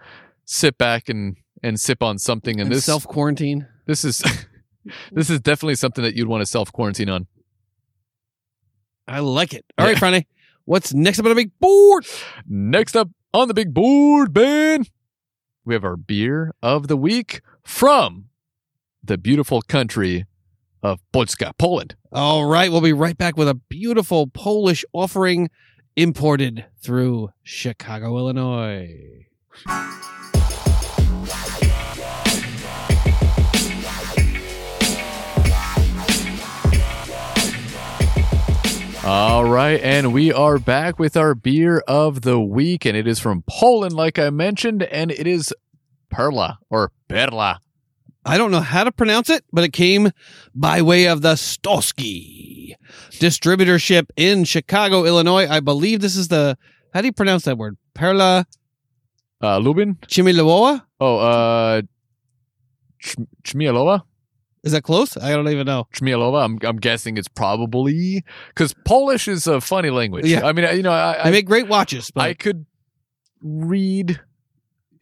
sit back and and sip on something and, and this self quarantine. this is this is definitely something that you'd want to self quarantine on I like it. All right, Yeah. Franny. What's next up on the big board? Next up on the big board, Ben, we have our beer of the week from the beautiful country of Polska, Poland. All right, we'll be right back with a beautiful Polish offering imported through Chicago, Illinois. All right, and we are back with our beer of the week, and it is from Poland, like I mentioned, and it is Perla or Perla. I don't know how to pronounce it, but it came by way of the Stosky distributorship in Chicago, Illinois. I believe this is the how do you pronounce that word? Perla Uh, Lubin? Chmielova? Oh, uh, Ch-? Is that close? I don't even know. Chmielova. I'm, I'm guessing it's probably because Polish is a funny language. Yeah. I mean, you know, I, I make great watches, but I could read,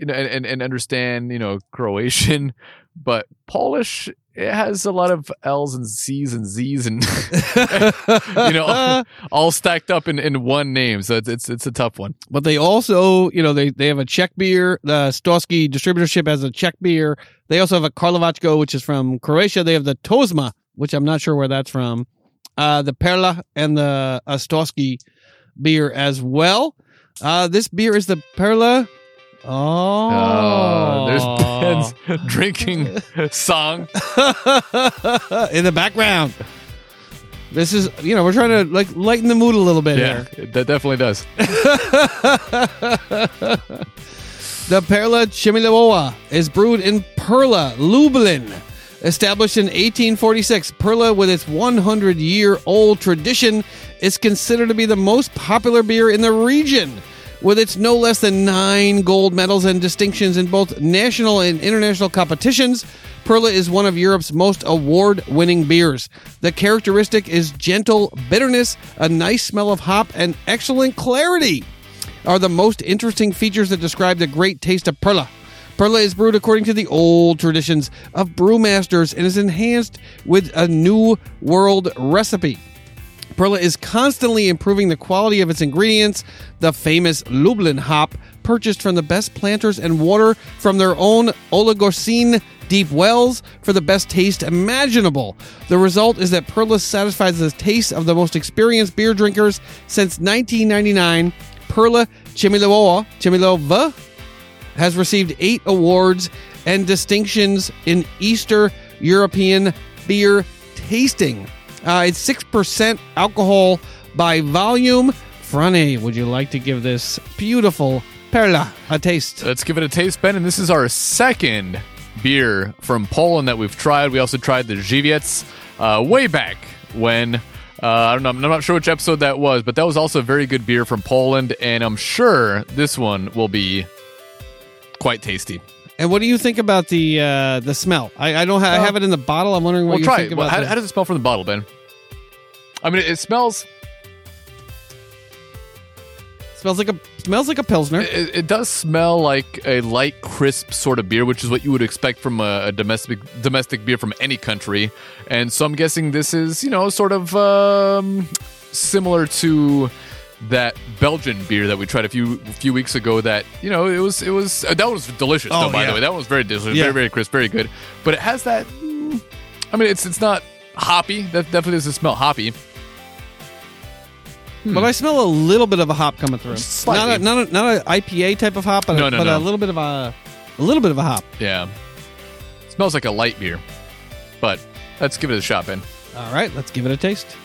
you know, and, and, and understand, you know, Croatian, but Polish it has a lot of L's and C's and Z's and you know all stacked up in, in one name. So it's, it's it's a tough one. but they also, you know, they, they have a Czech beer. The Stosky distributorship has a Czech beer. They also have a Karlovačko, which is from Croatia. They have the Tozma, which I'm not sure where that's from. Uh, the Perla and the uh, Stosky beer as well. Uh, this beer is the Perla. Oh, Uh, there's Ben's drinking song. in the background. This is, you know, we're trying to like lighten the mood a little bit Yeah, here. that definitely does. The Perla Chmielova is brewed in Perla, Lublin. Established in 1846, Perla, with its 100 year old tradition, is considered to be the most popular beer in the region. With its no less than nine gold medals and distinctions in both national and international competitions, Perla is one of Europe's most award winning beers. The characteristic is gentle bitterness, a nice smell of hop, and excellent clarity are the most interesting features that describe the great taste of Perla. Perla is brewed according to the old traditions of brewmasters and is enhanced with a new world recipe. Perla is constantly improving the quality of its ingredients. The famous Lublin hop, purchased from the best planters and water from their own Oligocene deep wells for the best taste imaginable. The result is that Perla satisfies the taste of the most experienced beer drinkers since 1999. Perla Chmielova, Chmielova has received eight awards and distinctions in Easter European beer tasting. Uh, it's 6% alcohol by volume. Franny, would you like to give this beautiful Perla a taste? Let's give it a taste, Ben. And this is our second beer from Poland that we've tried. We also tried the Żywiec uh, way back when. Uh, I don't know. I'm not sure which episode that was, but that was also a very good beer from Poland, and I'm sure this one will be quite tasty. And what do you think about the uh, the smell? I, I don't ha- I have it in the bottle. I'm wondering what Well, you try think it. Well, about how, the- how does it smell from the bottle, Ben? I mean, it, it smells. smells like a smells like a pilsner. It, it does smell like a light, crisp sort of beer, which is what you would expect from a, a domestic domestic beer from any country. And so I'm guessing this is, you know, sort of um, similar to that Belgian beer that we tried a few few weeks ago. That you know, it was it was uh, that was delicious. Oh, though, by yeah. the way, that one was very delicious, Yeah. very very crisp, very good. But it has that. mm, I mean, it's it's not hoppy. That definitely doesn't smell hoppy. But I smell a little bit of a hop coming through. Just Not a, not a, not an IPA type of hop, but, No, a, no, but no. a little bit of a a little bit of a hop. Yeah, smells like a light beer. But let's give it a shot, Ben. All right, let's give it a taste.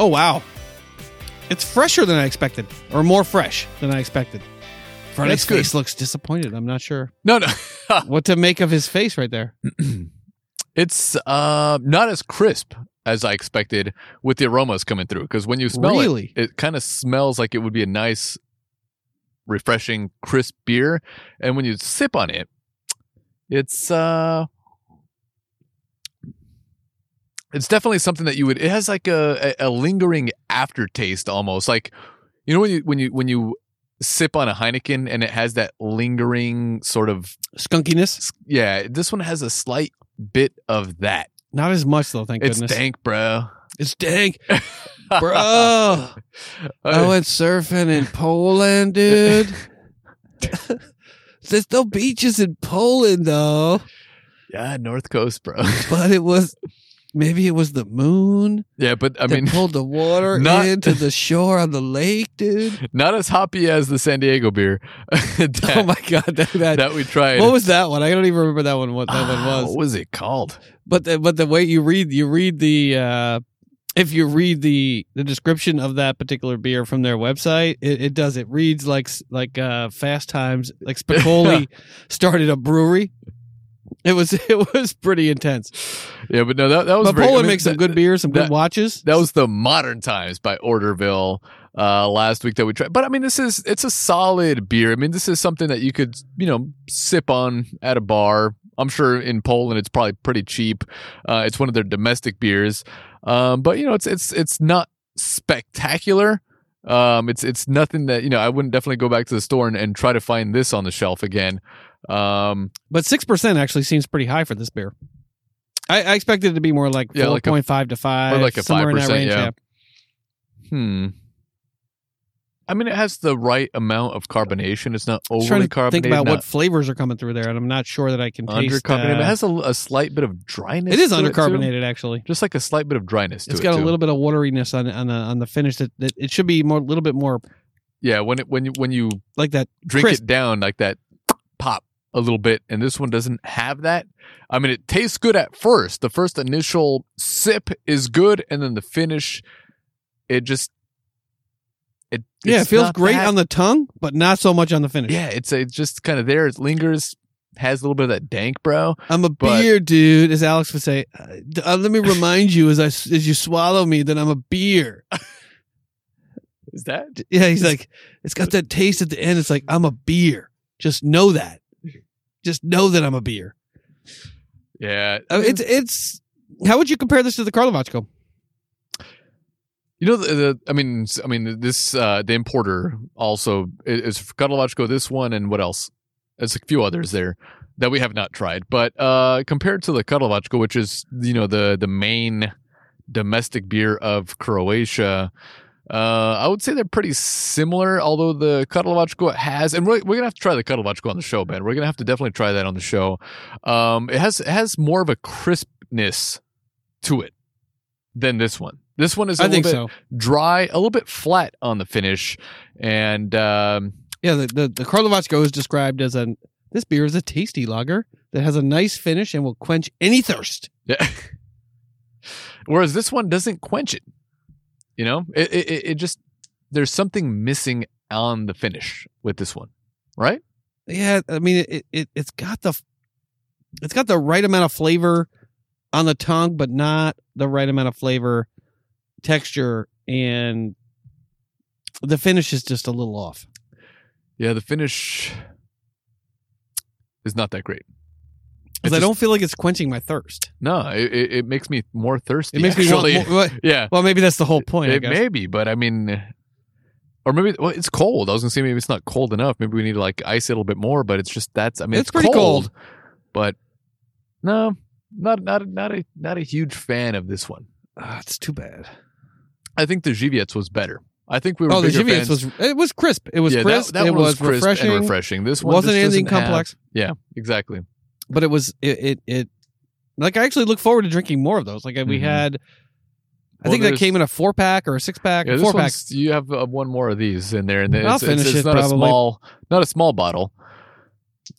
Oh wow, it's fresher than I expected, or more fresh than I expected. Friday's That's good. face looks disappointed. I'm not sure No, no. what to make of his face right there. It's uh not as crisp as I expected with the aromas coming through because when you smell Really? it, it kind of smells like it would be a nice, refreshing, crisp beer, and when you sip on it, it's uh, it's definitely something that you would. It has like a a, lingering aftertaste almost, like you know when you when you when you sip on a Heineken and it has that lingering sort of Skunkiness, yeah. This one has a slight bit of that. not as much though. Thank goodness. It's goodness. dank, bro. It's dank, bro. Uh, I went surfing in Poland, dude. There's no beaches in Poland though, yeah, North Coast, bro. but it was maybe it was the moon yeah, but I that mean, pulled the water not- into the shore on the lake, dude. not as hoppy as the San Diego beer that, oh my god, that, that, that we tried. what was that one? I don't even remember that one. What that Ah, one was? What was it called? But the, but the way you read you read the uh if you read the the description of that particular beer from their website, it, it does it reads like like uh Fast Times like Spicoli started a brewery. It was it was pretty intense. Yeah, but no, that, that was But very, I Poland mean, makes some good beers, some good watches. That was the Modern Times by Orderville uh, last week that we tried. But I mean, this is it's a solid beer. I mean, this is something that you could you know sip on at a bar. I'm sure in Poland it's probably pretty cheap. Uh, it's one of their domestic beers, um, but you know it's it's it's not spectacular. Um, it's it's nothing that you know I wouldn't definitely go back to the store and, and try to find this on the shelf again. Um, But six percent actually seems pretty high for this beer. I, I expected it to be more like Yeah, four like a- point five to five, like a somewhere in that 5%, range. yeah. hmm. I mean, it has the right amount of carbonation. It's not I was overly trying to carbonated. think about not what flavors are coming through there, and I'm not sure that I can taste. undercarbonated. uh, it has a, a slight bit of dryness. it is to too. undercarbonated, actually. just like a slight bit of dryness. To It's it, got a too. little bit of wateriness on on the on the finish. That, that it should be more a little bit more Yeah, when it when you when you like that. drink Crisp. it down like that, a little bit, and this one doesn't have that. I mean, it tastes good at first. The first initial sip is good, and then the finish, it just it Yeah, it feels great that- on the tongue, but not so much on the finish. Yeah, it's it's just kind of there. It lingers, has a little bit of that dank, bro. I'm a But- beer dude, as Alex would say. Uh, uh, let me remind you as I as you swallow me that I'm a beer. Is that? Yeah, he's like, it's got that taste at the end. It's like I'm a beer. Just know that. Just know that I'm a beer. Yeah, Uh, it's it's. How would you compare this to the Karlovačko? You know, the, the I mean, I mean, this uh the importer also is, Cuddlewatch This one and what else? There's a few others there that we have not tried, but uh compared to the Cuddlewatch which is you know the the main domestic beer of Croatia. Uh, I would say they're pretty similar, although the Cuddlewatch has, and we're, we're gonna have to try the Cuddlewatch on the show, Ben. We're gonna have to definitely try that on the show. Um, it has it has more of a crispness to it than this one. This one is a I little think bit so. dry, a little bit flat on the finish, and um, Yeah, the the, the is described as a this beer is a tasty lager that has a nice finish and will quench any thirst. yeah. Whereas this one doesn't quench it. You know, it, it it- just there's something missing on the finish with this one, right? Yeah, I mean it, it it's got the it's got the right amount of flavor on the tongue, but not the right amount of flavor, texture, and the finish is just a little off. Yeah, the finish is not that great. Because I don't feel like it's quenching my thirst. No, it, it, it makes me more thirsty. It makes actually. me want more. Yeah, well, maybe that's the whole point. It may be, but I mean, or maybe well, it's cold. I was gonna say maybe it's not cold enough. Maybe we need to like ice it a little bit more. But it's just that's. I mean, It's it's, pretty cold. But no, not not not a not a huge fan of this one. Ah, it's too bad. I think the Żywiec was better. I think we were. Oh, the Żywiec was it was crisp. It was yeah, crisp. That, that it was, was, crisp refreshing. and refreshing. This one wasn't anything doesn't have- complex, yeah, exactly. But it was it, it it like I actually look forward to drinking more of those. Like we Mhm. had, I Well, think that came in a four pack or a six pack. Yeah, four pack. you have uh, one more of these in there, and I'll it's, it's, finish it's it not a small, not a small bottle.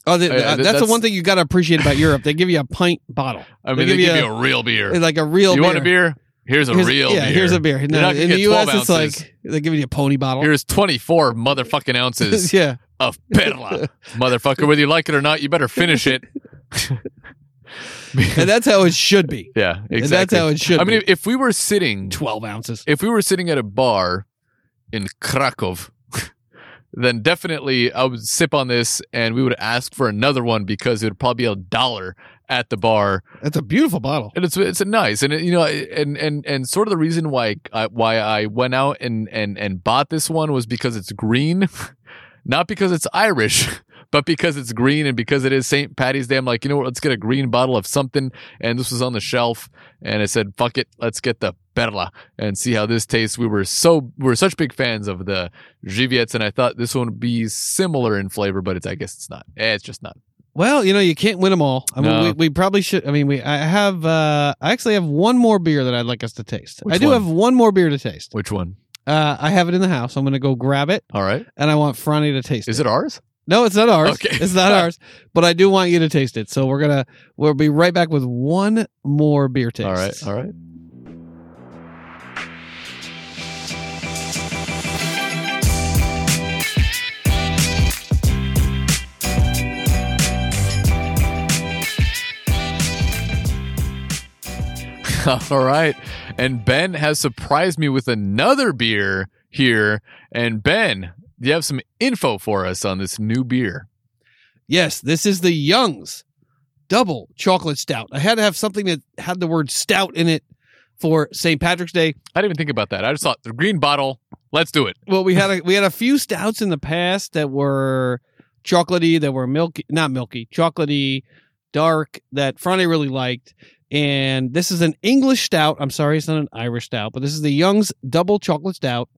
Oh, the, Uh, uh, th- that's, the one thing you got to appreciate about Europe. They give you a pint bottle, I mean, they, give give you a real beer. Like a real. you beer. want a beer? Here's a Here's- real yeah, beer. here's a beer. No, in the U.S., 12 it's ounces. like they give you a pony bottle. Here's 24 motherfucking ounces yeah, of perla, motherfucker. Whether you like it or not, you better finish it. And that's how it should be. yeah, And that's how it should. I mean, be. if, if we were sitting, twelve ounces. if we were sitting at a bar in Krakow, then definitely I would sip on this and we would ask for another one because it would probably be a dollar at the bar. That's a beautiful bottle. and it's it's a nice and it, you know and and and sort of the reason why I, why I went out and and and bought this one was because it's green, not because it's Irish. But because it's green and because it is St. Patty's Day, I'm like, you know what? Let's get a green bottle of something. And this was on the shelf, and I said, "Fuck it, let's get the Perla and see how this tastes." We were so we were such big fans of the Żywiec, and I thought this one would be similar in flavor, but it's I guess it's not. Eh, it's just not. Well, you know, you can't win them all. I mean, No. we, we probably should. I mean, we. I have. uh I actually have one more beer that I'd like us to taste. Which I do one? have one more beer to taste. Which one? Uh I have it in the house. I'm going to go grab it, All right. and I want Franny to taste Is it. it ours? No, it's not ours. Okay. It's not ours. But I do want you to taste it. So we're gonna we'll be right back with one more beer taste. All right. All right. All right. And Ben has surprised me with another beer here. And Ben, you have some info for us on this new beer? Yes, this is the Young's Double Chocolate Stout. I had to have something that had the word stout in it for St. Patrick's Day. I didn't even think about that. I just thought the green bottle, let's do it. Well, we had a we had a few stouts in the past that were chocolatey, that were milky, not milky, chocolatey, dark that Franny really liked. And this is an English stout. I'm sorry, it's not an Irish stout, but this is the Young's Double Chocolate Stout.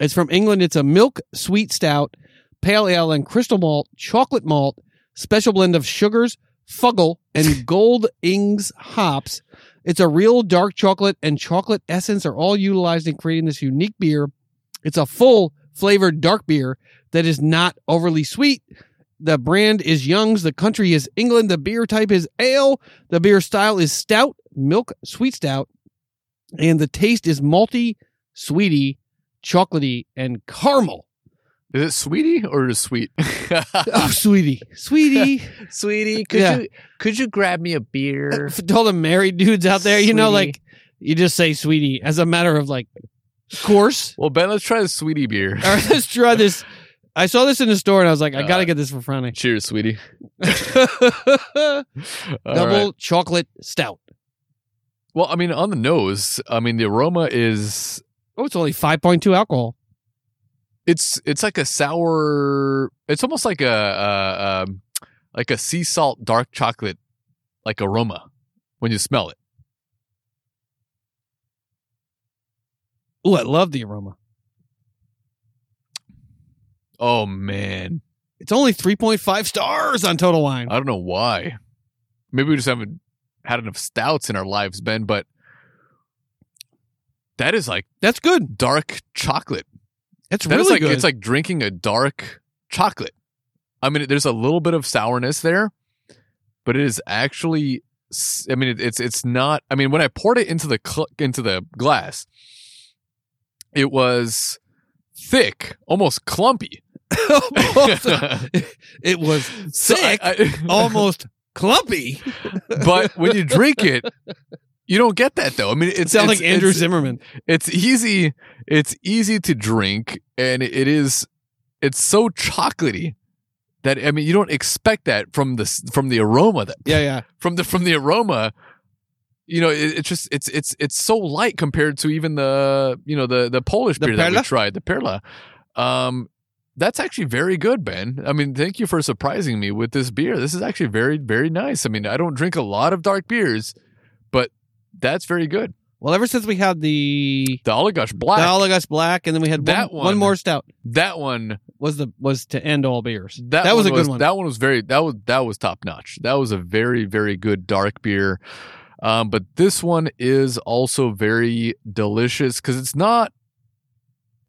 It's from England. It's a milk sweet stout, pale ale, and crystal malt, chocolate malt, special blend of sugars, fuggle, and gold ings hops. It's a real dark chocolate and chocolate essence are all utilized in creating this unique beer. It's a full flavored dark beer that is not overly sweet. The brand is Young's. The country is England. The beer type is ale. The beer style is stout, milk sweet stout. And the taste is malty, sweety, chocolatey, and caramel. Is it sweetie or is it sweet? Oh, sweetie, sweetie. sweetie, could Yeah. you could you grab me a beer? For all the married dudes out there, you know, like you just say sweetie as a matter of like course. Well, Ben, let's try the sweetie beer. All right, let's try this. I saw this in the store and I was like, I got to Uh, get this for Franny. Cheers, sweetie. Double right. chocolate stout. Well, I mean, on the nose, I mean, the aroma is Oh, it's only five point two alcohol. It's it's like a sour. It's almost like a, a um, like a sea salt dark chocolate like aroma when you smell it. Oh, I love the aroma. Oh man, It's only three point five stars on Total Wine. I don't know why. Maybe we just haven't had enough stouts in our lives, Ben. But that is like That's good. dark chocolate. It's That really like good. it's like drinking a dark chocolate. I mean, there's a little bit of sourness there, but it is actually. I mean, it, it's it's not. I mean, when I poured it into the cl- into the glass, it was thick, almost clumpy. Almost- it was So I- thick, I- almost clumpy. but when you drink it, you don't get that though. I mean, It sounds like Andrew it's- Zimmerman. it's easy it's easy to drink and it is it's so chocolatey that i mean you don't expect that from the from the aroma that Yeah, yeah. from the from the aroma you know it, it's just it's it's it's so light compared to even the you know the the polish The beer that we tried the perla um that's actually very good ben i mean thank you for surprising me with this beer this is actually very very nice i mean i don't drink a lot of dark beers that's very good Well, ever since we had the the oligosh black the Olagus Black, and then we had That one, one more stout that one was the was to end all beers. That, was one a good one. That one was very that was that was top notch. That was a very very good dark beer. Um, but this one is also very delicious because it's not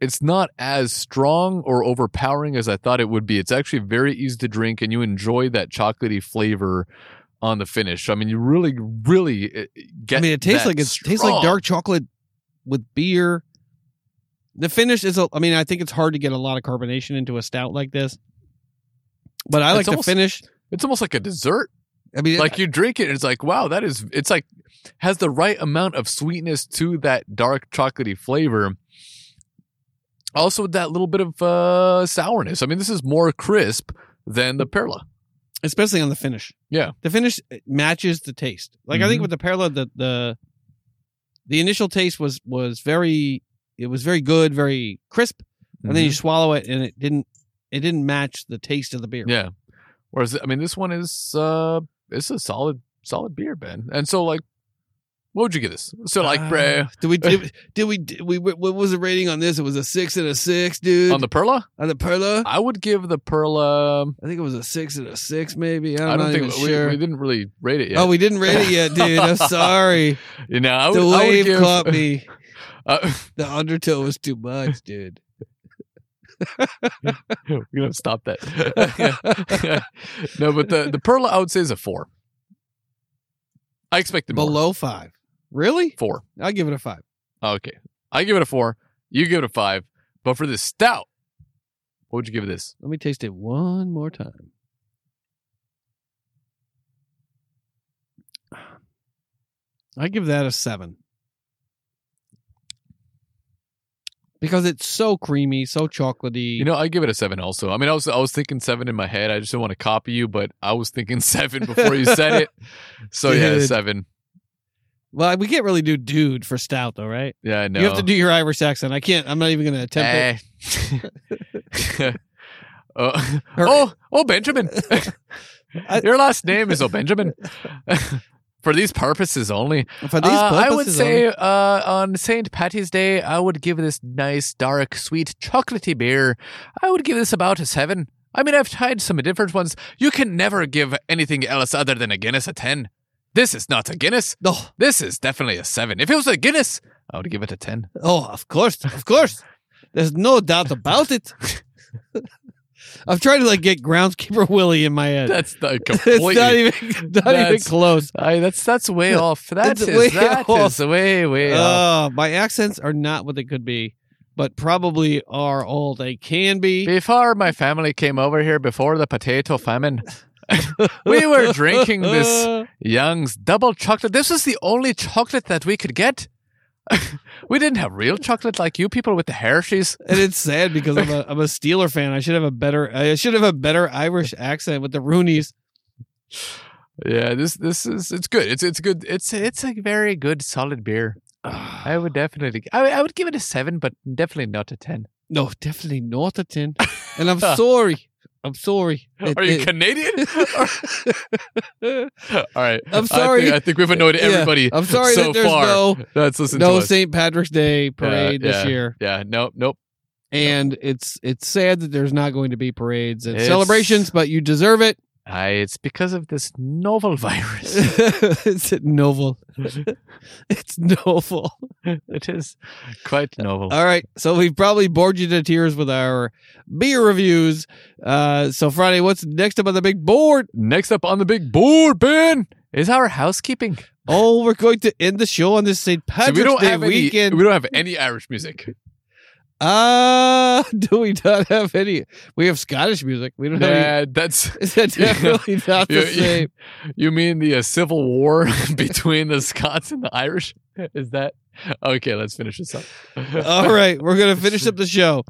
it's not as strong or overpowering as I thought it would be. It's actually very easy to drink, and you enjoy that chocolatey flavor on the finish. I mean, you really really uh, get. I mean, it tastes like it tastes like dark chocolate with beer. The finish is. A, I mean, I think it's hard to get a lot of carbonation into a stout like this, but I like It's the almost- finish. It's almost like a dessert. I mean, like you drink it and it's like wow that is it's like has the right amount of sweetness to that dark chocolatey flavor also with that little bit of uh sourness i mean this is more crisp than the perla especially on the finish. Yeah. the finish matches the taste. Like I think Mhm. with the parallel, the the the initial taste was was very it was very good, very crisp, and then you swallow it and it didn't it didn't match the taste of the beer. Mm-hmm. yeah whereas i mean this one is uh it's a solid solid beer ben and so like what would you give this so like Uh, bruh, did we did, did we did we what was the rating on this? It was a six and a six, dude. on the perla on the Perla, i would give the perla I think it was a six and a six, maybe. I'm i don't think even we, sure. we didn't really rate it yet Oh, we didn't rate it yet, dude. I'm sorry. you know i would, the I would give, caught me. uh, The undertow was too much, dude. We're gonna stop that. no, but the the Perla I would say is a four. I expected more. Below five. Really? four. I'll give it a five. Okay, I give it a four. You give it a five. But for this stout, what would you give this? Let me taste it one more time. I give that a seven. Because it's so creamy, so chocolatey. You know, I give it a seven. Also, I mean, I was I was thinking seven in my head. I just didn't want to copy you, but I was thinking seven before you said it. So yeah, seven. Well, we can't really do dude for stout, though, right? Yeah, I know. You have to do your Irish accent. I can't. I'm not even going to attempt it. Eh. oh, oh, Benjamin. Your last name is O Benjamin. For these purposes only. For these purposes Uh, I would say only. uh, on St. Patty's Day, I would give this nice, dark, sweet, chocolatey beer. I would give this about a seven. I mean, I've tried some different ones. You can never give anything else other than a Guinness a 10. This is not a Guinness. No. This is definitely a seven. If it was a Guinness, I would give it a 10. Oh, of course, of course. There's no doubt about it. I'm trying to like get groundskeeper Willie in my head. That's the it's not even not even close. I, that's that's way off. That It's is way that off. is way way uh, off. Oh, my accents are not what they could be, but probably are all they can be. Before my family came over here, before the potato famine, we were drinking this Young's double chocolate. This was the only chocolate that we could get. we didn't have real chocolate like you people with the Hershey's. and it's sad because I'm a I'm a Steeler fan. I should have a better I should have a better Irish accent with the Rooneys. Yeah, this this is it's good. It's it's good. It's it's a very good solid beer. I would definitely. I, I would give it a seven, but definitely not a ten. No, definitely not a 10. And I'm sorry. I'm sorry. It- Are you it- Canadian? All right. I'm I sorry. think, I think we've annoyed Yeah, everybody. I'm sorry so that there's far. no That's listen no. St. Patrick's Day parade Yeah, this yeah. year. Yeah. Nope. Nope. And it's it's sad that there's not going to be parades and It's- celebrations, but you deserve it. I, it's because of this novel virus. it's novel. it's novel. it is quite novel. All right. So we've probably bored you to tears with our beer reviews. Uh, so Friday, what's next up on the big board? Next up on the big board, Ben, is our housekeeping. Oh, we're going to end the show on this St. So Patrick's we don't Day have weekend. any. We don't have any Irish music. Uh, do we not have any? We have Scottish music. We don't have any. That's. Is that definitely not the You- you- same? You mean the uh, civil war between the Scots and the Irish? Is that okay? Let's finish this up. All right, we're going to finish up the show.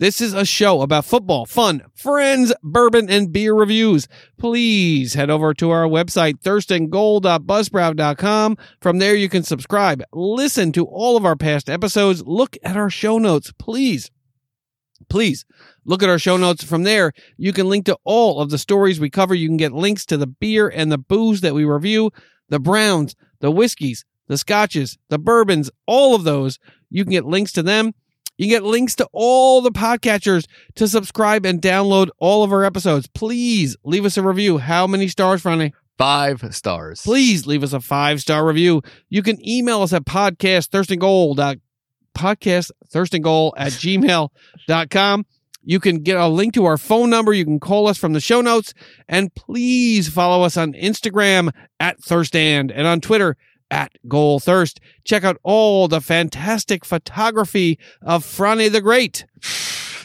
This is a show about football, fun, friends, bourbon, and beer reviews. Please head over to our website, thirstandgoal.buzzsprout.com. From there, you can subscribe, listen to all of our past episodes, look at our show notes, please. Please look at our show notes. From there, you can link to all of the stories we cover. You can get links to the beer and the booze that we review, the browns, the whiskeys, the scotches, the bourbons, all of those. You can get links to them. You can get links to all the podcatchers to subscribe and download all of our episodes. Please leave us a review. How many stars, Franny? Five stars. Please leave us a five star review. You can email us at podcast thirstandgoal dot podcast thirstandgoal at gmail.com. You can get a link to our phone number. You can call us from the show notes. And please follow us on Instagram at Thirstand and on Twitter at Goal Thirst. Check out all the fantastic photography of Franny the Great.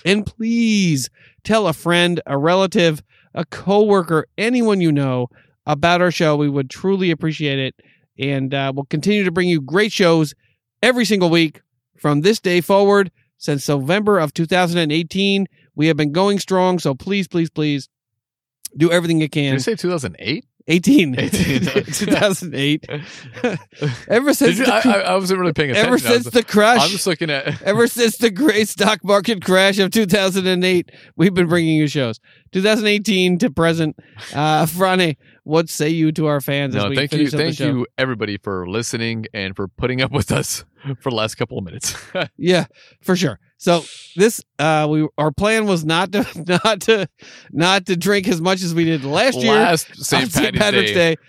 And please tell a friend, a relative, a coworker, anyone you know about our show. We would truly appreciate it. And uh, we'll continue to bring you great shows every single week from this day forward. Since November of 2018, we have been going strong. So please, please, please do everything you Did you can. say 2008? 18, 18. 2008. ever since you, the, I, I wasn't really paying attention. ever since was, the crash, I'm just looking at. Ever since the great stock market crash of 2008, we've been bringing you shows. 2018 to present. Uh, Franny, what say you to our fans as No, we thank you, finish up the thank you, everybody, for listening and for putting up with us for the last couple of minutes. Yeah, for sure. So this, uh, we our plan was not to not to not to drink as much as we did last year last St. Patty's Patrick's Day. Day.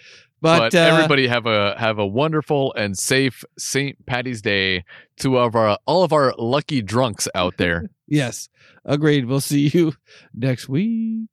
But, But, uh, everybody have a have a wonderful and safe St. Patty's Day to all of our all of our lucky drunks out there. yes, agreed. We'll see you next week.